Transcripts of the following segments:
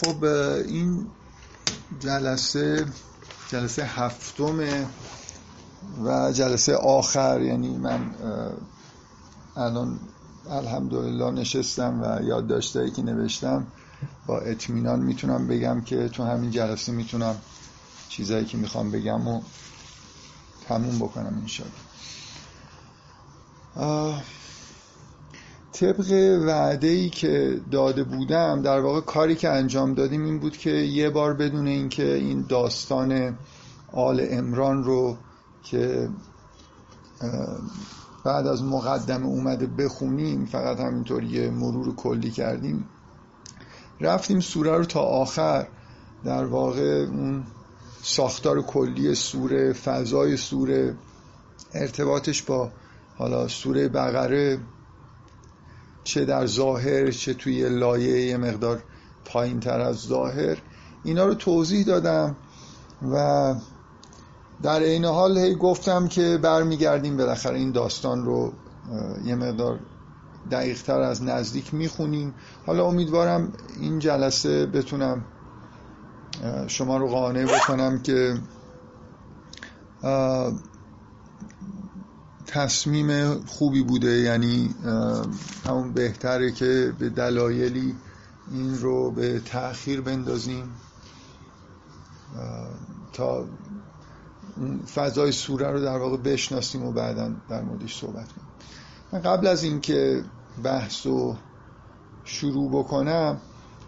خب این جلسه جلسه هفتم و جلسه آخر یعنی من الان الحمدلله نشستم و یادداشتایی که نوشتم با اطمینان می‌تونم بگم که تو همین جلسه می‌تونم چیزایی که می‌خوام بگم و تموم بکنم انشاءالله. طبق وعده ای که داده بودم در واقع کاری که انجام دادیم این بود که یه بار بدون اینکه این داستان آل امران رو که بعد از مقدم اومده بخونیم فقط همینطور یه مرور کلی کردیم رفتیم سوره رو تا آخر. در واقع اون ساختار کلی سوره فضای سوره ارتباطش با حالا سوره بقره چه در ظاهر چه توی لایه یه مقدار پایین تر از ظاهر اینا رو توضیح دادم و در این حال هی گفتم که برمیگردیم بالاخره این داستان رو یه مقدار دقیق تر از نزدیک می‌خونیم. حالا امیدوارم این جلسه بتونم شما رو قانع بکنم که تصمیم خوبی بوده یعنی همون بهتره که به دلایلی این رو به تأخیر بندازیم. تا فضای سوره رو در واقع بشناسیم و بعدا در موردش صحبت کنیم. من قبل از اینکه بحث رو شروع بکنم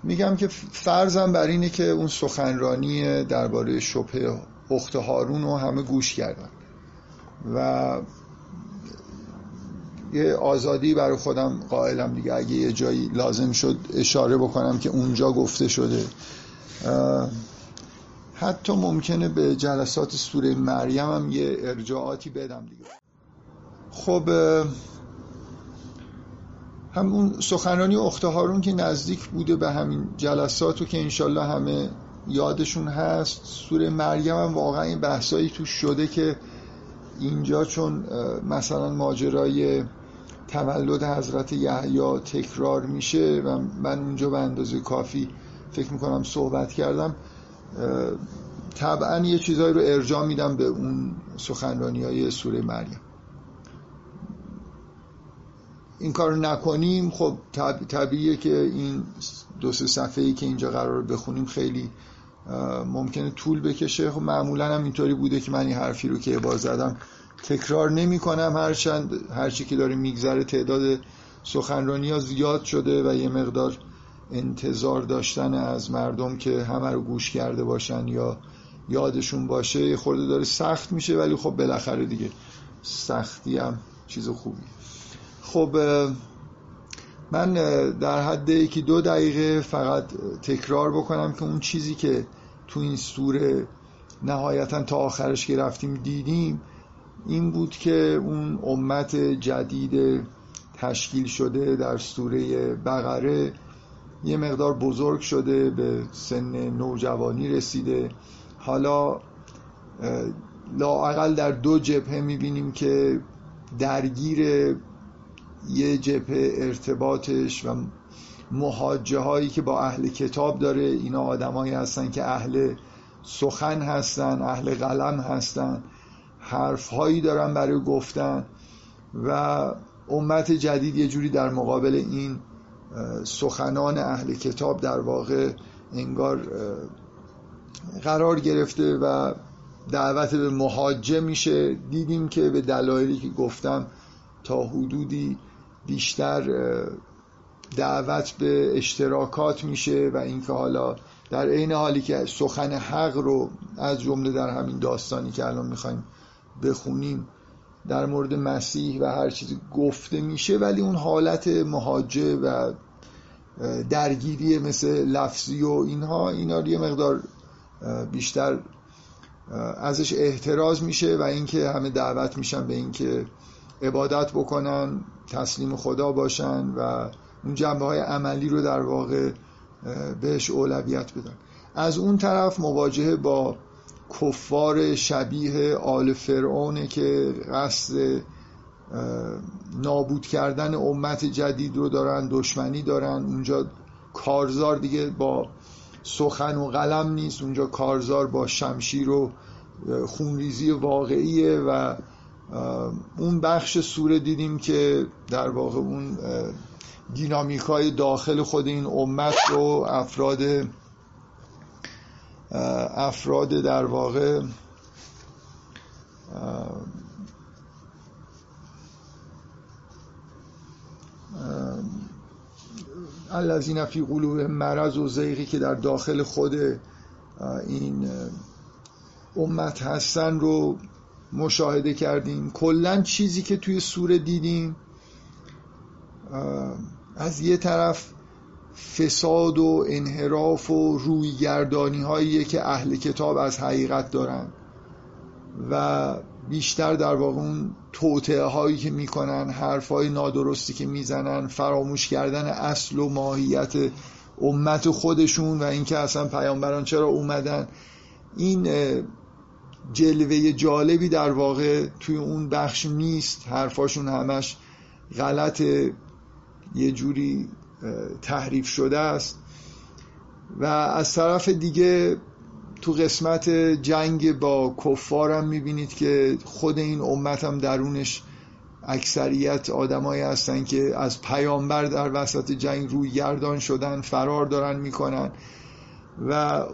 میگم که فرضم بر اینه که اون سخنرانی درباره شبه اخت هارون رو همه گوش کردن. و یه آزادی برای خودم قائلم دیگه. اگه یه جایی لازم شد اشاره بکنم که اونجا گفته شده. حتی ممکنه به جلسات سوره مریم هم یه ارجاعاتی بدم دیگه. خب همون سخنرانی اخت هارون که نزدیک بوده به همین جلساتو که انشالله همه یادشون هست سوره مریم هم واقعا این بحثایی توش شده که اینجا چون مثلا ماجرای تولد حضرت یحیی تکرار میشه و من اونجا به اندازه کافی فکر می‌کنم صحبت کردم طبعا یه چیزایی رو ارجاع میدم به اون سخنرانی های سوره مریم. این کار نکنیم خب طب... طبیعیه که این دو سه صفحه که اینجا قرار بخونیم خیلی ممکنه طول بکشه. خب معمولا هم اینطوری بوده که من این حرفی رو که باز زدم تکرار نمی کنم هرچند هرچی که داره میگذره تعداد سخنرانی ها زیاد شده و یه مقدار انتظار داشتن از مردم که همه رو گوش کرده باشن یا یادشون باشه خورده داره سخت میشه ولی خب بالاخره دیگه سختی هم چیز خوبی خب من در حد یکی دو دقیقه فقط تکرار بکنم که اون چیزی که تو این سوره نهایتا تا آخرش که رفتیم دیدیم این بود که اون امت جدید تشکیل شده در سوره بقره یه مقدار بزرگ شده به سن نوجوانی رسیده. حالا لاقل در دو جبهه می‌بینیم که درگیر یه جبهه ارتباطش و محاجه هایی که با اهل کتاب داره اینا آدمایی هستن که اهل سخن هستن اهل قلم هستن. حرف هایی دارن برای گفتن و امت جدید یه جوری در مقابل این سخنان اهل کتاب در واقع انگار قرار گرفته و دعوت به محاجه میشه. دیدیم که به دلایلی که گفتم تا حدودی بیشتر دعوت به اشتراکات میشه و اینکه حالا در عین حالی که سخن حق رو از جمله در همین داستانی که الان می‌خوایم بخونیم. در مورد مسیح و هر چیزی گفته میشه ولی اون حالت مهاجه و درگیری مثل لفظی و اینها اینا یه مقدار بیشتر ازش احتراز میشه و اینکه همه دعوت میشن به اینکه عبادت بکنن تسلیم خدا باشن و اون جنبه های عملی رو در واقع بهش اولویت بدن. از اون طرف مواجهه با کفار شبیه آل فرعونه که قصد نابود کردن امت جدید رو دارن دشمنی دارن. اونجا کارزار دیگه با سخن و قلم نیست. اونجا کارزار با شمشیر و خونریزی واقعیه و اون بخش سوره دیدیم که در واقع اون دینامیک های داخل خود این امت رو افراد افراد در واقع الذین فی قلوب مرض و زیغی که در داخل خود این امت هستن رو مشاهده کردیم. کلا چیزی که توی سوره دیدیم از یه طرف فساد و انحراف و رویگردانی هایی که اهل کتاب از حقیقت دارن و بیشتر در واقع اون توطعه هایی که می‌کنن حرف های نادرستی که می‌زنن فراموش کردن اصل و ماهیت امت خودشون و اینکه اصلا پیامبران چرا اومدن. این جلوه جالبی در واقع توی اون بخش نیست. حرفاشون همش غلط یه جوری تحریف شده است. و از طرف دیگه تو قسمت جنگ با کفارم می‌بینید که خود این امت هم درونش اکثریت آدمایی هستن که از پیامبر در وسط جنگ روی گردان شدن فرار دارن می‌کنن. و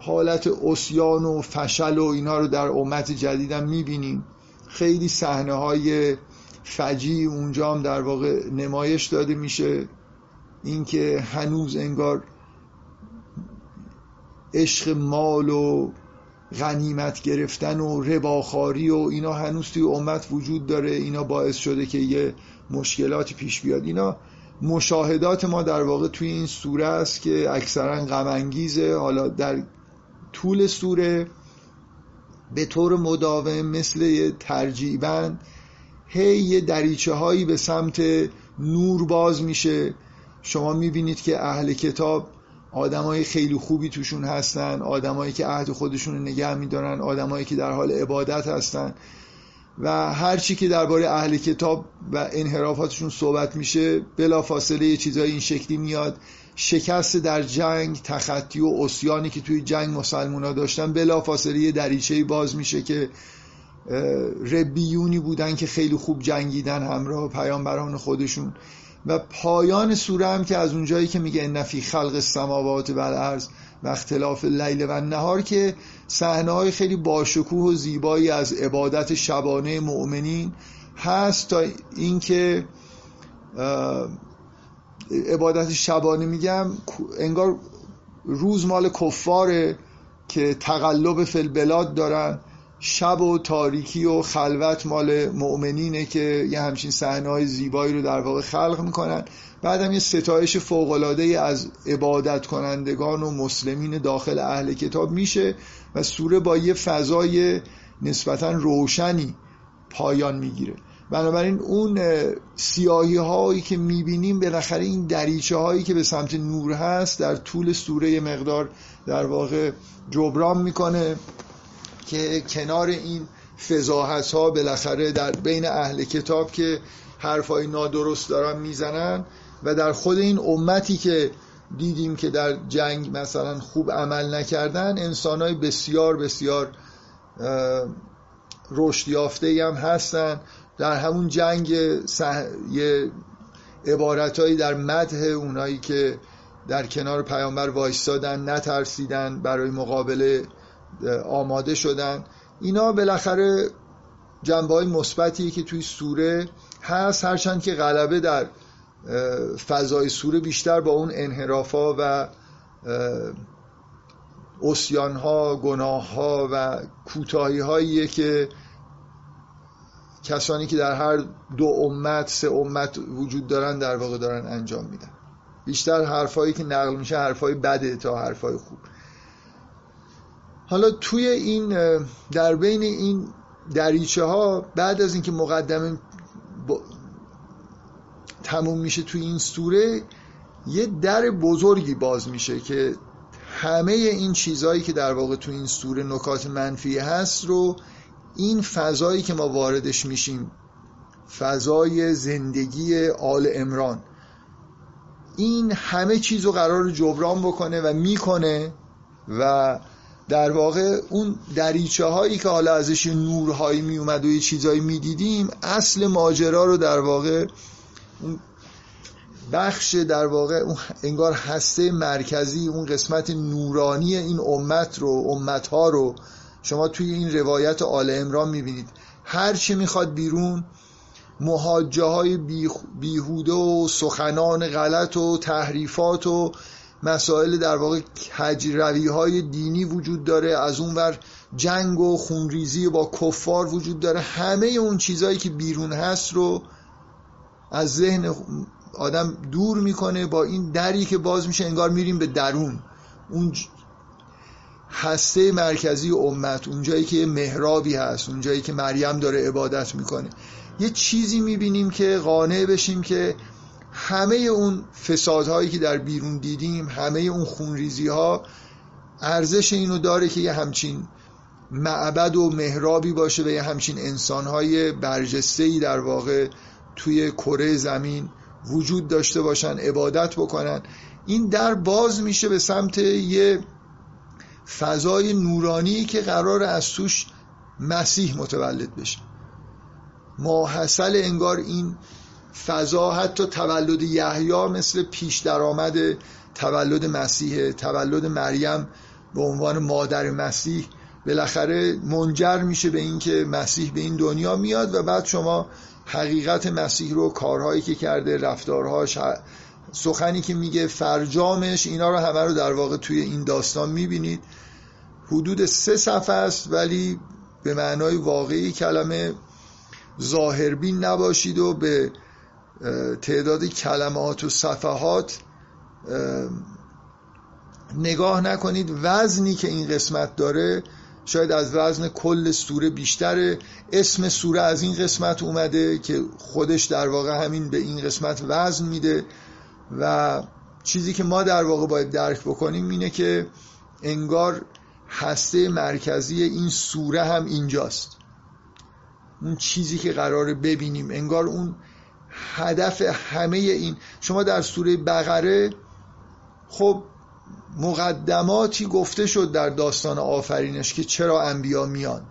حالت اسیان و فشل و اینا رو در امت جدیدم می‌بینیم. خیلی صحنه های فجی اونجا هم در واقع نمایش داده میشه. اینکه هنوز انگار عشق مال و غنیمت گرفتن و رباخاری و اینا هنوز توی امت وجود داره. اینا باعث شده که یه مشکلاتی پیش بیاد. اینا مشاهدات ما در واقع توی این سوره است که اکثرا غمانگیزه حالا در طول سوره به طور مداوم مثل یه ترجیبن هی یه دریچه هایی به سمت نور باز میشه. شما می‌بینید که اهل کتاب آدمای خیلی خوبی توشون هستن آدمایی که عهد خودشون رو نگه میدارن آدمایی که در حال عبادت هستن. و هر چی که درباره اهل کتاب و انحرافاتشون صحبت میشه بلافاصله یه چیزای این شکلی میاد. شکست در جنگ تخطی و اسیانی که توی جنگ مسلمونا داشتن بلافاصله یه دریچه باز میشه که ربیونی بودن که خیلی خوب جنگیدن همراه پیامبران خودشون. و پایان سوره هم که از اونجایی که میگه ان فی خلق السماوات و الارض و اختلاف لیل و نهار که صحنه های خیلی باشکوه و زیبایی از عبادت شبانه مؤمنین هست تا اینکه عبادت شبانه میگم انگار روز مال کفاره که تقلب فی البلاد دارن. شب و تاریکی و خلوت مال مؤمنینه که یه همچین صحنه‌های زیبایی رو در واقع خلق می‌کنن. بعدم یه ستایش فوق‌العاده از عبادت کنندگان و مسلمین داخل اهل کتاب میشه و سوره با یه فضای نسبتا روشنی پایان می‌گیره. بنابراین اون سیاهی هایی که می‌بینیم بالاخره این دریچه هایی که به سمت نور هست در طول سوره مقدار در واقع جبران می‌کنه. که کنار این فضاحت ها بالاخره در بین اهل کتاب که حرفای نادرست دارن می‌زنن و در خود این امتی که دیدیم که در جنگ مثلا خوب عمل نکردن انسان های بسیار بسیار رشد یافته هم هستن. در همون جنگ سح... یه عبارتهایی در مدح اونایی که در کنار پیامبر وایستادن نترسیدن برای مقابله آماده شدن. اینا بالاخره جنبه های مثبتی که توی سوره هست هرچند که غلبه در فضای سوره بیشتر با اون انحرافا و اسیان ها گناه ها و کوتاهی هاییه که کسانی که در هر دو امت سه امت وجود دارن در واقع دارن انجام میدن. بیشتر حرفایی که نقل میشه حرفای بده تا حرفای خوب. حالا توی این در بین این دریچه ها بعد از اینکه مقدمه تموم میشه توی این سوره یه در بزرگی باز میشه که همه این چیزهایی که در واقع توی این سوره نکات منفی هست رو این فضایی که ما واردش میشیم فضای زندگی آل امران این همه چیز رو قرار جبران بکنه و می‌کنه و در واقع اون دریچه هایی که حالا ازش نورهایی می اومد و یه چیزهایی می‌دیدیم اصل ماجرا رو در واقع اون بخش در واقع اون انگار هسته مرکزی اون قسمت نورانی این امت رو امت ها رو شما توی این روایت آل امران می‌بینید. هر چی می‌خواد بیرون محاجه های بیهوده و سخنان غلط و تحریفات و مسائل در واقع کجروی های دینی وجود داره از اون ور جنگ و خونریزی با کفار وجود داره. همه اون چیزهایی که بیرون هست رو از ذهن آدم دور می‌کنه با این دری که باز میشه انگار میریم به درون. اون هسته مرکزی امت اونجایی که محرابی هست اونجایی که مریم داره عبادت می‌کنه. یه چیزی می‌بینیم که قانع بشیم که همه اون فسادهایی که در بیرون دیدیم همه اون خونریزی ها ارزش اینو داره که یه همچین معبد و محرابی باشه و یه همچین انسانهای برجسته در واقع توی کره زمین وجود داشته باشن عبادت بکنن. این در باز میشه به سمت یه فضای نورانی که قرار از توش مسیح متولد بشه. ماحصل انگار این فضا حتی تولد یحیی مثل پیش درآمد تولد مسیح تولد مریم به عنوان مادر مسیح بالاخره منجر میشه به اینکه مسیح به این دنیا میاد و بعد شما حقیقت مسیح رو کارهایی که کرده رفتارهاش سخنی که میگه فرجامش اینا رو همه رو در واقع توی این داستان می‌بینید. حدود سه صفحه است ولی به معنای واقعی کلمه ظاهربین نباشید و به تعداد کلمات و صفحات نگاه نکنید وزنی که این قسمت داره شاید از وزن کل سوره بیشتره. اسم سوره از این قسمت اومده که خودش در واقع همین به این قسمت وزن میده. و چیزی که ما در واقع باید درک بکنیم اینه که انگار هسته مرکزی این سوره هم اینجاست. اون چیزی که قراره ببینیم. انگار اون هدف همه این. شما در سوره بقره خب مقدماتی گفته شد در داستان آفرینش که چرا انبیا میان.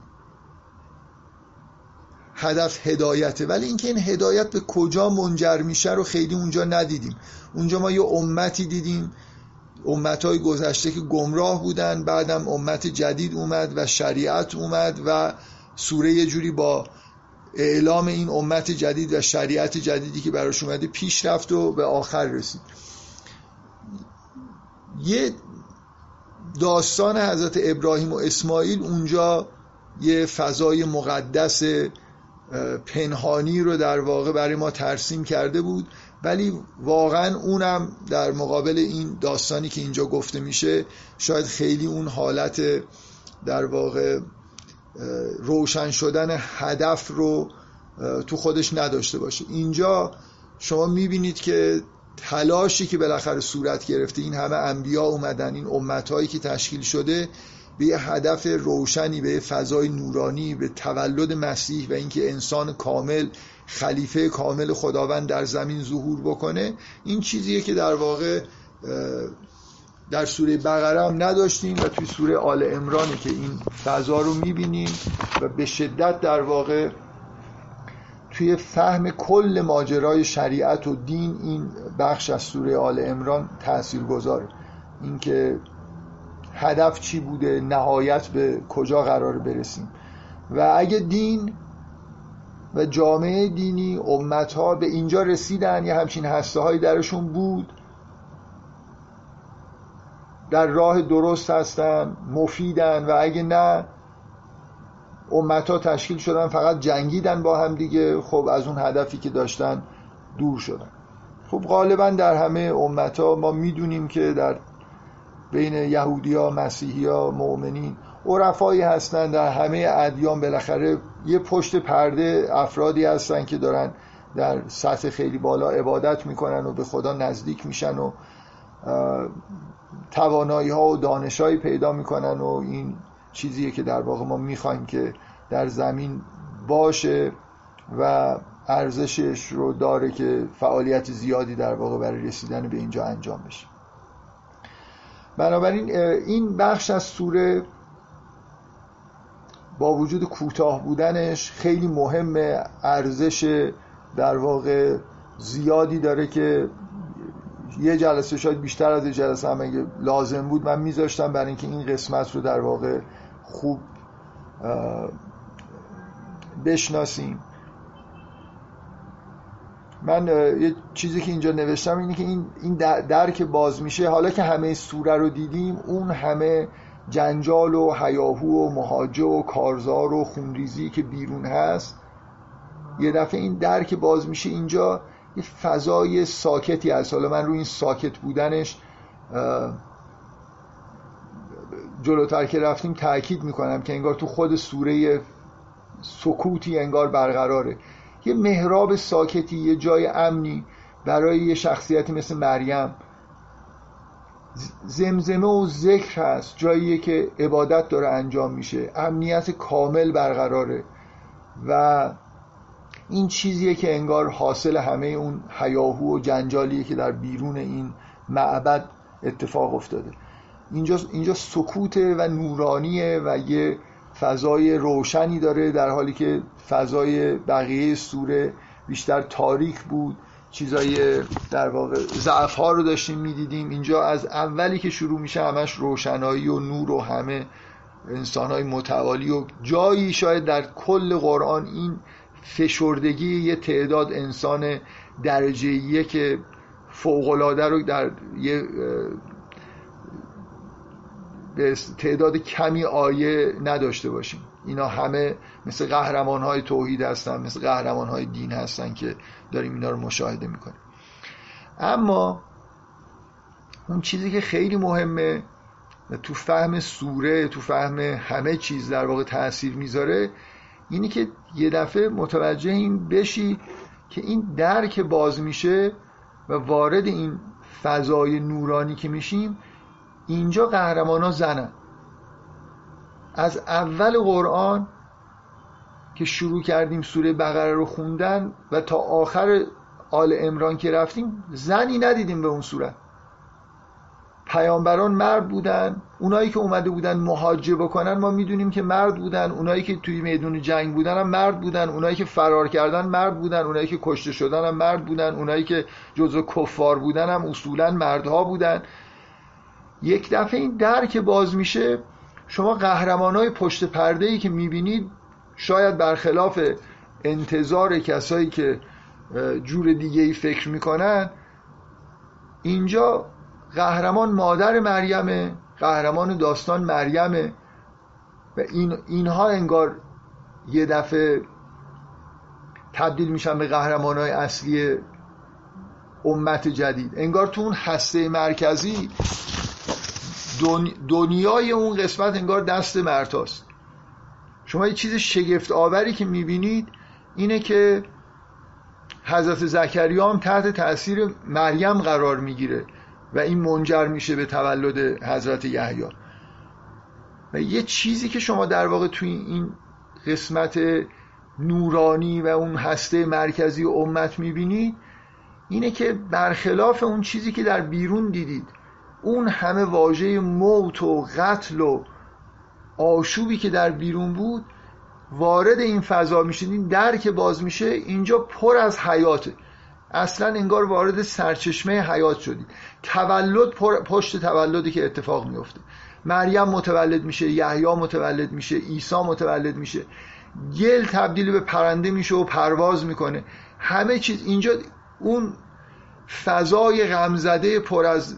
هدف هدایته. ولی اینکه این هدایت به کجا منجر میشه رو خیلی اونجا ندیدیم. اونجا ما یه امتی دیدیم. امت های گذشته که گمراه بودن بعدم امت جدید اومد و شریعت اومد و سوره یه جوری با اعلام این امت جدید و شریعت جدیدی که براش اومده پیش رفت و به آخر رسید. یه داستان حضرت ابراهیم و اسماعیل اونجا یه فضای مقدس پنهانی رو در واقع برای ما ترسیم کرده بود ولی واقعا اونم در مقابل این داستانی که اینجا گفته میشه شاید خیلی اون حالت در واقع روشن شدن هدف رو تو خودش نداشته باشه. اینجا شما می‌بینید که تلاشی که بالاخره صورت گرفته این همه انبیا اومدن این امتهایی که تشکیل شده به یه هدف روشنی به فضای نورانی به تولد مسیح و اینکه انسان کامل خلیفه کامل خداوند در زمین ظهور بکنه این چیزیه که در واقع در سوره بقره هم نداشتیم و توی سوره آل امرانی که این فضا رو می‌بینیم و به شدت در واقع توی فهم کل ماجرای شریعت و دین این بخش از سوره آل امران تأثیر گذاره اینکه هدف چی بوده نهایت به کجا قرار برسیم. و اگه دین و جامعه دینی امتها به اینجا رسیدن یا همچین هسته هایی درشون بود در راه درست هستن مفیدن و اگه نه امت تشکیل شدن فقط جنگیدن با هم دیگه. خب از اون هدفی که داشتن دور شدن. خب غالبا در همه امت ما می‌دونیم که در بین یهودی ها مسیحی ها مؤمنین عرفایی هستن. در همه ادیان بالاخره یه پشت پرده افرادی هستن که دارن در سطح خیلی بالا عبادت می‌کنن و به خدا نزدیک میشن و توانایی ها و دانشهایی پیدا می‌کنن و این چیزیه که در واقع ما می‌خوایم که در زمین باشه و ارزشش رو داره که فعالیت زیادی در واقع برای رسیدن به اینجا انجام بشه. بنابراین این بخش از سوره با وجود کوتاه بودنش خیلی مهمه. ارزش در واقع زیادی داره که یه جلسه شاید بیشتر از یه جلسه هم اگه لازم بود من میذاشتم برای اینکه این قسمت رو در واقع خوب بشناسیم. من یه چیزی که اینجا نوشتم اینه که این این در که باز میشه حالا که همه سوره رو دیدیم اون همه جنجال و حیاهو و مهاجه و کارزار و خونریزی که بیرون هست یه دفعه این در که باز میشه اینجا یه فضای ساکتی هست. حالا من روی این ساکت بودنش جلوتر که رفتیم تاکید می‌کنم که انگار تو خود سوره سکوتی انگار برقراره. یه محراب ساکتی یه جای امنی برای یه شخصیتی مثل مریم. زمزمه و ذکر هست جاییه که عبادت داره انجام میشه. امنیت کامل برقراره. و این چیزیه که انگار حاصل همه اون حیاهو و جنجالیه که در بیرون این معبد اتفاق افتاده. اینجا, اینجا سکوته و نورانیه و یه فضای روشنی داره در حالی که فضای بقیه سوره بیشتر تاریک بود. چیزای در واقع ضعف ها رو داشتیم می‌دیدیم. اینجا از اولی که شروع میشه همش روشنایی و نور و همه انسان های متوالی و جایی شاید در کل قرآن این فشردگی یه تعداد انسان درجه که فوقلاده رو در یه به تعداد کمی آیه نداشته باشیم. اینا همه مثل قهرمان های توحید هستن مثل قهرمان های دین هستن که داریم اینا رو مشاهده می‌کنیم. اما اون چیزی که خیلی مهمه تو فهم سوره تو فهم همه چیز در واقع تاثیر می‌ذاره اینی که یه دفعه متوجه این بشی که این در که باز میشه و وارد این فضای نورانی که میشیم اینجا قهرمان ها زنن. از اول قرآن که شروع کردیم سوره بقره رو خوندن و تا آخر آل امران که رفتیم زنی ندیدیم به اون صورت. پیامبران مرد بودن اونایی که اومده بودن مهاجه بکنن ما می‌دونیم که مرد بودن اونایی که توی میدون جنگ بودن هم مرد بودن اونایی که فرار کردن مرد بودن اونایی که کشته شدن هم مرد بودن اونایی که جزو کفار بودن هم اصولا مردها بودن. یک دفعه این در که باز میشه شما قهرمان های پشت پرده ای که می‌بینید شاید برخلاف انتظار کسایی که جور دیگه ای فکر می‌کنن اینجا قهرمان مادر مریمه قهرمان داستان مریمه. و این اینها انگار یه دفعه تبدیل میشن به قهرمان های اصلی امت جدید. انگار تو اون هسته مرکزی دنیای اون قسمت انگار دست مرتاست شما یه چیز شگفت آوری که می‌بینید اینه که حضرت زکریا هم تحت تاثیر مریم قرار می‌گیره. و این منجر میشه به تولد حضرت یحیی. و یه چیزی که شما در واقع توی این قسمت نورانی و اون هسته مرکزی امت می‌بینید اینه که برخلاف اون چیزی که در بیرون دیدید اون همه واژه موت و قتل و آشوبی که در بیرون بود وارد این فضا میشید این در که باز میشه اینجا پر از حیاته. اصلا انگار وارد سرچشمه حیات شدید تولد پشت تولدی که اتفاق میفته مریم متولد میشه یحیی متولد میشه عیسی متولد میشه. گل تبدیل به پرنده میشه و پرواز می‌کنه. همه چیز اینجا اون فضای غمزده پر از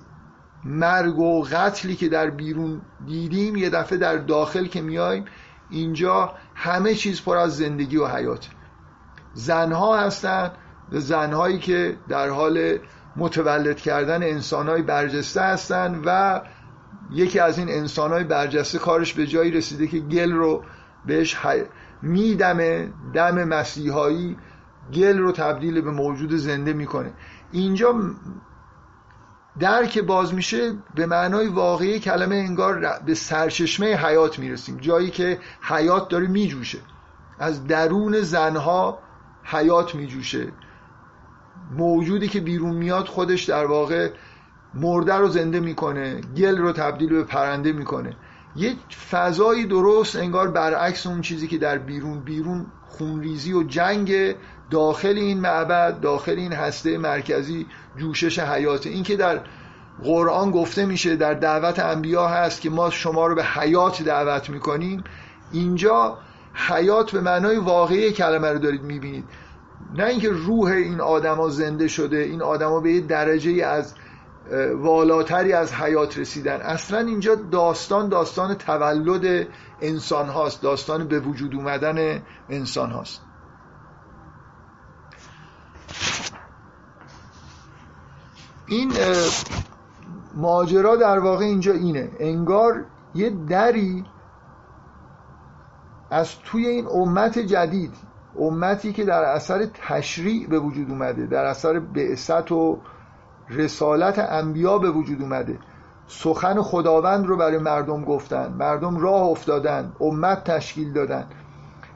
مرگ و قتلی که در بیرون دیدیم یه دفعه در داخل که میایم اینجا همه چیز پر از زندگی و حیات. زنها هستن زنهایی که در حال متولد کردن انسانهای برجسته هستن و یکی از این انسانهای برجسته کارش به جایی رسیده که گل رو بهش حی... میدمه دم مسیحایی گل رو تبدیل به موجود زنده می‌کنه. اینجا در که باز میشه به معنای واقعی کلمه انگار به سرچشمه حیات می‌رسیم. جایی که حیات داره میجوشه. از درون زنها حیات میجوشه. موجودی که بیرون میاد خودش در واقع مرده رو زنده می‌کنه گل رو تبدیل به پرنده می‌کنه. یه فضایی درست انگار برعکس اون چیزی که در بیرون بیرون خونریزی و جنگ داخل این معبد داخل این هسته مرکزی جوشش حیات این که در قرآن گفته میشه در دعوت انبیا هست که ما شما رو به حیات دعوت می‌کنیم. اینجا حیات به معنای واقعی کلمه رو دارید می‌بینید. نه اینکه روح این آدما زنده شده این آدما به یه درجه از والاتری از حیات رسیدن. اصلا اینجا داستان داستان تولد انسان هاست داستان به وجود اومدن انسان هاست. این ماجرا در واقع اینجا اینه. انگار یه دری از توی این امت جدید امتی که در اثر تشریع به وجود اومده در اثر بعثت و رسالت انبیا به وجود اومده. سخن خداوند رو برای مردم گفتن مردم راه افتادن امت تشکیل دادن.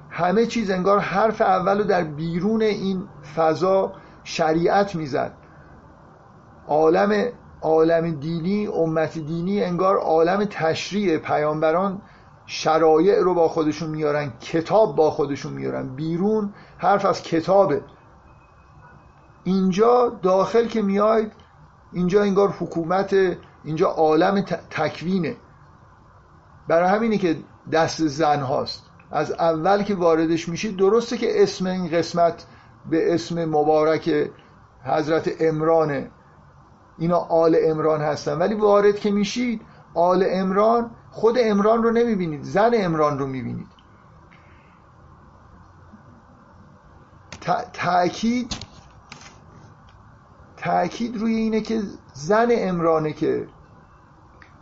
همه چیز انگار حرف اول رو در بیرون این فضا شریعت می‌زد. عالم عالم دینی امت دینی انگار عالم تشریع. پیامبران شرایع رو با خودشون میارن کتاب با خودشون میارن بیرون حرف از کتابه. اینجا داخل که میاید اینجا انگار حکومت اینجا عالم تکوینه. برای همینه که دست زن هاست. از اول که واردش میشید درسته که اسم این قسمت به اسم مبارک حضرت امرانه اینا آل امران هستن. ولی وارد که میشید آل امران خود امران رو نمی‌بینید زن امران رو می‌بینید. تأکید تأکید روی اینه که زن امرانه که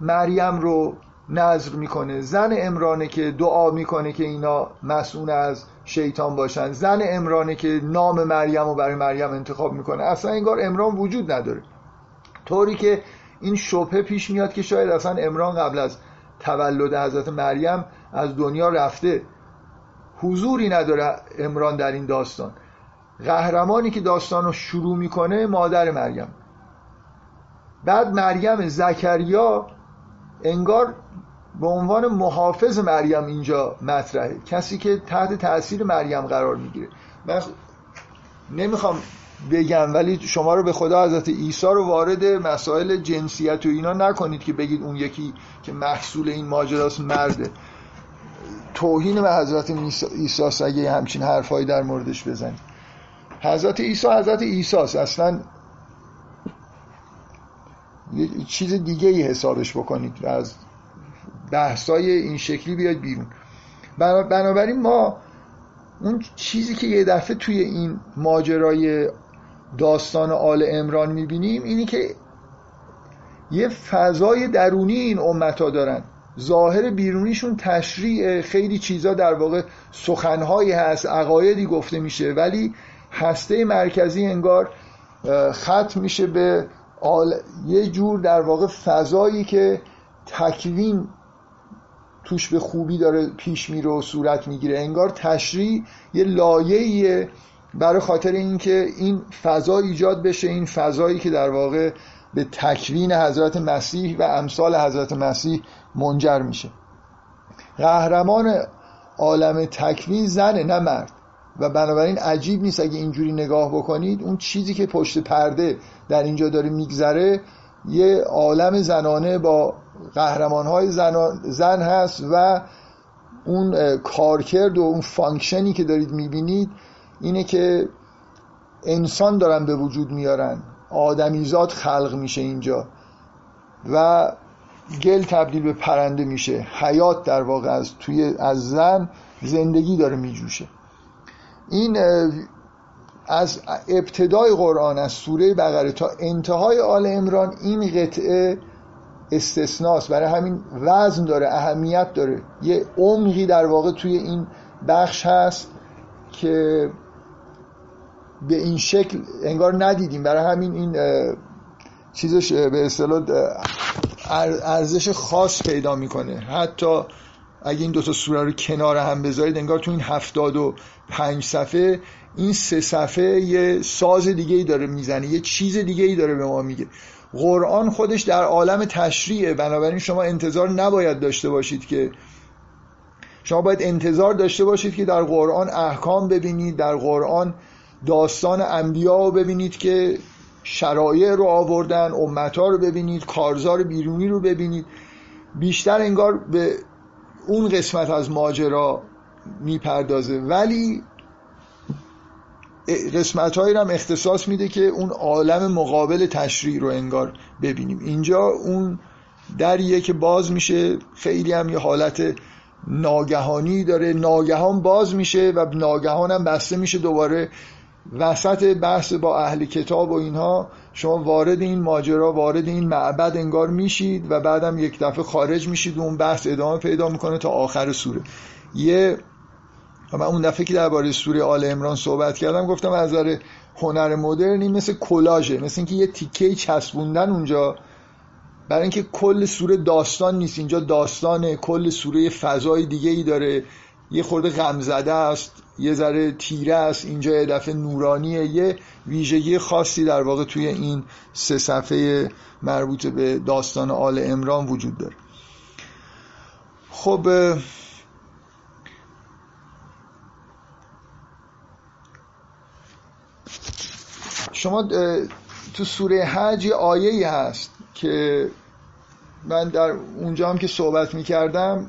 مریم رو نظر می‌کنه زن امرانه که دعا می‌کنه که اینا مسئول از شیطان باشن زن امرانه که نام مریم رو برای مریم انتخاب می‌کنه. اصلا انگار امران وجود نداره. طوری که این شبه پیش میاد که شاید اصلا امران قبل از تولد حضرت مریم از دنیا رفته. حضوری نداره امران در این داستان. قهرمانی که داستان رو شروع می‌کنه مادر مریم. بعد مریم زکریا انگار به عنوان محافظ مریم اینجا مطرحه. کسی که تحت تاثیر مریم قرار می‌گیره. من نمی‌خوام بگم ولی شما رو به خدا حضرت عیسی رو وارد مسائل جنسیت و اینا نکنید که بگید اون یکی که محصول این ماجراست مرده. توهین به حضرت عیسی اگه همچین حرفایی در موردش بزنید. حضرت عیسی حضرت عیسی اصلا یه چیز دیگه ای حسابش بکنید و از بحثای این شکلی بیاد بیرون. بنابراین ما اون چیزی که یه دفعه توی این ماجرای داستان آل امران می‌بینیم اینی که یه فضای درونی این امت ها دارن. ظاهر بیرونیشون تشریع خیلی چیزا در واقع سخنهایی هست عقایدی گفته میشه ولی هسته مرکزی انگار ختم میشه به آل... یه جور در واقع فضایی که تکوین توش به خوبی داره پیش میره و صورت می‌گیره. انگار تشریع یه لایه‌ایه برای خاطر اینکه این فضا ایجاد بشه این فضایی که در واقع به تکوین حضرت مسیح و امثال حضرت مسیح منجر میشه. قهرمان عالم تکوین زنه نه مرد. و بنابراین عجیب نیست اگه اینجوری نگاه بکنید اون چیزی که پشت پرده در اینجا داره میگذره یه عالم زنانه با قهرمان های زن هست و اون کارکرد و اون function ی که دارید می‌بینید اینه که انسان دارن به وجود میارن. آدمیزاد خلق میشه اینجا. و گل تبدیل به پرنده میشه. حیات در واقع از توی از زن زندگی داره میجوشه. این از ابتدای قرآن از سوره بقره تا انتهای آل امران این قطعه استثناست. برای همین وزن داره اهمیت داره. یه عمقی در واقع توی این بخش هست که به این شکل انگار ندیدیم. برای همین این چیزش به اصطلاح ارزش خاص پیدا می‌کنه. حتی اگه این دوتا سوره رو کنار هم بذارید انگار تو این هفتاد و پنج صفحه این سه صفحه یه ساز دیگه ای داره می‌زنه یه چیز دیگه ای داره به ما میگه. قرآن خودش در عالم تشریعه. بنابراین شما انتظار نباید داشته باشید که شما باید انتظار داشته باشید که در قرآن احکام ببینید در قرآن داستان انبیا رو ببینید که شرایع رو آوردن امتا رو ببینید کارزار بیرونی رو ببینید. بیشتر انگار به اون قسمت از ماجرا می‌پردازه. ولی قسمت هایی هم اختصاص میده که اون عالم مقابل تشریع رو انگار ببینیم. اینجا اون دریه که باز میشه خیلی هم یه حالت ناگهانی داره. ناگهان باز میشه و ناگهان هم بسته میشه دوباره وسط بحث با اهل کتاب و اینها شما وارد این ماجرا وارد این معبد انگار میشید و بعدم یک دفعه خارج میشید و اون بحث ادامه پیدا می‌کنه تا آخر سوره. یه من اون دفعه که درباره سوره آل امران صحبت کردم گفتم از نظر هنر مدرنی مثل کلاژه مثل اینکه یه تیکه چسبوندن اونجا. برای اینکه کل سوره داستان نیست اینجا داستان کل سوره فضای دیگه ای داره. یه خورده غمزده است یه ذره تیره است اینجا یه دفعه نورانیه یه ویژگی خاصی در واقع توی این سه صفحه مربوط به داستان آل امران وجود داره. خب شما تو سوره حج یه آیه هست که من در اونجا هم که صحبت می کردم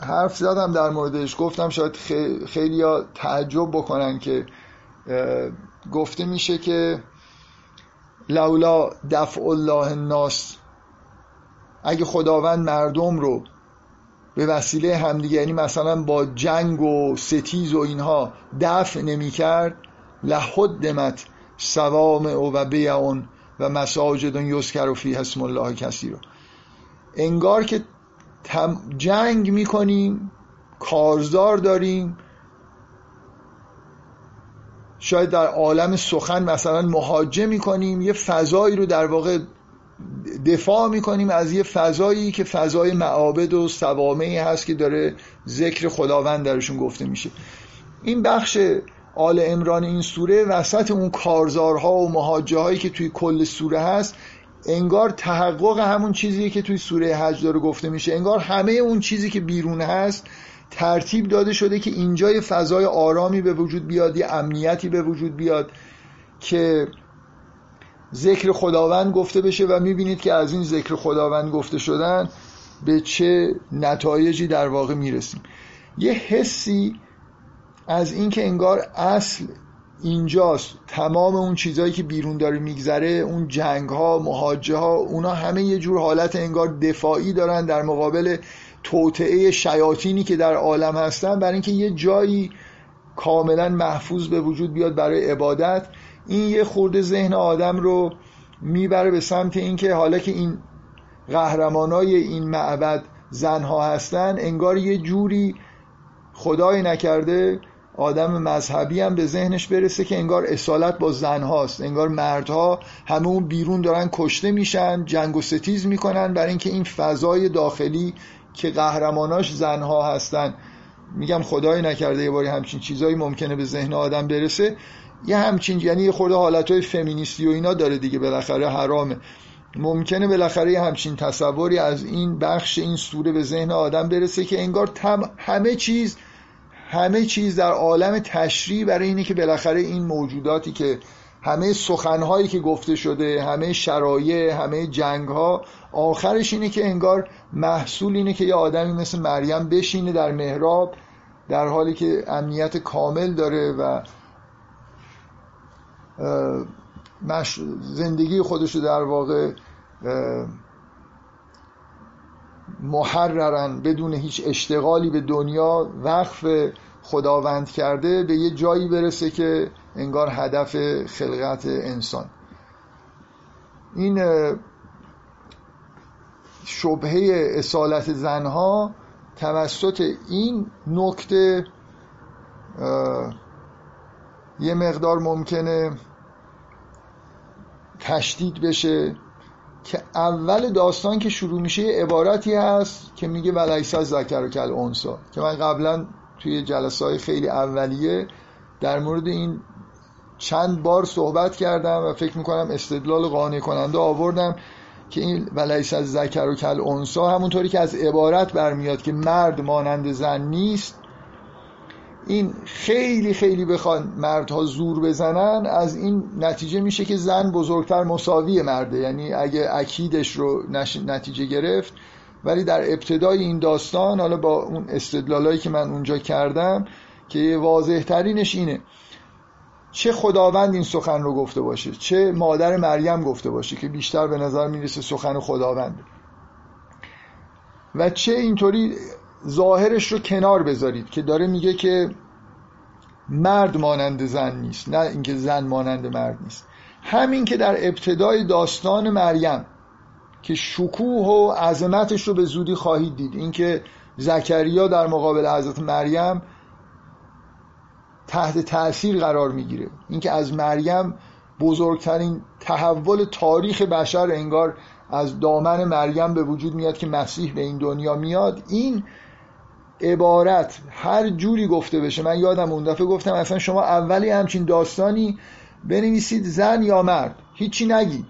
حرف زدم در موردش. گفتم شاید خیلی ها تعجب بکنن که گفته میشه که لولا دفع الله الناس اگه خداوند مردم رو به وسیله همدیگه یعنی مثلا با جنگ و ستیز و اینها دفع نمی کرد لحدمت سوام و بیعون و مساجد یسکر و فی اسم الله کسی رو انگار که جنگ می‌کنیم کارزار داریم. شاید در عالم سخن مثلا مهاجه می‌کنیم یه فضایی رو در واقع دفاع می‌کنیم از یه فضایی که فضای معابد و سوامعی هست که داره ذکر خداوند درشون گفته میشه. این بخش آل امران این سوره وسط اون کارزارها و مهاجه هایی که توی کل سوره هست انگار تحقق همون چیزیه که توی سوره حج داره گفته میشه. انگار همه اون چیزی که بیرون هست ترتیب داده شده که اینجا یه فضای آرامی به وجود بیاد یه امنیتی به وجود بیاد که ذکر خداوند گفته بشه و می‌بینید که از این ذکر خداوند گفته شدن به چه نتایجی در واقع می‌رسیم. یه حسی از اینکه انگار اصل اینجاست. تمام اون چیزهایی که بیرون داره میگذره اون جنگ ها مهاجه ها اونا همه یه جور حالت انگار دفاعی دارن در مقابل توطعه شیاطینی که در عالم هستن. برای اینکه یه جایی کاملا محفوظ به وجود بیاد برای عبادت این یه خورده ذهن آدم رو می‌بره به سمت اینکه حالا که این قهرمانای این معبد زنها هستن انگار یه جوری خدای نکرده آدم مذهبی هم به ذهنش برسه که انگار اصالت با زن هاست. انگار مردها همه بیرون دارن کشته میشن جنگ و ستیز می‌کنن برای اینکه این فضای داخلی که قهرماناش زنها هستن. میگم خدای نکرده یه باری همچین چیزایی ممکنه به ذهن آدم برسه. یه همچین یعنی یه خورده حالتهای فمینیستی و اینا داره دیگه بالاخره حرامه. ممکنه بالاخره یه همچین تصوری از این بخش این سوره به ذهن آدم برسه که انگار تم همه چیز همه چیز در عالم تشریع برای اینه که بالاخره این موجوداتی که همه سخنهایی که گفته شده همه شرایع همه جنگها آخرش اینه که انگار محصول اینه که یه آدمی مثل مریم بشینه در محراب در حالی که امنیت کامل داره و زندگی خودش رو در واقع محررن بدون هیچ اشتغالی به دنیا وقف خداوند کرده به یه جایی برسه که انگار هدف خلقت انسان. این شبهه اصالت زنها توسط این نکته یه مقدار ممکنه تشدید بشه. که اول داستان که شروع میشه یه عبارتی هست که میگه ولیس از ذکر و کل انسا که من قبلا توی جلسه های خیلی اولیه در مورد این چند بار صحبت کردم و فکر می‌کنم استدلال قانع کننده آوردم که این ولیس از ذکر و کل انسا همونطوری که از عبارت برمیاد که مرد مانند زن نیست این خیلی خیلی بخوان مردها زور بزنن از این نتیجه میشه که زن بزرگتر مساوی مرده. یعنی اگه اکیدش رو نتیجه گرفت ولی در ابتدای این داستان حالا با اون استدلالایی که من اونجا کردم که واضح ترینش اینه. چه خداوند این سخن رو گفته باشه چه مادر مریم گفته باشه که بیشتر به نظر می‌رسه سخن خداوند و چه اینطوری ظاهرش رو کنار بذارید که داره میگه که مرد مانند زن نیست نه اینکه زن مانند مرد نیست. همین که در ابتدای داستان مریم که شکوه و عظمتش رو به زودی خواهید دید. اینکه زکریا در مقابل حضرت مریم تحت تاثیر قرار می‌گیره. اینکه از مریم بزرگترین تحول تاریخ بشر انگار از دامن مریم به وجود میاد که مسیح به این دنیا میاد. این عبارت هر جوری گفته بشه. من یادم اون دفعه گفتم اصلا شما اولی همچین داستانی بنویسید زن یا مرد. هیچی نگید.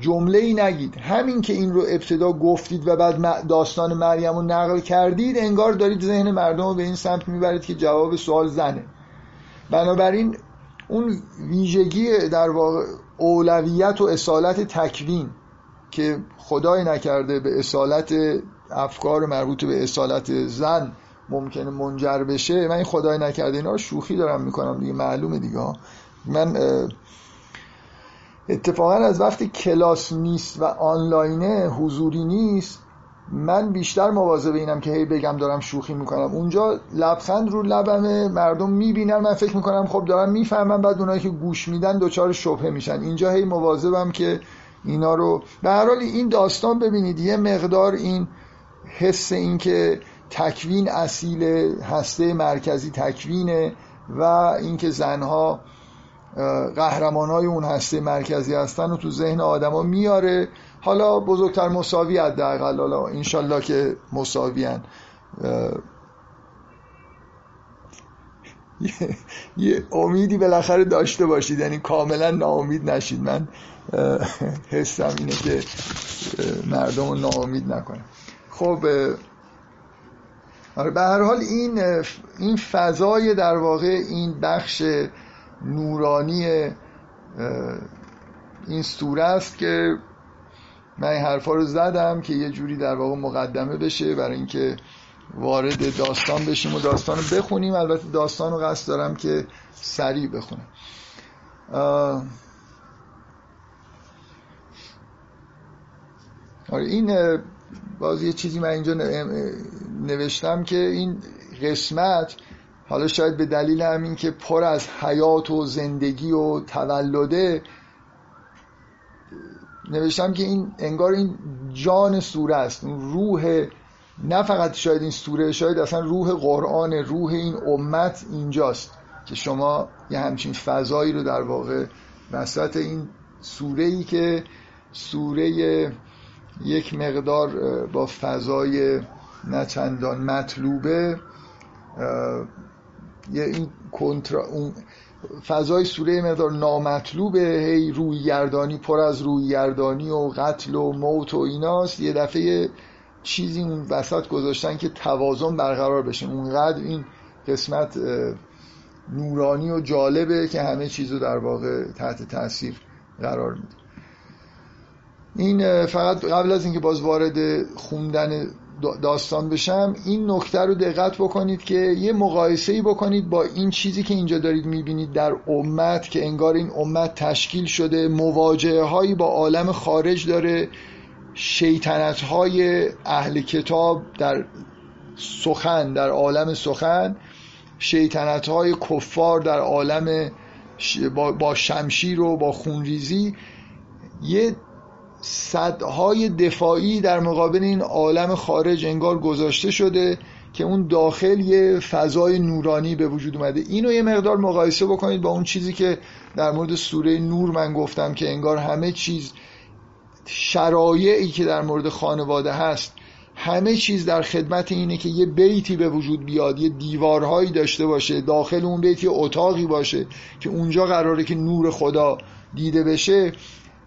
جمله ای نگید. همین که این رو ابتدا گفتید و بعد داستان مریم رو نقل کردید انگار دارید ذهن مردم رو به این سمت می‌برید که جواب سوال زنه. بنابراین اون ویژگی در واقع اولویت و اصالت تکوین که خدای نکرده به اصالت افکار مربوط به اصالت زن ممکنه منجر بشه من این خدای نکرده اینا شوخی دارم می‌کنم دیگه معلومه دیگه من اتفاقا از وقتی کلاس نیست و آنلاینه حضوری نیست من بیشتر مواظب اینم که هی بگم دارم شوخی می‌کنم. اونجا لبخند رو لبمه مردم می‌بینن من فکر می‌کنم خب دارم می‌فهمم بعد اونایی که گوش میدن دوچار شبهه میشن. اینجا هی مواظبم که اینا رو به هر حال این داستان ببینید یه مقدار این حس این که تکوین اصیل هسته مرکزی تکوینه و اینکه زنها قهرمان های اون هسته مرکزی هستن و تو ذهن آدما میاره. حالا بزرگتر مساوی حداقل. حالا انشالله که مساویان یه امیدی بالاخره داشته باشید. یعنی کاملا ناامید نشید. من حسم اینه که مردم رو ناامید نکنم. خب آره، به هر حال این این فضای در واقع این بخش نورانی این سوره است که من این حرفا رو زدم که یه جوری در واقع مقدمه بشه برای اینکه وارد داستان بشیم و داستان رو بخونیم. البته داستان رو قصد دارم که سریع بخونم. آره این باز یه چیزی من اینجا نوشتم که این قسمت حالا شاید به دلیل همین که پر از حیات و زندگی و تولده نوشتم که این انگار این جان سوره است. روح نه فقط شاید این سوره شاید اصلا روح قرآن روح این امت اینجاست که شما یه همچین فضایی رو در واقع وسط این سوره ای که سوره یک مقدار با فضای نچندان مطلوبه یه این کنترا اون فضای سوره مقدار نامطلوبه هی روی گردانی پر از روی گردانی و قتل و موت و ایناست. یه دفعه چیزی اون وسط گذاشتن که توازن برقرار بشه. اونقدر این قسمت نورانی و جالبه که همه چیزو در واقع تحت تاثیر قرار میده. این فقط قبل از اینکه باز وارد خوندن داستان بشم این نکته رو دقت بکنید که یه مقایسه ای بکنید با این چیزی که اینجا دارید می‌بینید در امت که انگار این امت تشکیل شده. مواجهه هایی با عالم خارج داره. شیطنت های اهل کتاب در سخن در عالم سخن. شیطنت های کفار در عالم با شمشیر و با خونریزی. یه صدهای دفاعی در مقابل این عالم خارج انگار گذاشته شده که اون داخل یه فضای نورانی به وجود اومده. اینو یه مقدار مقایسه بکنید با اون چیزی که در مورد سوره نور من گفتم که انگار همه چیز شرایعی که در مورد خانواده هست همه چیز در خدمت اینه که یه بیتی به وجود بیاد یه دیوارهایی داشته باشه داخل اون بیت یه اتاقی باشه که اونجا قراره که نور خدا دیده بشه.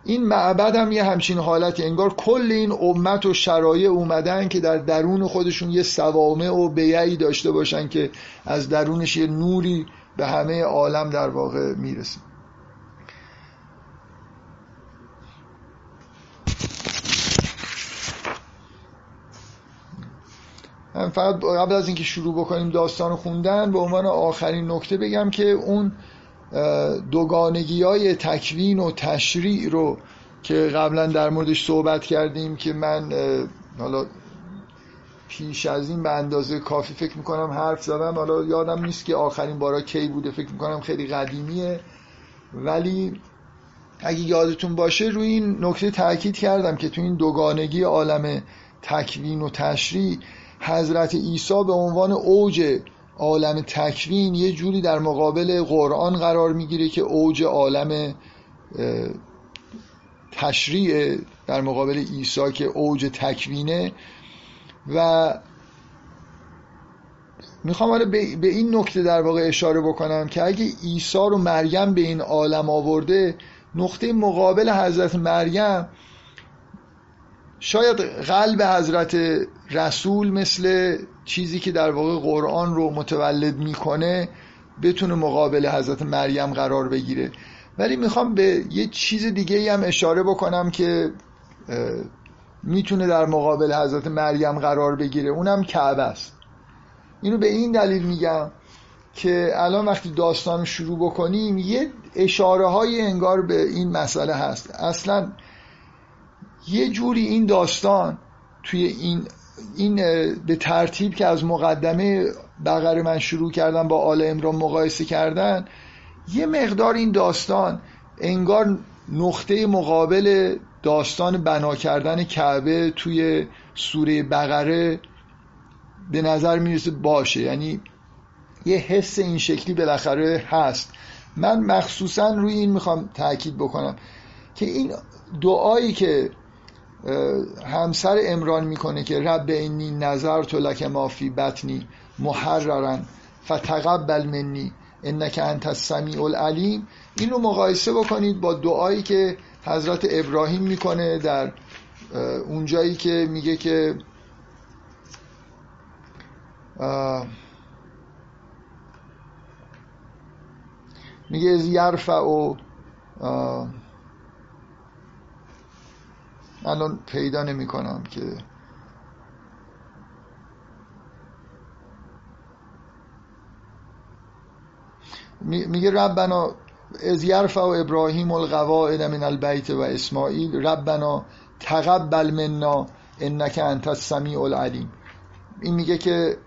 این معبد هم یه همچین حالتی انگار کل این امت و شرایع اومدن که در درون خودشون یه سوامه و بیعی داشته باشن که از درونش یه نوری به همه عالم در واقع می‌رسه. فقط قبل از اینکه شروع بکنیم داستان خوندن به عنوان آخرین نکته بگم که اون دوگانگی های تکوین و تشریع رو که قبلا در موردش صحبت کردیم که من حالا پیش از این به اندازه کافی فکر می‌کنم حرف زدم. حالا یادم نیست که آخرین بارا کی بوده فکر می‌کنم خیلی قدیمیه. ولی اگه یادتون باشه روی این نکته تاکید کردم که تو این دوگانگی عالم تکوین و تشریع حضرت عیسی به عنوان اوج عالم تکوین یه جوری در مقابل قرآن قرار می‌گیره که اوج عالم تشریع در مقابل عیسی که اوج تکوینه. و می‌خوام حالا به این نکته در واقع اشاره بکنم که اگه عیسی رو مریم به این عالم آورده نقطه مقابل حضرت مریم شاید قلب حضرت رسول مثل چیزی که در واقع قرآن رو متولد می‌کنه بتونه مقابل حضرت مریم قرار بگیره. ولی می‌خوام به یه چیز دیگه هم اشاره بکنم که می‌تونه در مقابل حضرت مریم قرار بگیره. اونم کعبه است. اینو به این دلیل میگم که الان وقتی داستان رو شروع بکنیم یه اشاره های انگار به این مسئله هست. اصلا یه جوری این داستان توی این این به ترتیب که از مقدمه بقره من شروع کردم با آل امران مقایسه کردن یه مقدار این داستان انگار نقطه مقابل داستان بنا کردن کعبه توی سوره بقره به نظر می‌رسه باشه. یعنی یه حس این شکلی بالاخره هست. من مخصوصا روی این می‌خوام تاکید بکنم که این دعایی که همسر امران می‌کنه که رب اینی نظر تو لک ما فی بطنی محررن فتقبل منی انک انت السمیع العلیم. این رو مقایسه بکنید با دعایی که حضرت ابراهیم می‌کنه در اونجایی که میگه که میگه یرفع و الان پیدا نمی کنم که میگه ربنا از یرفع و ابراهیم القواعد من البیت و اسماعیل ربنا تقبل منا انک انت السمیع العلیم. این میگه که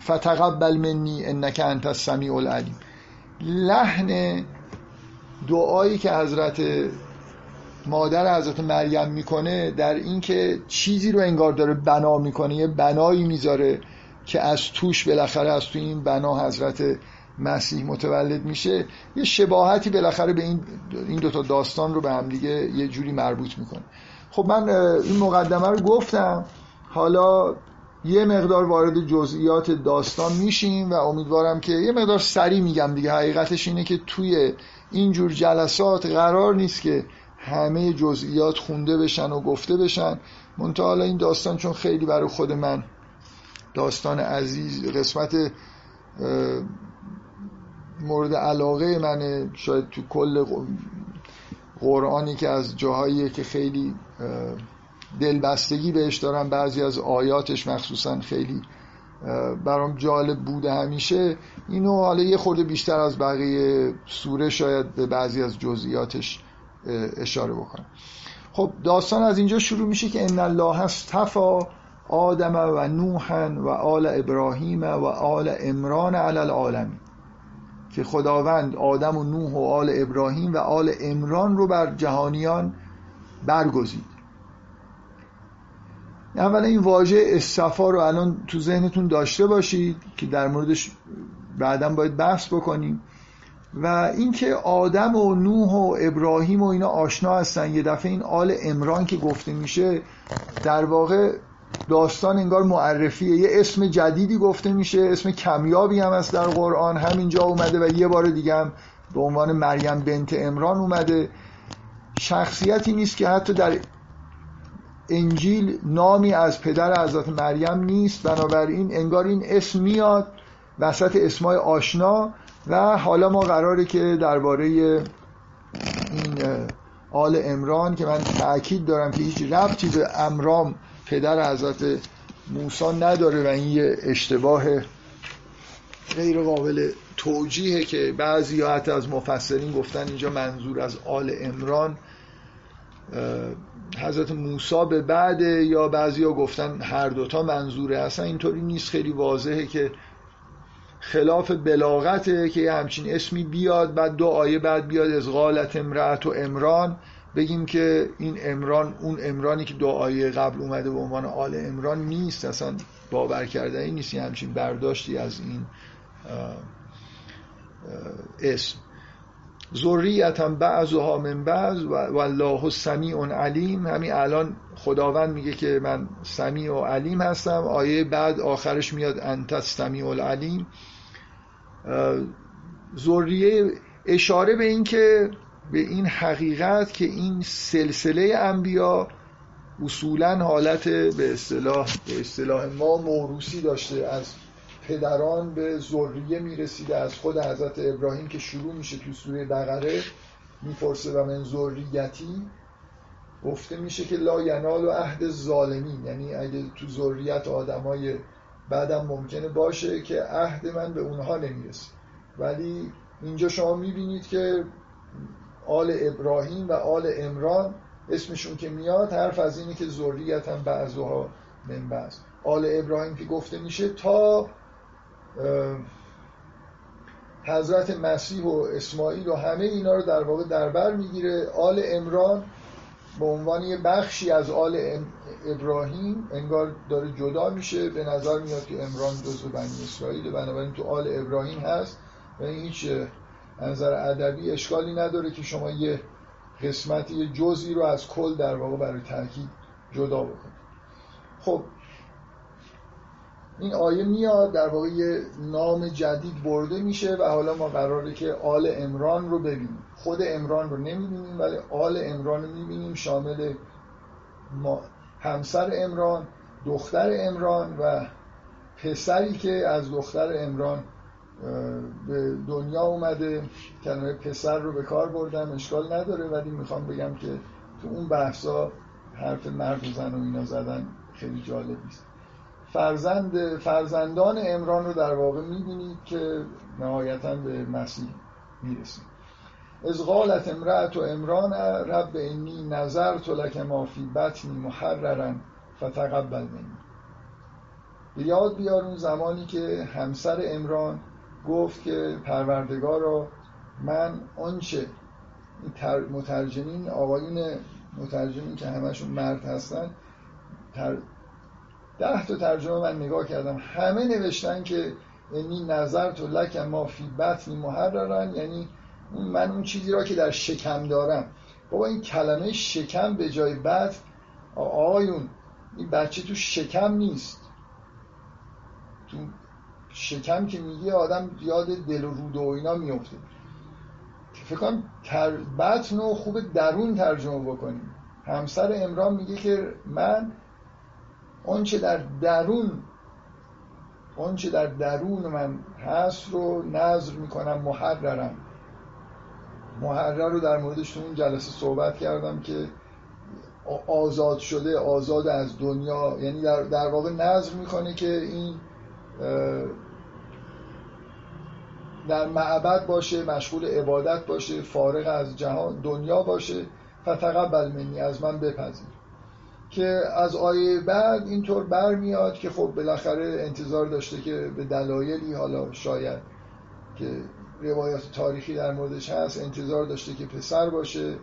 فتقبل منی انک انت السمیع العلیم. لحن دعایی که حضرت مادر حضرت مریم می‌کنه در اینکه چیزی رو انگار داره بنا می‌کنه یه بنایی می‌ذاره که از توش بالاخره از تو این بنا حضرت مسیح متولد میشه. یه شباهتی بالاخره به این این دوتا داستان رو به هم دیگه یه جوری مربوط می‌کنه. خب من این مقدمه رو گفتم. حالا یه مقدار وارد جزئیات داستان میشیم و امیدوارم که یه مقدار سریع میگم دیگه. حقیقتش اینه که توی اینجور جلسات قرار نیست که همه جزئیات خونده بشن و گفته بشن. منتها حالا این داستان چون خیلی برای خود من داستان عزیز قسمت مورد علاقه منه. شاید تو کل قرآنی که از جاهایی که خیلی دلبستگی بهش دارم. بعضی از آیاتش مخصوصا خیلی برام جالب بوده همیشه. اینو حالا یه خورده بیشتر از بقیه سوره شاید به بعضی از جزئیاتش اشاره بکنم. خب داستان از اینجا شروع میشه که ان الله استفا آدم و نوحا و آل ابراهیم و آل امران علی العالمین. که خداوند آدم و نوح و آل ابراهیم و آل امران رو بر جهانیان برگزید. اولا این واژه استفا رو الان تو ذهنتون داشته باشید که در موردش بعدا باید بحث بکنیم. و اینکه آدم و نوح و ابراهیم و اینا آشنا هستن یه دفعه این آل امران که گفته میشه در واقع داستان انگار معرفیه. یه اسم جدیدی گفته میشه اسم کمیابی هم هست در قرآن. همینجا اومده و یه بار دیگه هم به عنوان مریم بنت امران اومده. شخصیتی نیست که حتی در انجیل نامی از پدر حضرت مریم نیست. بنابراین انگار این اسم میاد وسط اسمای آشنا. و حالا ما قراره که درباره این آل امران که من تاکید دارم که هیچ ربطی به امرام پدر حضرت موسی نداره و این یه اشتباه غیر قابل توجیهه که بعضی حتی از مفسرین گفتن اینجا منظور از آل امران حضرت موسی به بعد یا بعضی ها گفتن هر دوتا منظوره. اصلا اینطوری نیست. خیلی واضحه که خلاف بلاغته که یه همچین اسمی بیاد بعد دو آیه بعد بیاد از غالت امرأت و امران بگیم که این امران اون امرانی که دو آیه قبل اومده به عنوان آل امران نیست اصلا باور کردنی نیست. همچین برداشتی از این اسم. ذریتا بعضها من بعض و الله سمیع علیم همین الان خداوند میگه که من سمیع و علیم هستم. آیه بعد آخرش میاد انت سمیع العلیم. ذریه اشاره به این که به این حقیقت که این سلسله انبیا اصولا حالت به اصطلاح به اصطلاح ما موروسی داشته از پدران به ذریه می‌رسیده از خود حضرت ابراهیم که شروع میشه تو سوره بقره می‌پرسه و من ذریتی؟ گفته میشه که لا ینال و عهد ظالمین یعنی اگه تو ذریت آدمای بعدم ممکنه باشه که عهد من به اونها نمی‌رسه. ولی اینجا شما می‌بینید که آل ابراهیم و آل امران اسمشون که میاد حرف از اینه که ذریت هم بعضها من بعض آل ابراهیم که گفته میشه تا حضرت مسیح و اسماعیل و همه اینا رو در واقع در بر می‌گیره. آل امران به عنوان یه بخشی از آل ابراهیم انگار داره جدا میشه. به نظر میاد که امران جزو بنی اسرائیل بنابراین تو آل ابراهیم هست و این هیچ نظر ادبی اشکالی نداره که شما یه قسمتی یه جزئی رو از کل در واقع برای تاکید جدا بکنید. خب این آیه میاد در واقع یه نام جدید برده میشه و حالا ما قراره که آل امران رو ببینیم. خود امران رو نمی‌بینیم ولی آل امران رو می‌بینیم شامل ما همسر امران دختر امران و پسری که از دختر امران به دنیا اومده کلمه پسر رو به کار بردم اشکال نداره ولی می‌خوام بگم که تو اون بحثا حرف مرد و زن و اینا زدن خیلی جالب نیست. فرزند فرزندان امران رو در واقع می‌بینید که نهایتا به مسیح می‌رسید از غالت امرأت و امران رب انی نظر تو لک ما فی بطنی محررن فتقبل منی. به یاد بیار اون زمانی که همسر امران گفت که پروردگار رو من آنچه مترجمین آقایون مترجمین که همشون مرد هستن ده تا ترجمه من نگاه کردم. همه نوشتن که انی نظر تو لک ما فی بطنی محررن یعنی من اون چیزی را که در شکم دارم. بابا این کلمه شکم به جای بطن آقایون این بچه تو شکم نیست. تو شکم که میگه آدم یاد دل و رود و اینا میفته. فکر کنم تر... بطن و خوب درون ترجمه بکنیم. همسر امران میگه که من آنچه در درون آنچه در درون من هست رو نظر می‌کنم محررم. محرر رو در موردش اون جلسه صحبت کردم که آزاد شده آزاد از دنیا. یعنی در, در واقع نظر می‌کنه که این در معبد باشه مشغول عبادت باشه فارغ از جهان دنیا باشه. فتقبل منی از من بپذیر. که از آیه بعد اینطور برمیاد که خب بالاخره انتظار داشته که به دلایلی حالا شاید که روایات تاریخی در موردش هست انتظار داشته که پسر باشه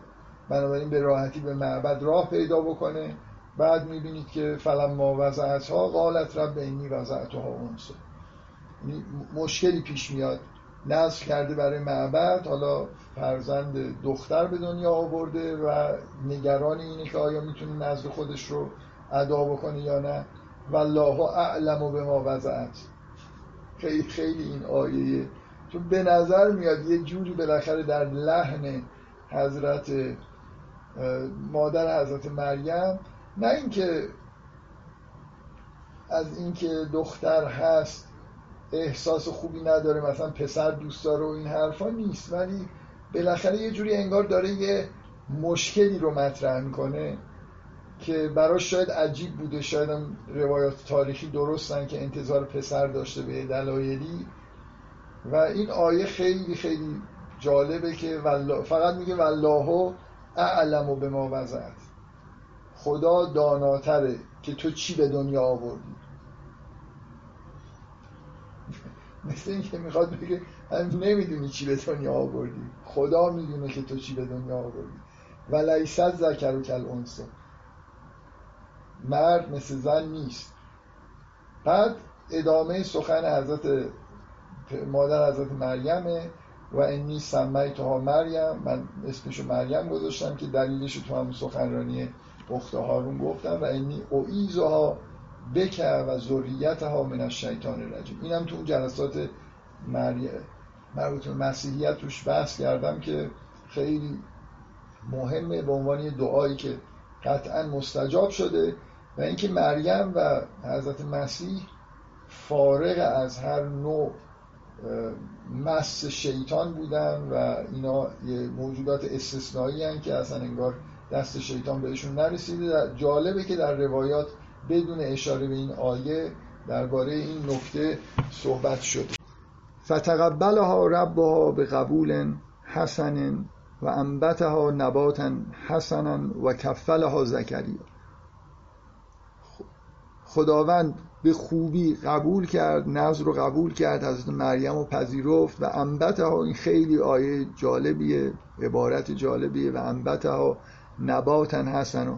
بنابراین به راحتی به معبد راه پیدا بکنه. بعد می‌بینید که فلم ما وضعت ها قالت رب اینی وضعت ها اونسه یعنی مشکلی پیش میاد. نصر کرده برای معبد حالا فرزند دختر به دنیا آورده و نگران اینه که آیا می‌تونه نزد خودش رو ادا بکنه یا نه. والله اعلم به ما وضعت. خیلی خیلی این آیه. چون به نظر میاد یه جوری بالاخره در لحن حضرت مادر حضرت مریم نه اینکه از اینکه دختر هست احساس خوبی نداره مثلا پسر دوست داره و این حرفا نیست ولی بالاخره یه جوری انگار داره یه مشکلی رو مطرح می‌کنه که براش شاید عجیب بوده شاید هم روایات تاریخی درستن که انتظار پسر داشته به دلایلی. و این آیه خیلی خیلی جالبه که فقط میگه والله اعلم و به ما وضعت. خدا داناتره که تو چی به دنیا آوردی. مثل این می‌خواد بگه هم نمی‌دونی چی به دنیا آوردی. خدا می‌دونه که تو چی به دنیا آوردی. و لیست ذکر و کل انسا مرد مثل زن نیست. بعد ادامه سخن حضرت مادر حضرت مریمه و انی ها مریم. من اسمشو مریم گذاشتم که دلیلش تو هم سخنرانی اخت هارون گفتم و انی اعیزها بکه و ذریتها من الشیطان الرجیم. اینم تو اون جلسات مربوط به مسیحیت توش بحث کردم که خیلی مهمه به عنوان دعایی که قطعا مستجاب شده و اینکه مریم و حضرت مسیح فارغ از هر نوع مس شیطان بودن و اینا یه موجودات استثنایی هن که اصلا انگار دست شیطان بهشون نرسیده. جالبه که در روایات بدون اشاره به این آیه درباره این نکته صحبت شده. فتقبلها ربها به قبول حسن و انبتها نباتا حسنا و کفلها زکریا. خداوند به خوبی قبول کرد نظر رو قبول کرد حضرت مریم رو پذیرفت و انبت ها این خیلی آیه جالبیه عبارت جالبیه و انبت ها نباتن هستن و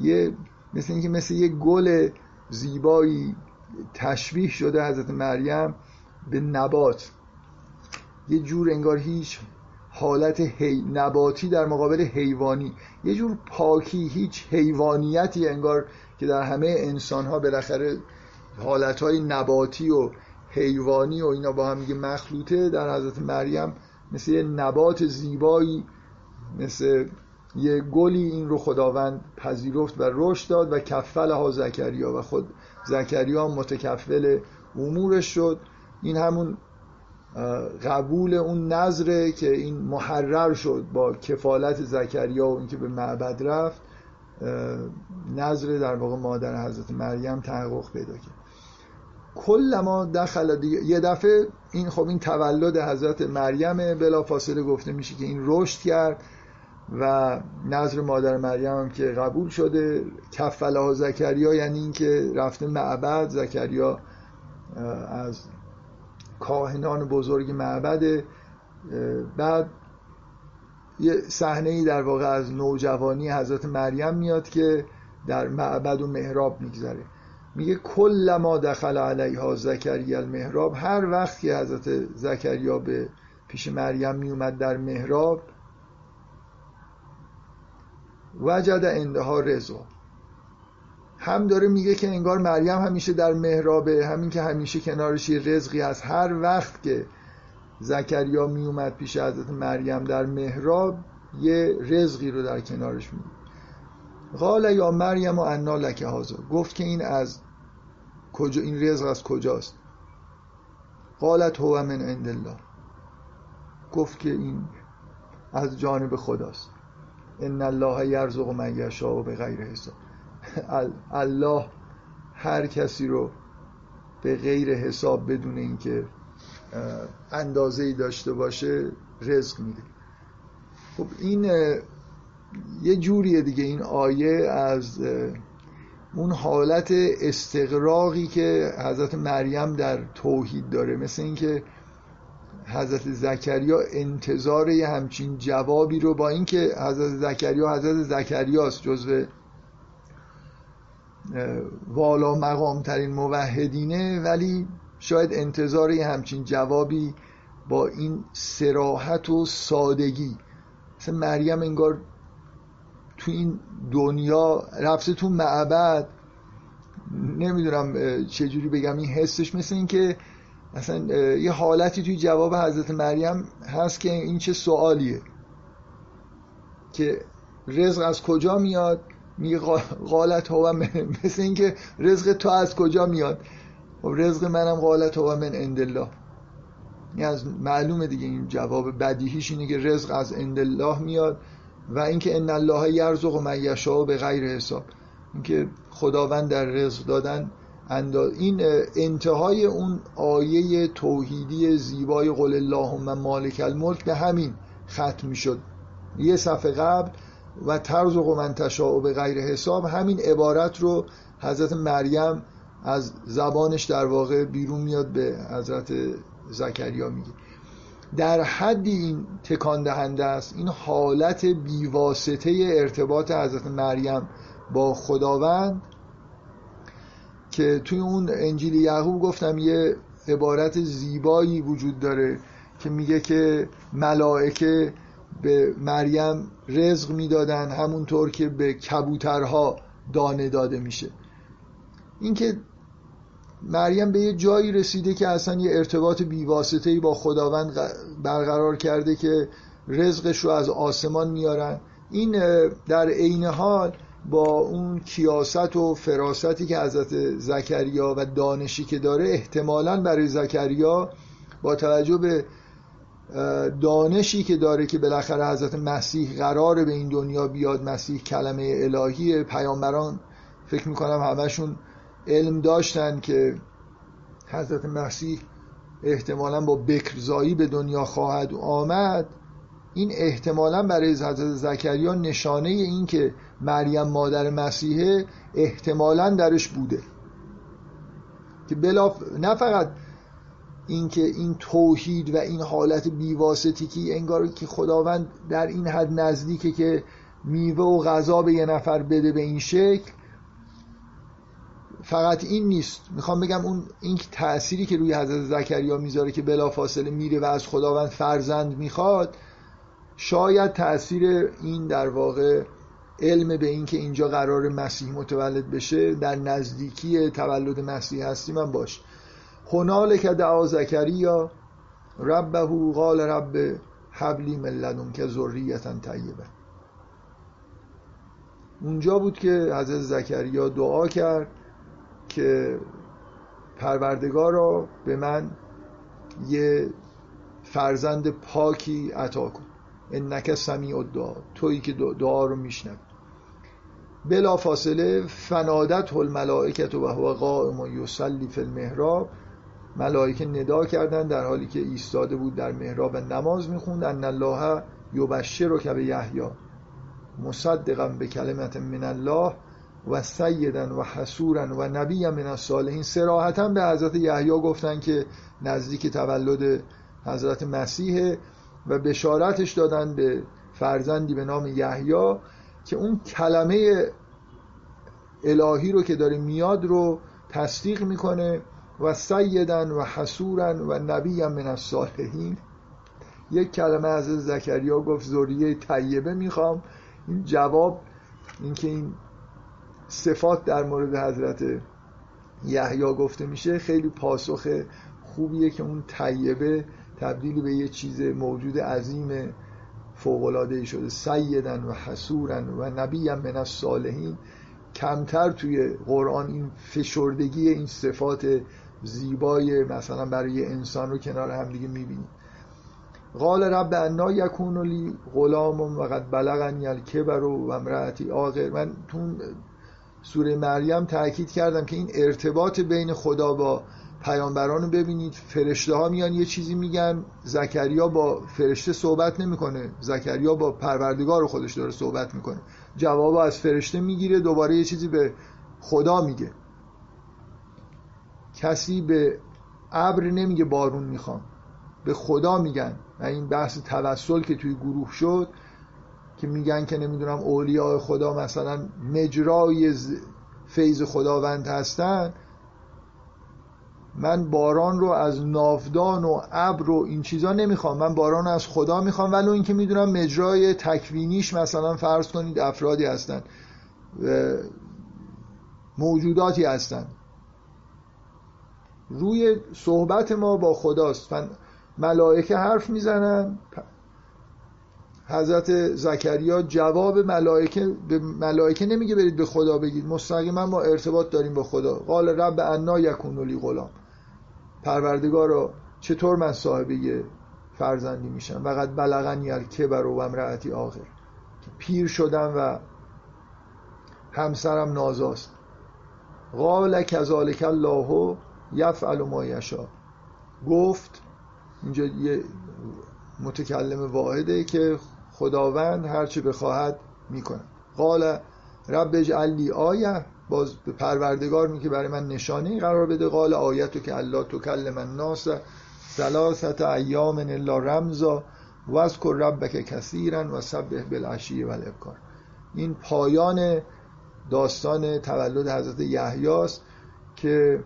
یه مثل اینکه مثل یه گل زیبایی تشبیه شده حضرت مریم. به نبات. یه جور انگار هیچ حالت هی... نباتی در مقابل حیوانی. یه جور پاکی هیچ حیوانیتی انگار که در همه انسان ها بالاخره حالت های نباتی و حیوانی و اینا با هم مخلوطه. در حضرت مریم مثل یه نبات زیبایی مثل یه گلی این رو خداوند پذیرفت و رشد داد و کفل ها زکریا و خود زکریا متکفل امورش شد. این همون قبول اون نظره که این محرر شد با کفالت زکریا و اینکه به معبد رفت نظر در واقع مادر حضرت مریم تحقق پیدا کرد. کل ما دخل یه دفعه این خب این تولد حضرت مریم بلا فاصله گفته میشه که این رشد کرد و نظر مادر مریم هم که قبول شده. کفله ها زکریا یعنی اینکه رفته معبد زکریا از کاهنان بزرگ معبد بعد یه صحنه ای در واقع از نوجوانی حضرت مریم میاد که در معبد و محراب میگذره. میگه کل ما دخل علیها زکریا المحراب هر وقت که حضرت زکریا به پیش مریم میومد در محراب وجد اندها رضا هم داره میگه که انگار مریم همیشه در محرابه همین که همیشه کنارش یه رزقی از هر وقت که زکریا میومد پیش حضرت مریم در محراب یه رزقی رو در کنارش می‌دید قال یا مریم و انا لک هازا گفت که این از کجا این رزق از کجاست؟ قالت هو من عند الله. گفت که این از جانب خداست. ان الله یرزق من یشاء به غیر حساب. الله هر کسی رو به غیر حساب بدون اینکه اندازه ای داشته باشه رزق میده. خب این یه جوریه دیگه. این آیه از اون حالت استقراقی که حضرت مریم در توحید داره. مثل اینکه حضرت زکریا انتظار یه همچین جوابی رو با اینکه حضرت زکریا حضرت زکریاست جزو والا مقام ترین موحدینه ولی شاید انتظار همچین جوابی با این سراحت و سادگی. مثل مریم انگار تو این دنیا رفته تو معبد. نمی‌دونم چجوری بگم این حسش مثل این که اصلا یه حالتی توی جواب حضرت مریم هست که این چه سوالیه. که رزق از کجا میاد؟ میگه قالت هو مثل اینکه رزق تو از کجا میاد؟ و خب رزق منم قالت هو من عند الله. این از معلومه دیگه این جواب بدیهیش اینه که رزق از عند الله میاد و اینکه ان الله یرزق و من یشاء به غیر حساب. اینکه خداوند در رزق دادن انداز این انتهای اون آیه توحیدی زیبای قول اللهم مالک الملک به همین ختم شد یه صفحه قبل و ترزق من تشاء به غیر حساب همین عبارت رو حضرت مریم از زبانش در واقع بیرون میاد به حضرت زکریا میگه. در حدی این تکان دهنده است این حالت بیواسطه ارتباط حضرت مریم با خداوند که توی اون انجیل یعقوب گفتم یه عبارت زیبایی وجود داره که میگه که ملائکه به مریم رزق می‌دادن همونطور که به کبوترها دانه داده میشه. اینکه مریم به یه جایی رسیده که اصلا یه ارتباط بیواسطه با خداوند برقرار کرده که رزقش رو از آسمان میارن. این در عین حال با اون کیاست و فراستی که حضرت زکریا و دانشی که داره احتمالا برای زکریا با توجه به دانشی که داره که بالاخره حضرت مسیح قراره به این دنیا بیاد مسیح کلمه الهی پیامبران فکر می‌کنم همشون علم داشتن که حضرت مسیح احتمالا با بکرزایی به دنیا خواهد آمد. این احتمالا برای حضرت زکریا نشانه این که مریم مادر مسیحه احتمالا درش بوده. که بلا نه فقط اینکه این توحید و این حالت بیواسطی که انگار که خداوند در این حد نزدیکه که میوه و غذا به یه نفر بده به این شکل فقط این نیست. می‌خوام بگم اون این تأثیری که روی حضرت زکریا می‌ذاره که بلا فاصله میره و از خداوند فرزند می‌خواد شاید تأثیر این در واقع علم به این که اینجا قرار مسیح متولد بشه در نزدیکی تولد مسیح هستیم من باش هنالک دعا زکریا ربه قال رب حبلی من که ذریتا طیبه اونجا بود که حضرت زکریا دعا کرد که پروردگار را به من یه فرزند پاکی عطا کن. انک سمیع الدعا. تویی که دعا رو میشنوی. بلا فاصله فنادت الملائکت و هو قائم و یصلی فی المحراب. ملائکه ندا کردن در حالی که ایستاده بود در محراب نماز می‌خوند ان الله یبشر که به یحیی مصدقا به کلمت من الله و سیدن و حسورن و نبی من الصالحین. سراحتا به حضرت یحیی گفتن که نزدیک تولد حضرت مسیح و بشارتش دادن به فرزندی به نام یحیی که اون کلمه الهی رو که داره میاد رو تصدیق می‌کنه. و سیدن و حسورن و نبی من الصالحین. یک کلمه از زکریا گفت ذریه طیبه می‌خوام. این جواب اینکه این صفات در مورد حضرت یحیی گفته میشه خیلی پاسخ خوبیه که اون طیبه تبدیل به یه چیز موجود عظیم فوقلاده شده. سیدن و حسورن و نبی من الصالحین. کمتر توی قرآن این فشردگی این صفات زیبای مثلا برای انسان رو کنار هم دیگه می‌بینیم قال رب انا یکون لی غلام و قد بلغنی الکبر و امرأتی آخر. من تو سوره مریم تاکید کردم که این ارتباط بین خدا با پیامبران رو ببینید. فرشته ها میان یه چیزی میگن زکریا با فرشته صحبت نمی‌کنه. زکریا با پروردگار خودش داره صحبت می‌کنه. جواب از فرشته می‌گیره دوباره یه چیزی به خدا میگه. کسی به ابر نمیگه بارون می‌خوام. به خدا میگن. و این بحث توسل که توی گروه شد که میگن که نمی‌دونم اولیاء خدا مثلا مجرای فیض خداوند هستن. من باران رو از نافدان و ابر و این چیزا نمی‌خوام. من باران رو از خدا می‌خوام ولو اینکه می‌دونم مجرای تکوینیش مثلا فرض کنید افرادی هستن. موجوداتی هستن. روی صحبت ما با خداست. ملائکه حرف می‌زنن حضرت زکریا جواب ملائکه به ملائکه نمیگه برید به خدا بگید. مستقیما ما ارتباط داریم با خدا. قال رب انا یکون لی غلام. پروردگارا چطور من صاحب فرزندی میشم؟ وقت بلغنی الکبر و امرأتی آخر. پیر شدم و همسرم نازاست. قال کذالک الله یفعل ما یشا گفت اینجا یه متکلم واحده که خداوند هرچی بخواهد می‌کنه قال رب اجعل لی آیه. باز به پروردگار میگه برای من نشانه قرار بده. قال آیتو که الله تکلم الناس ثلاثت ایام الا رمزا واذکر ربک کثیرا و سبح بالعشی و این پایان داستان تولد حضرت یحیاست که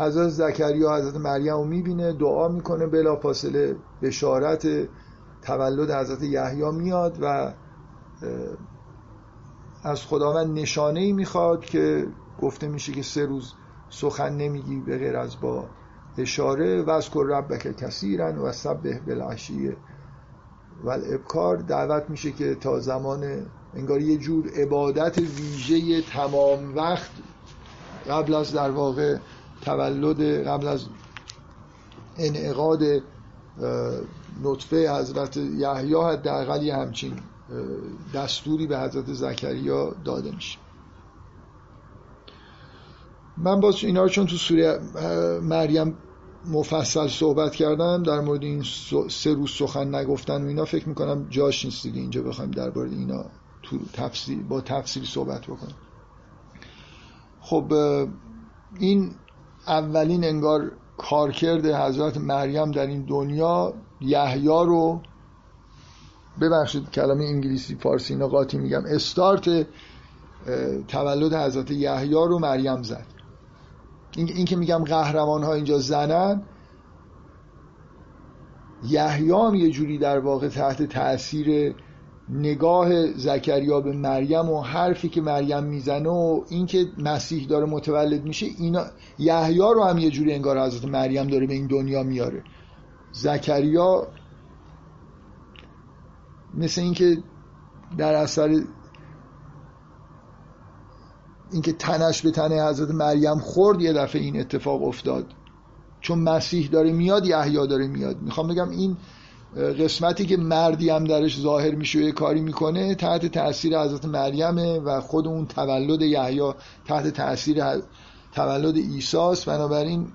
حضرت زکریا حضرت مریم رو می‌بینه دعا می‌کنه بلا فاصله بشارت تولد حضرت یحیی میاد و از خداوند نشانه ای می‌خواد که گفته میشه که سه روز سخن نمیگی به غیر از با اشاره. و از ربک کثیرن و سبه بالعشیه و الابکار دعوت میشه که تا زمان انگار یه جور عبادت ویژه تمام وقت قبل از در واقع تولد قبل از انعقاد نطفه حضرت یحیی حداقل یه همچین دستوری به حضرت زکریا داده میشه. من باز اینا چون تو سوره مریم مفصل صحبت کردم در مورد این سه روز سخن نگفتن و اینا فکر می‌کنم جاش نیست دیگه. اینجا بخوایم درباره اینا تو تفصیل با تفصیل صحبت بکنیم. خب این اولین انگار کارکرد حضرت مریم در این دنیا یحیی رو ببخشید کلمه انگلیسی فارسی اینا قاطی میگم استارت تولد حضرت یحیی رو مریم زد. این, این که میگم قهرمان ها اینجا زنن یحیی یه جوری در واقع تحت تاثیر نگاه زکریا به مریم و حرفی که مریم می‌زنه و اینکه مسیح داره متولد میشه اینا یحیی رو هم یه جوری انگار حضرت مریم داره به این دنیا میاره. زکریا مثل اینکه در اثر اینکه تنش به تنه حضرت مریم خورد یه دفعه این اتفاق افتاد. چون مسیح داره میاد یحیی داره میاد. می‌خوام بگم این قسمتی که مردی هم درش ظاهر میشه و یه کاری می‌کنه تحت تاثیر حضرت مریمه و خود اون تولد یحیی تحت تاثیر تولد عیسی بنابراین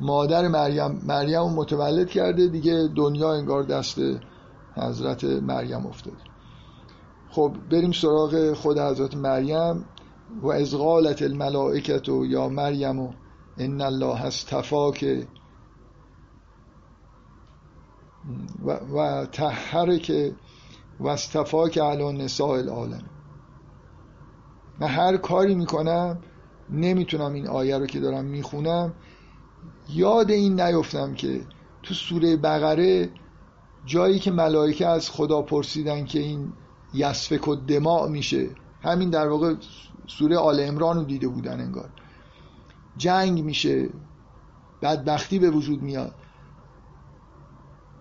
مادر مریم مریم متولد کرده. دیگه دنیا انگار دست حضرت مریم افتاد خب بریم سراغ خود حضرت مریم. و از قالت الملائکت و یا مریم و ان الله که و, و تحر که و که علی نساء العالم. من هر کاری می‌کنم نمی‌تونم این آیه رو که دارم می‌خونم یاد این نیفتم که تو سوره بقره جایی که ملائکه از خدا پرسیدن که این یسفک و دماع میشه همین در واقع سوره آل امران رو دیده بودن انگار. جنگ میشه بدبختی به وجود میاد.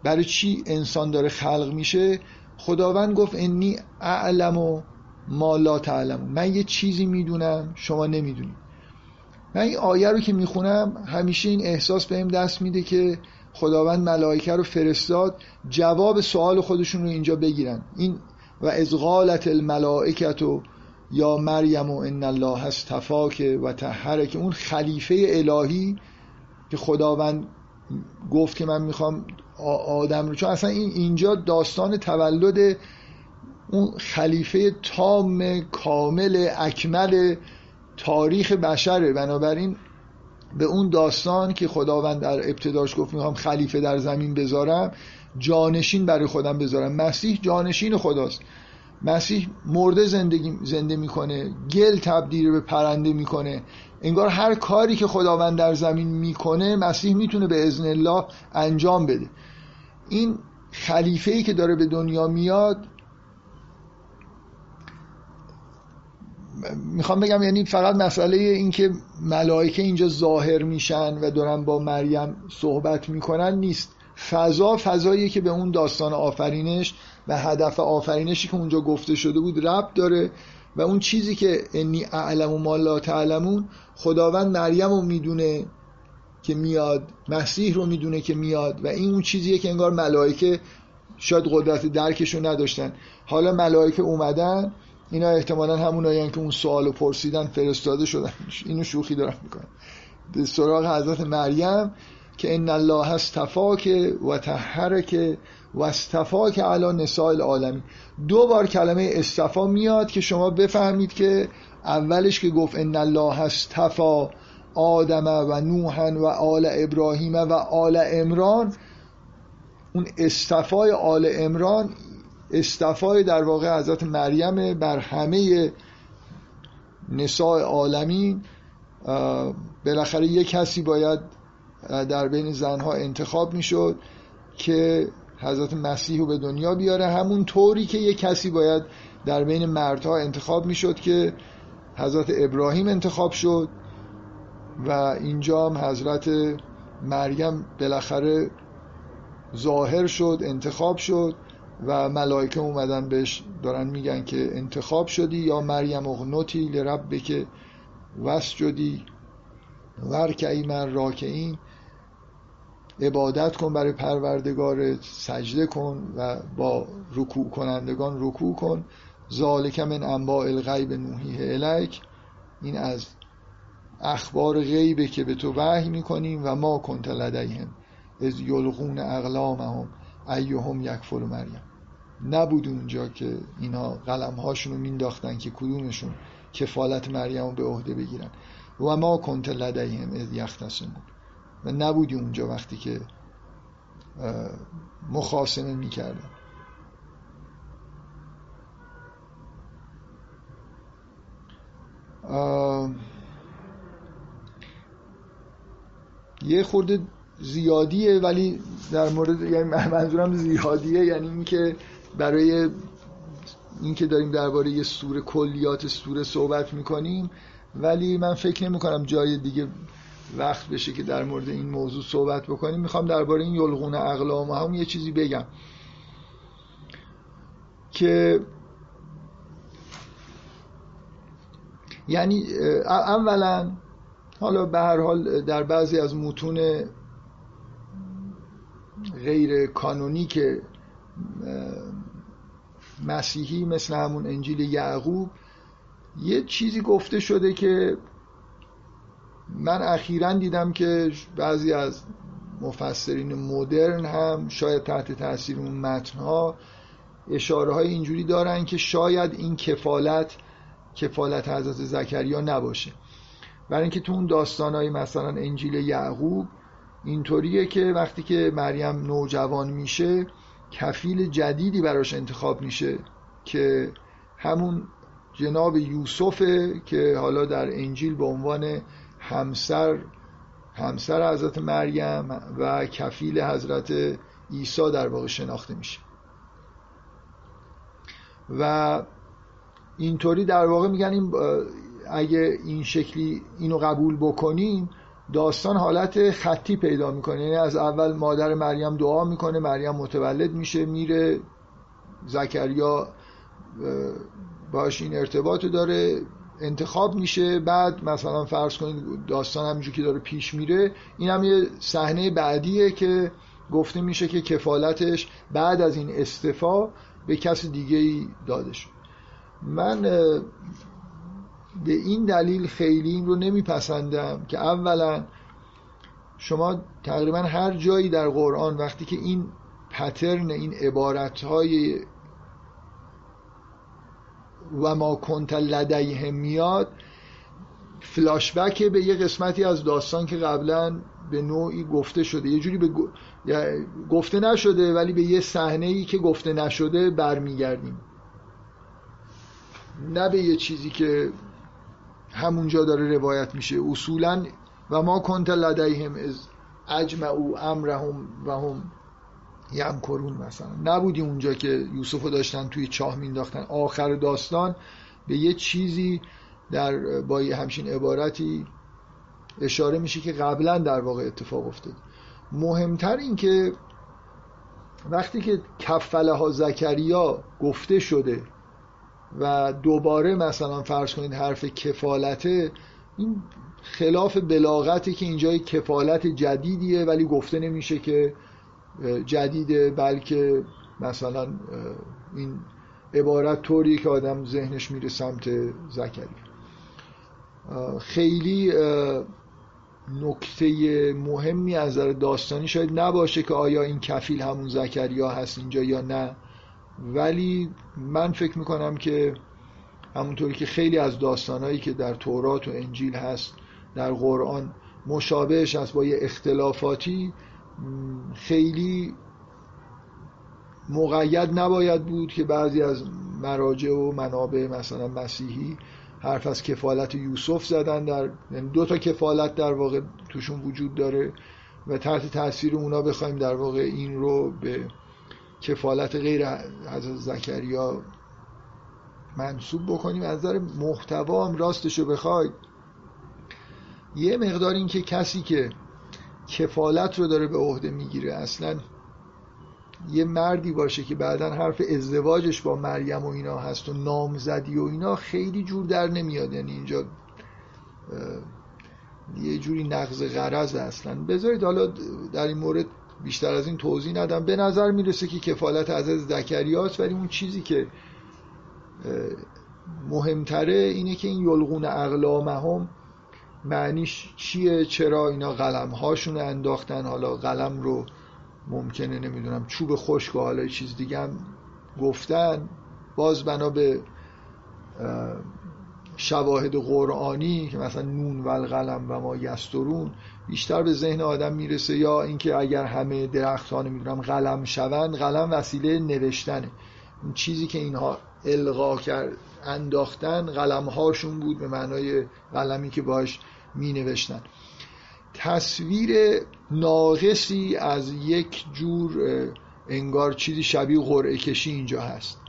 برای چی انسان داره خلق میشه؟ خداوند گفت انی اعلم و ما لا تعلم. من یه چیزی می‌دونم شما نمی‌دونید من این آیه رو که می‌خونم همیشه این احساس بهم دست میده که خداوند ملائکه رو فرستاد جواب سوال خودشون رو اینجا بگیرن. این و از قالت الملائکت و یا مریم و ان الله استفاک و تحره که اون خلیفه الهی که خداوند گفت که من می‌خوام آدم رو. چون اصلا این اینجا داستان تولد اون خلیفه تام کامل اکمل تاریخ بشره. بنابراین به اون داستان که خداوند در ابتداش گفت می‌خوام خلیفه در زمین بذارم جانشین برای خودم بذارم. مسیح جانشین خداست. مسیح مرده زندگی زنده می‌کنه گل تبدیل به پرنده می‌کنه. انگار هر کاری که خداوند در زمین می‌کنه مسیح می‌تونه به اذن الله انجام بده. این خلیفه ای که داره به دنیا میاد می‌خوام بگم یعنی فقط مسئله این که ملائکه اینجا ظاهر میشن و دارن با مریم صحبت می‌کنن نیست. فضا فضاییه که به اون داستان آفرینش و هدف آفرینشی که اونجا گفته شده بود ربط داره و اون چیزی که انی اعلم و ما لا تعلمون خداوند مریم رو می‌دونه که میاد مسیح رو می‌دونه که میاد و این اون چیزیه که انگار ملائکه شاید قدرت درکش رو نداشتن. حالا ملائکه اومدن اینا احتمالا همون که اون سوالو پرسیدن فرستاده شدن. اینو شوخی دارم می‌کنم. به سراغ حضرت مریم که ان الله استفاک و طهرک و استفاک علی نساء العالمین. دو بار کلمه استفا میاد که شما بفهمید که اولش که گفت ان الله استفا آدم و نوحا و آل ابراهیم و آل امران اون استفای آل امران استفای در واقع حضرت مریم بر همه نساء عالمین. بالاخره یک کسی باید در بین زنها انتخاب می‌شد که حضرت مسیح رو به دنیا بیاره. همون طوری که یک کسی باید در بین مردها انتخاب می‌شد که حضرت ابراهیم انتخاب شد. و اینجا هم حضرت مریم بالاخره ظاهر شد انتخاب شد و ملائکه اومدن بهش دارن میگن که انتخاب شدی یا مریم اغنوتی لرب که وسجدی ورکعی من راکعین عبادت کن برای پروردگار سجده کن و با رکوع کنندگان رکوع کن. ذالک من انباء الغیب نوحیه الک این از اخبار غیبه که به تو وحی می‌کنیم و ما کنت لدیهم از یلغون اقلامهم ایهم یکفر مریم. نبود اونجا که اینا قلم هاشون رو مینداختن که کدومشون کفالت مریم رو به عهده بگیرن. و ما کنت لدیهم از یختصمون. و نبودی اونجا وقتی که مخاسمه می‌کردن. یه خورده زیادیه ولی در مورد یعنی منظورم زیادیه یعنی اینکه برای اینکه داریم درباره یه سوره کلیات سوره صحبت می‌کنیم ولی من فکر نمی کنم جای دیگه وقت بشه که در مورد این موضوع صحبت بکنیم. می‌خوام درباره این یلغون اقلام هم یه چیزی بگم که یعنی اولا حالا به هر حال در بعضی از متون غیر کانونی که مسیحی مثل همون انجیل یعقوب یه چیزی گفته شده که من اخیرا دیدم که بعضی از مفسرین مدرن هم شاید تحت تاثیر اون متنها اشاره های اینجوری دارن که شاید این کفالت کفالت حضرت زکریا نباشه. برای اینکه تو اون داستان های مثلا انجیل یعقوب اینطوریه که وقتی که مریم نوجوان میشه کفیل جدیدی براش انتخاب میشه که همون جناب یوسفه که حالا در انجیل به عنوان همسر همسر حضرت مریم و کفیل حضرت عیسی در واقع شناخته میشه. و اینطوری در واقع میگن این اگه این شکلی اینو قبول بکنیم داستان حالت خطی پیدا می‌کنه. یعنی از اول مادر مریم دعا می‌کنه مریم متولد میشه میره. زکریا باش این ارتباط داره انتخاب میشه. بعد مثلا فرض کنید داستان همینجور که داره پیش میره این هم یه صحنه بعدیه که گفته میشه که کفالتش بعد از این استفا به کس دیگه ای داده شد. من به این دلیل خیلی این رو نمیپسندم که اولا شما تقریبا هر جایی در قرآن وقتی که این پترن این عبارت های و ما کنت لدیه میاد فلاشبک به یه قسمتی از داستان که قبلا به نوعی گفته شده. یه جوری به گفته نشده ولی به یه صحنه ای که گفته نشده برمیگردیم. نه به یه چیزی که همونجا داره روایت میشه. اصولا و ما کنت لدیهم از اجمعو امرهم و هم یمکرون مثلا. نبودی اونجا که یوسف رو داشتن توی چاه مینداختن. آخر داستان به یه چیزی در با همچین عبارتی اشاره میشه که قبلا در واقع اتفاق افتاد. مهمتر این که وقتی که کفله ها زکریا گفته شده و دوباره مثلا فرض کنید حرف کفالته این خلاف بلاغتی که اینجا کفالت جدیدیه ولی گفته نمیشه که جدیده بلکه مثلا این عبارت طوری که آدم ذهنش میره سمت زکریا. خیلی نکته مهمی از نظر داستانی شاید نباشه که آیا این کفیل همون زکریا هست اینجا یا نه. ولی من فکر می‌کنم که همونطوری که خیلی از داستانهایی که در تورات و انجیل هست در قرآن مشابهش هست با یه اختلافاتی خیلی مقید نباید بود که بعضی از مراجع و منابع مثلا مسیحی حرف از کفالت یوسف زدن در یعنی دو تا کفالت در واقع توشون وجود داره و تحت تاثیر اونا بخوایم در واقع این رو به کفالت غیر حضرت زکریا منصوب بکنیم. از نظر محتوا هم راستش رو بخواید. یه مقدار این که کسی که کفالت رو داره به عهده می‌گیره اصلا یه مردی باشه که بعدا حرف ازدواجش با مریم و اینا هست و نامزدی و اینا خیلی جور در نمیاد. یعنی اینجا یه جوری نقض غرض اصلا. بذارید حالا در این مورد بیشتر از این توضیح ندم. به نظر می‌رسه که کفالت از زکریاست ولی اون چیزی که مهمتره اینه که این یلغون اقلامهم معنیش چیه؟ چرا اینا قلم هاشون انداختن؟ حالا قلم رو ممکنه نمی‌دونم چوب خشک و حالا چیز دیگه هم گفتن. باز بنا به شواهد قرآنی که مثلا نون و القلم و ما یسترون بیشتر به ذهن آدم می‌رسه یا اینکه اگر همه درخت ها نمی‌دونم قلم شوند قلم وسیله نوشتنه. اون چیزی که اینها القا کرد انداختن قلم هاشون بود به معنای قلمی که باش می نوشتن تصویر ناقصی از یک جور انگار چیزی شبیه قرعه کشی اینجا هست.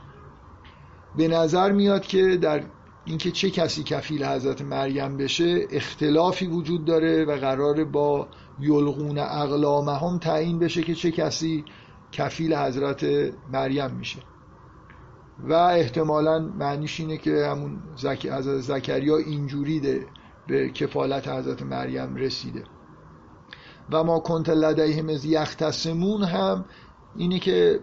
به نظر میاد که در اینکه چه کسی کفیل حضرت مریم بشه اختلافی وجود داره و قرار با یلغون اقلامهم تعیین بشه که چه کسی کفیل حضرت مریم میشه. و احتمالا معنیش اینه که همون زک... حضرت زکریا اینجوری ده به کفالت حضرت مریم رسیده. و ما کنت لدیهم از یختصمون هم اینه که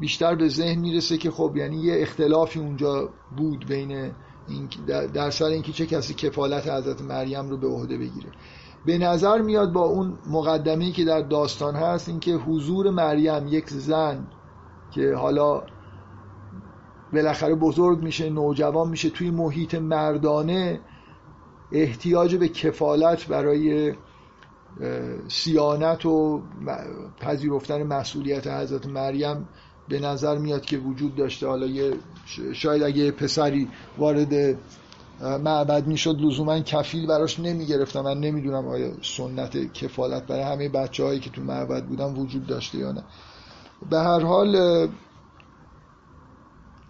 بیشتر به ذهن می‌رسه که خب یعنی یه اختلافی اونجا بود بین در سر اینکه چه کسی کفالت حضرت مریم رو به عهده بگیره. به نظر میاد با اون مقدمه‌ای که در داستان هست اینکه حضور مریم یک زن که حالا بالاخره بزرگ میشه نوجوان میشه توی محیط مردانه احتیاج به کفالت برای سیانت و پذیرفتن مسئولیت حضرت مریم به نظر میاد که وجود داشته. حالا یه شاید اگه پسری وارد معبد می‌شد لزوما کفیل براش نمی‌گرفتم من نمی‌دونم آیا سنت کفالت برای همه بچه هایی که تو معبد بودن وجود داشته یا نه. به هر حال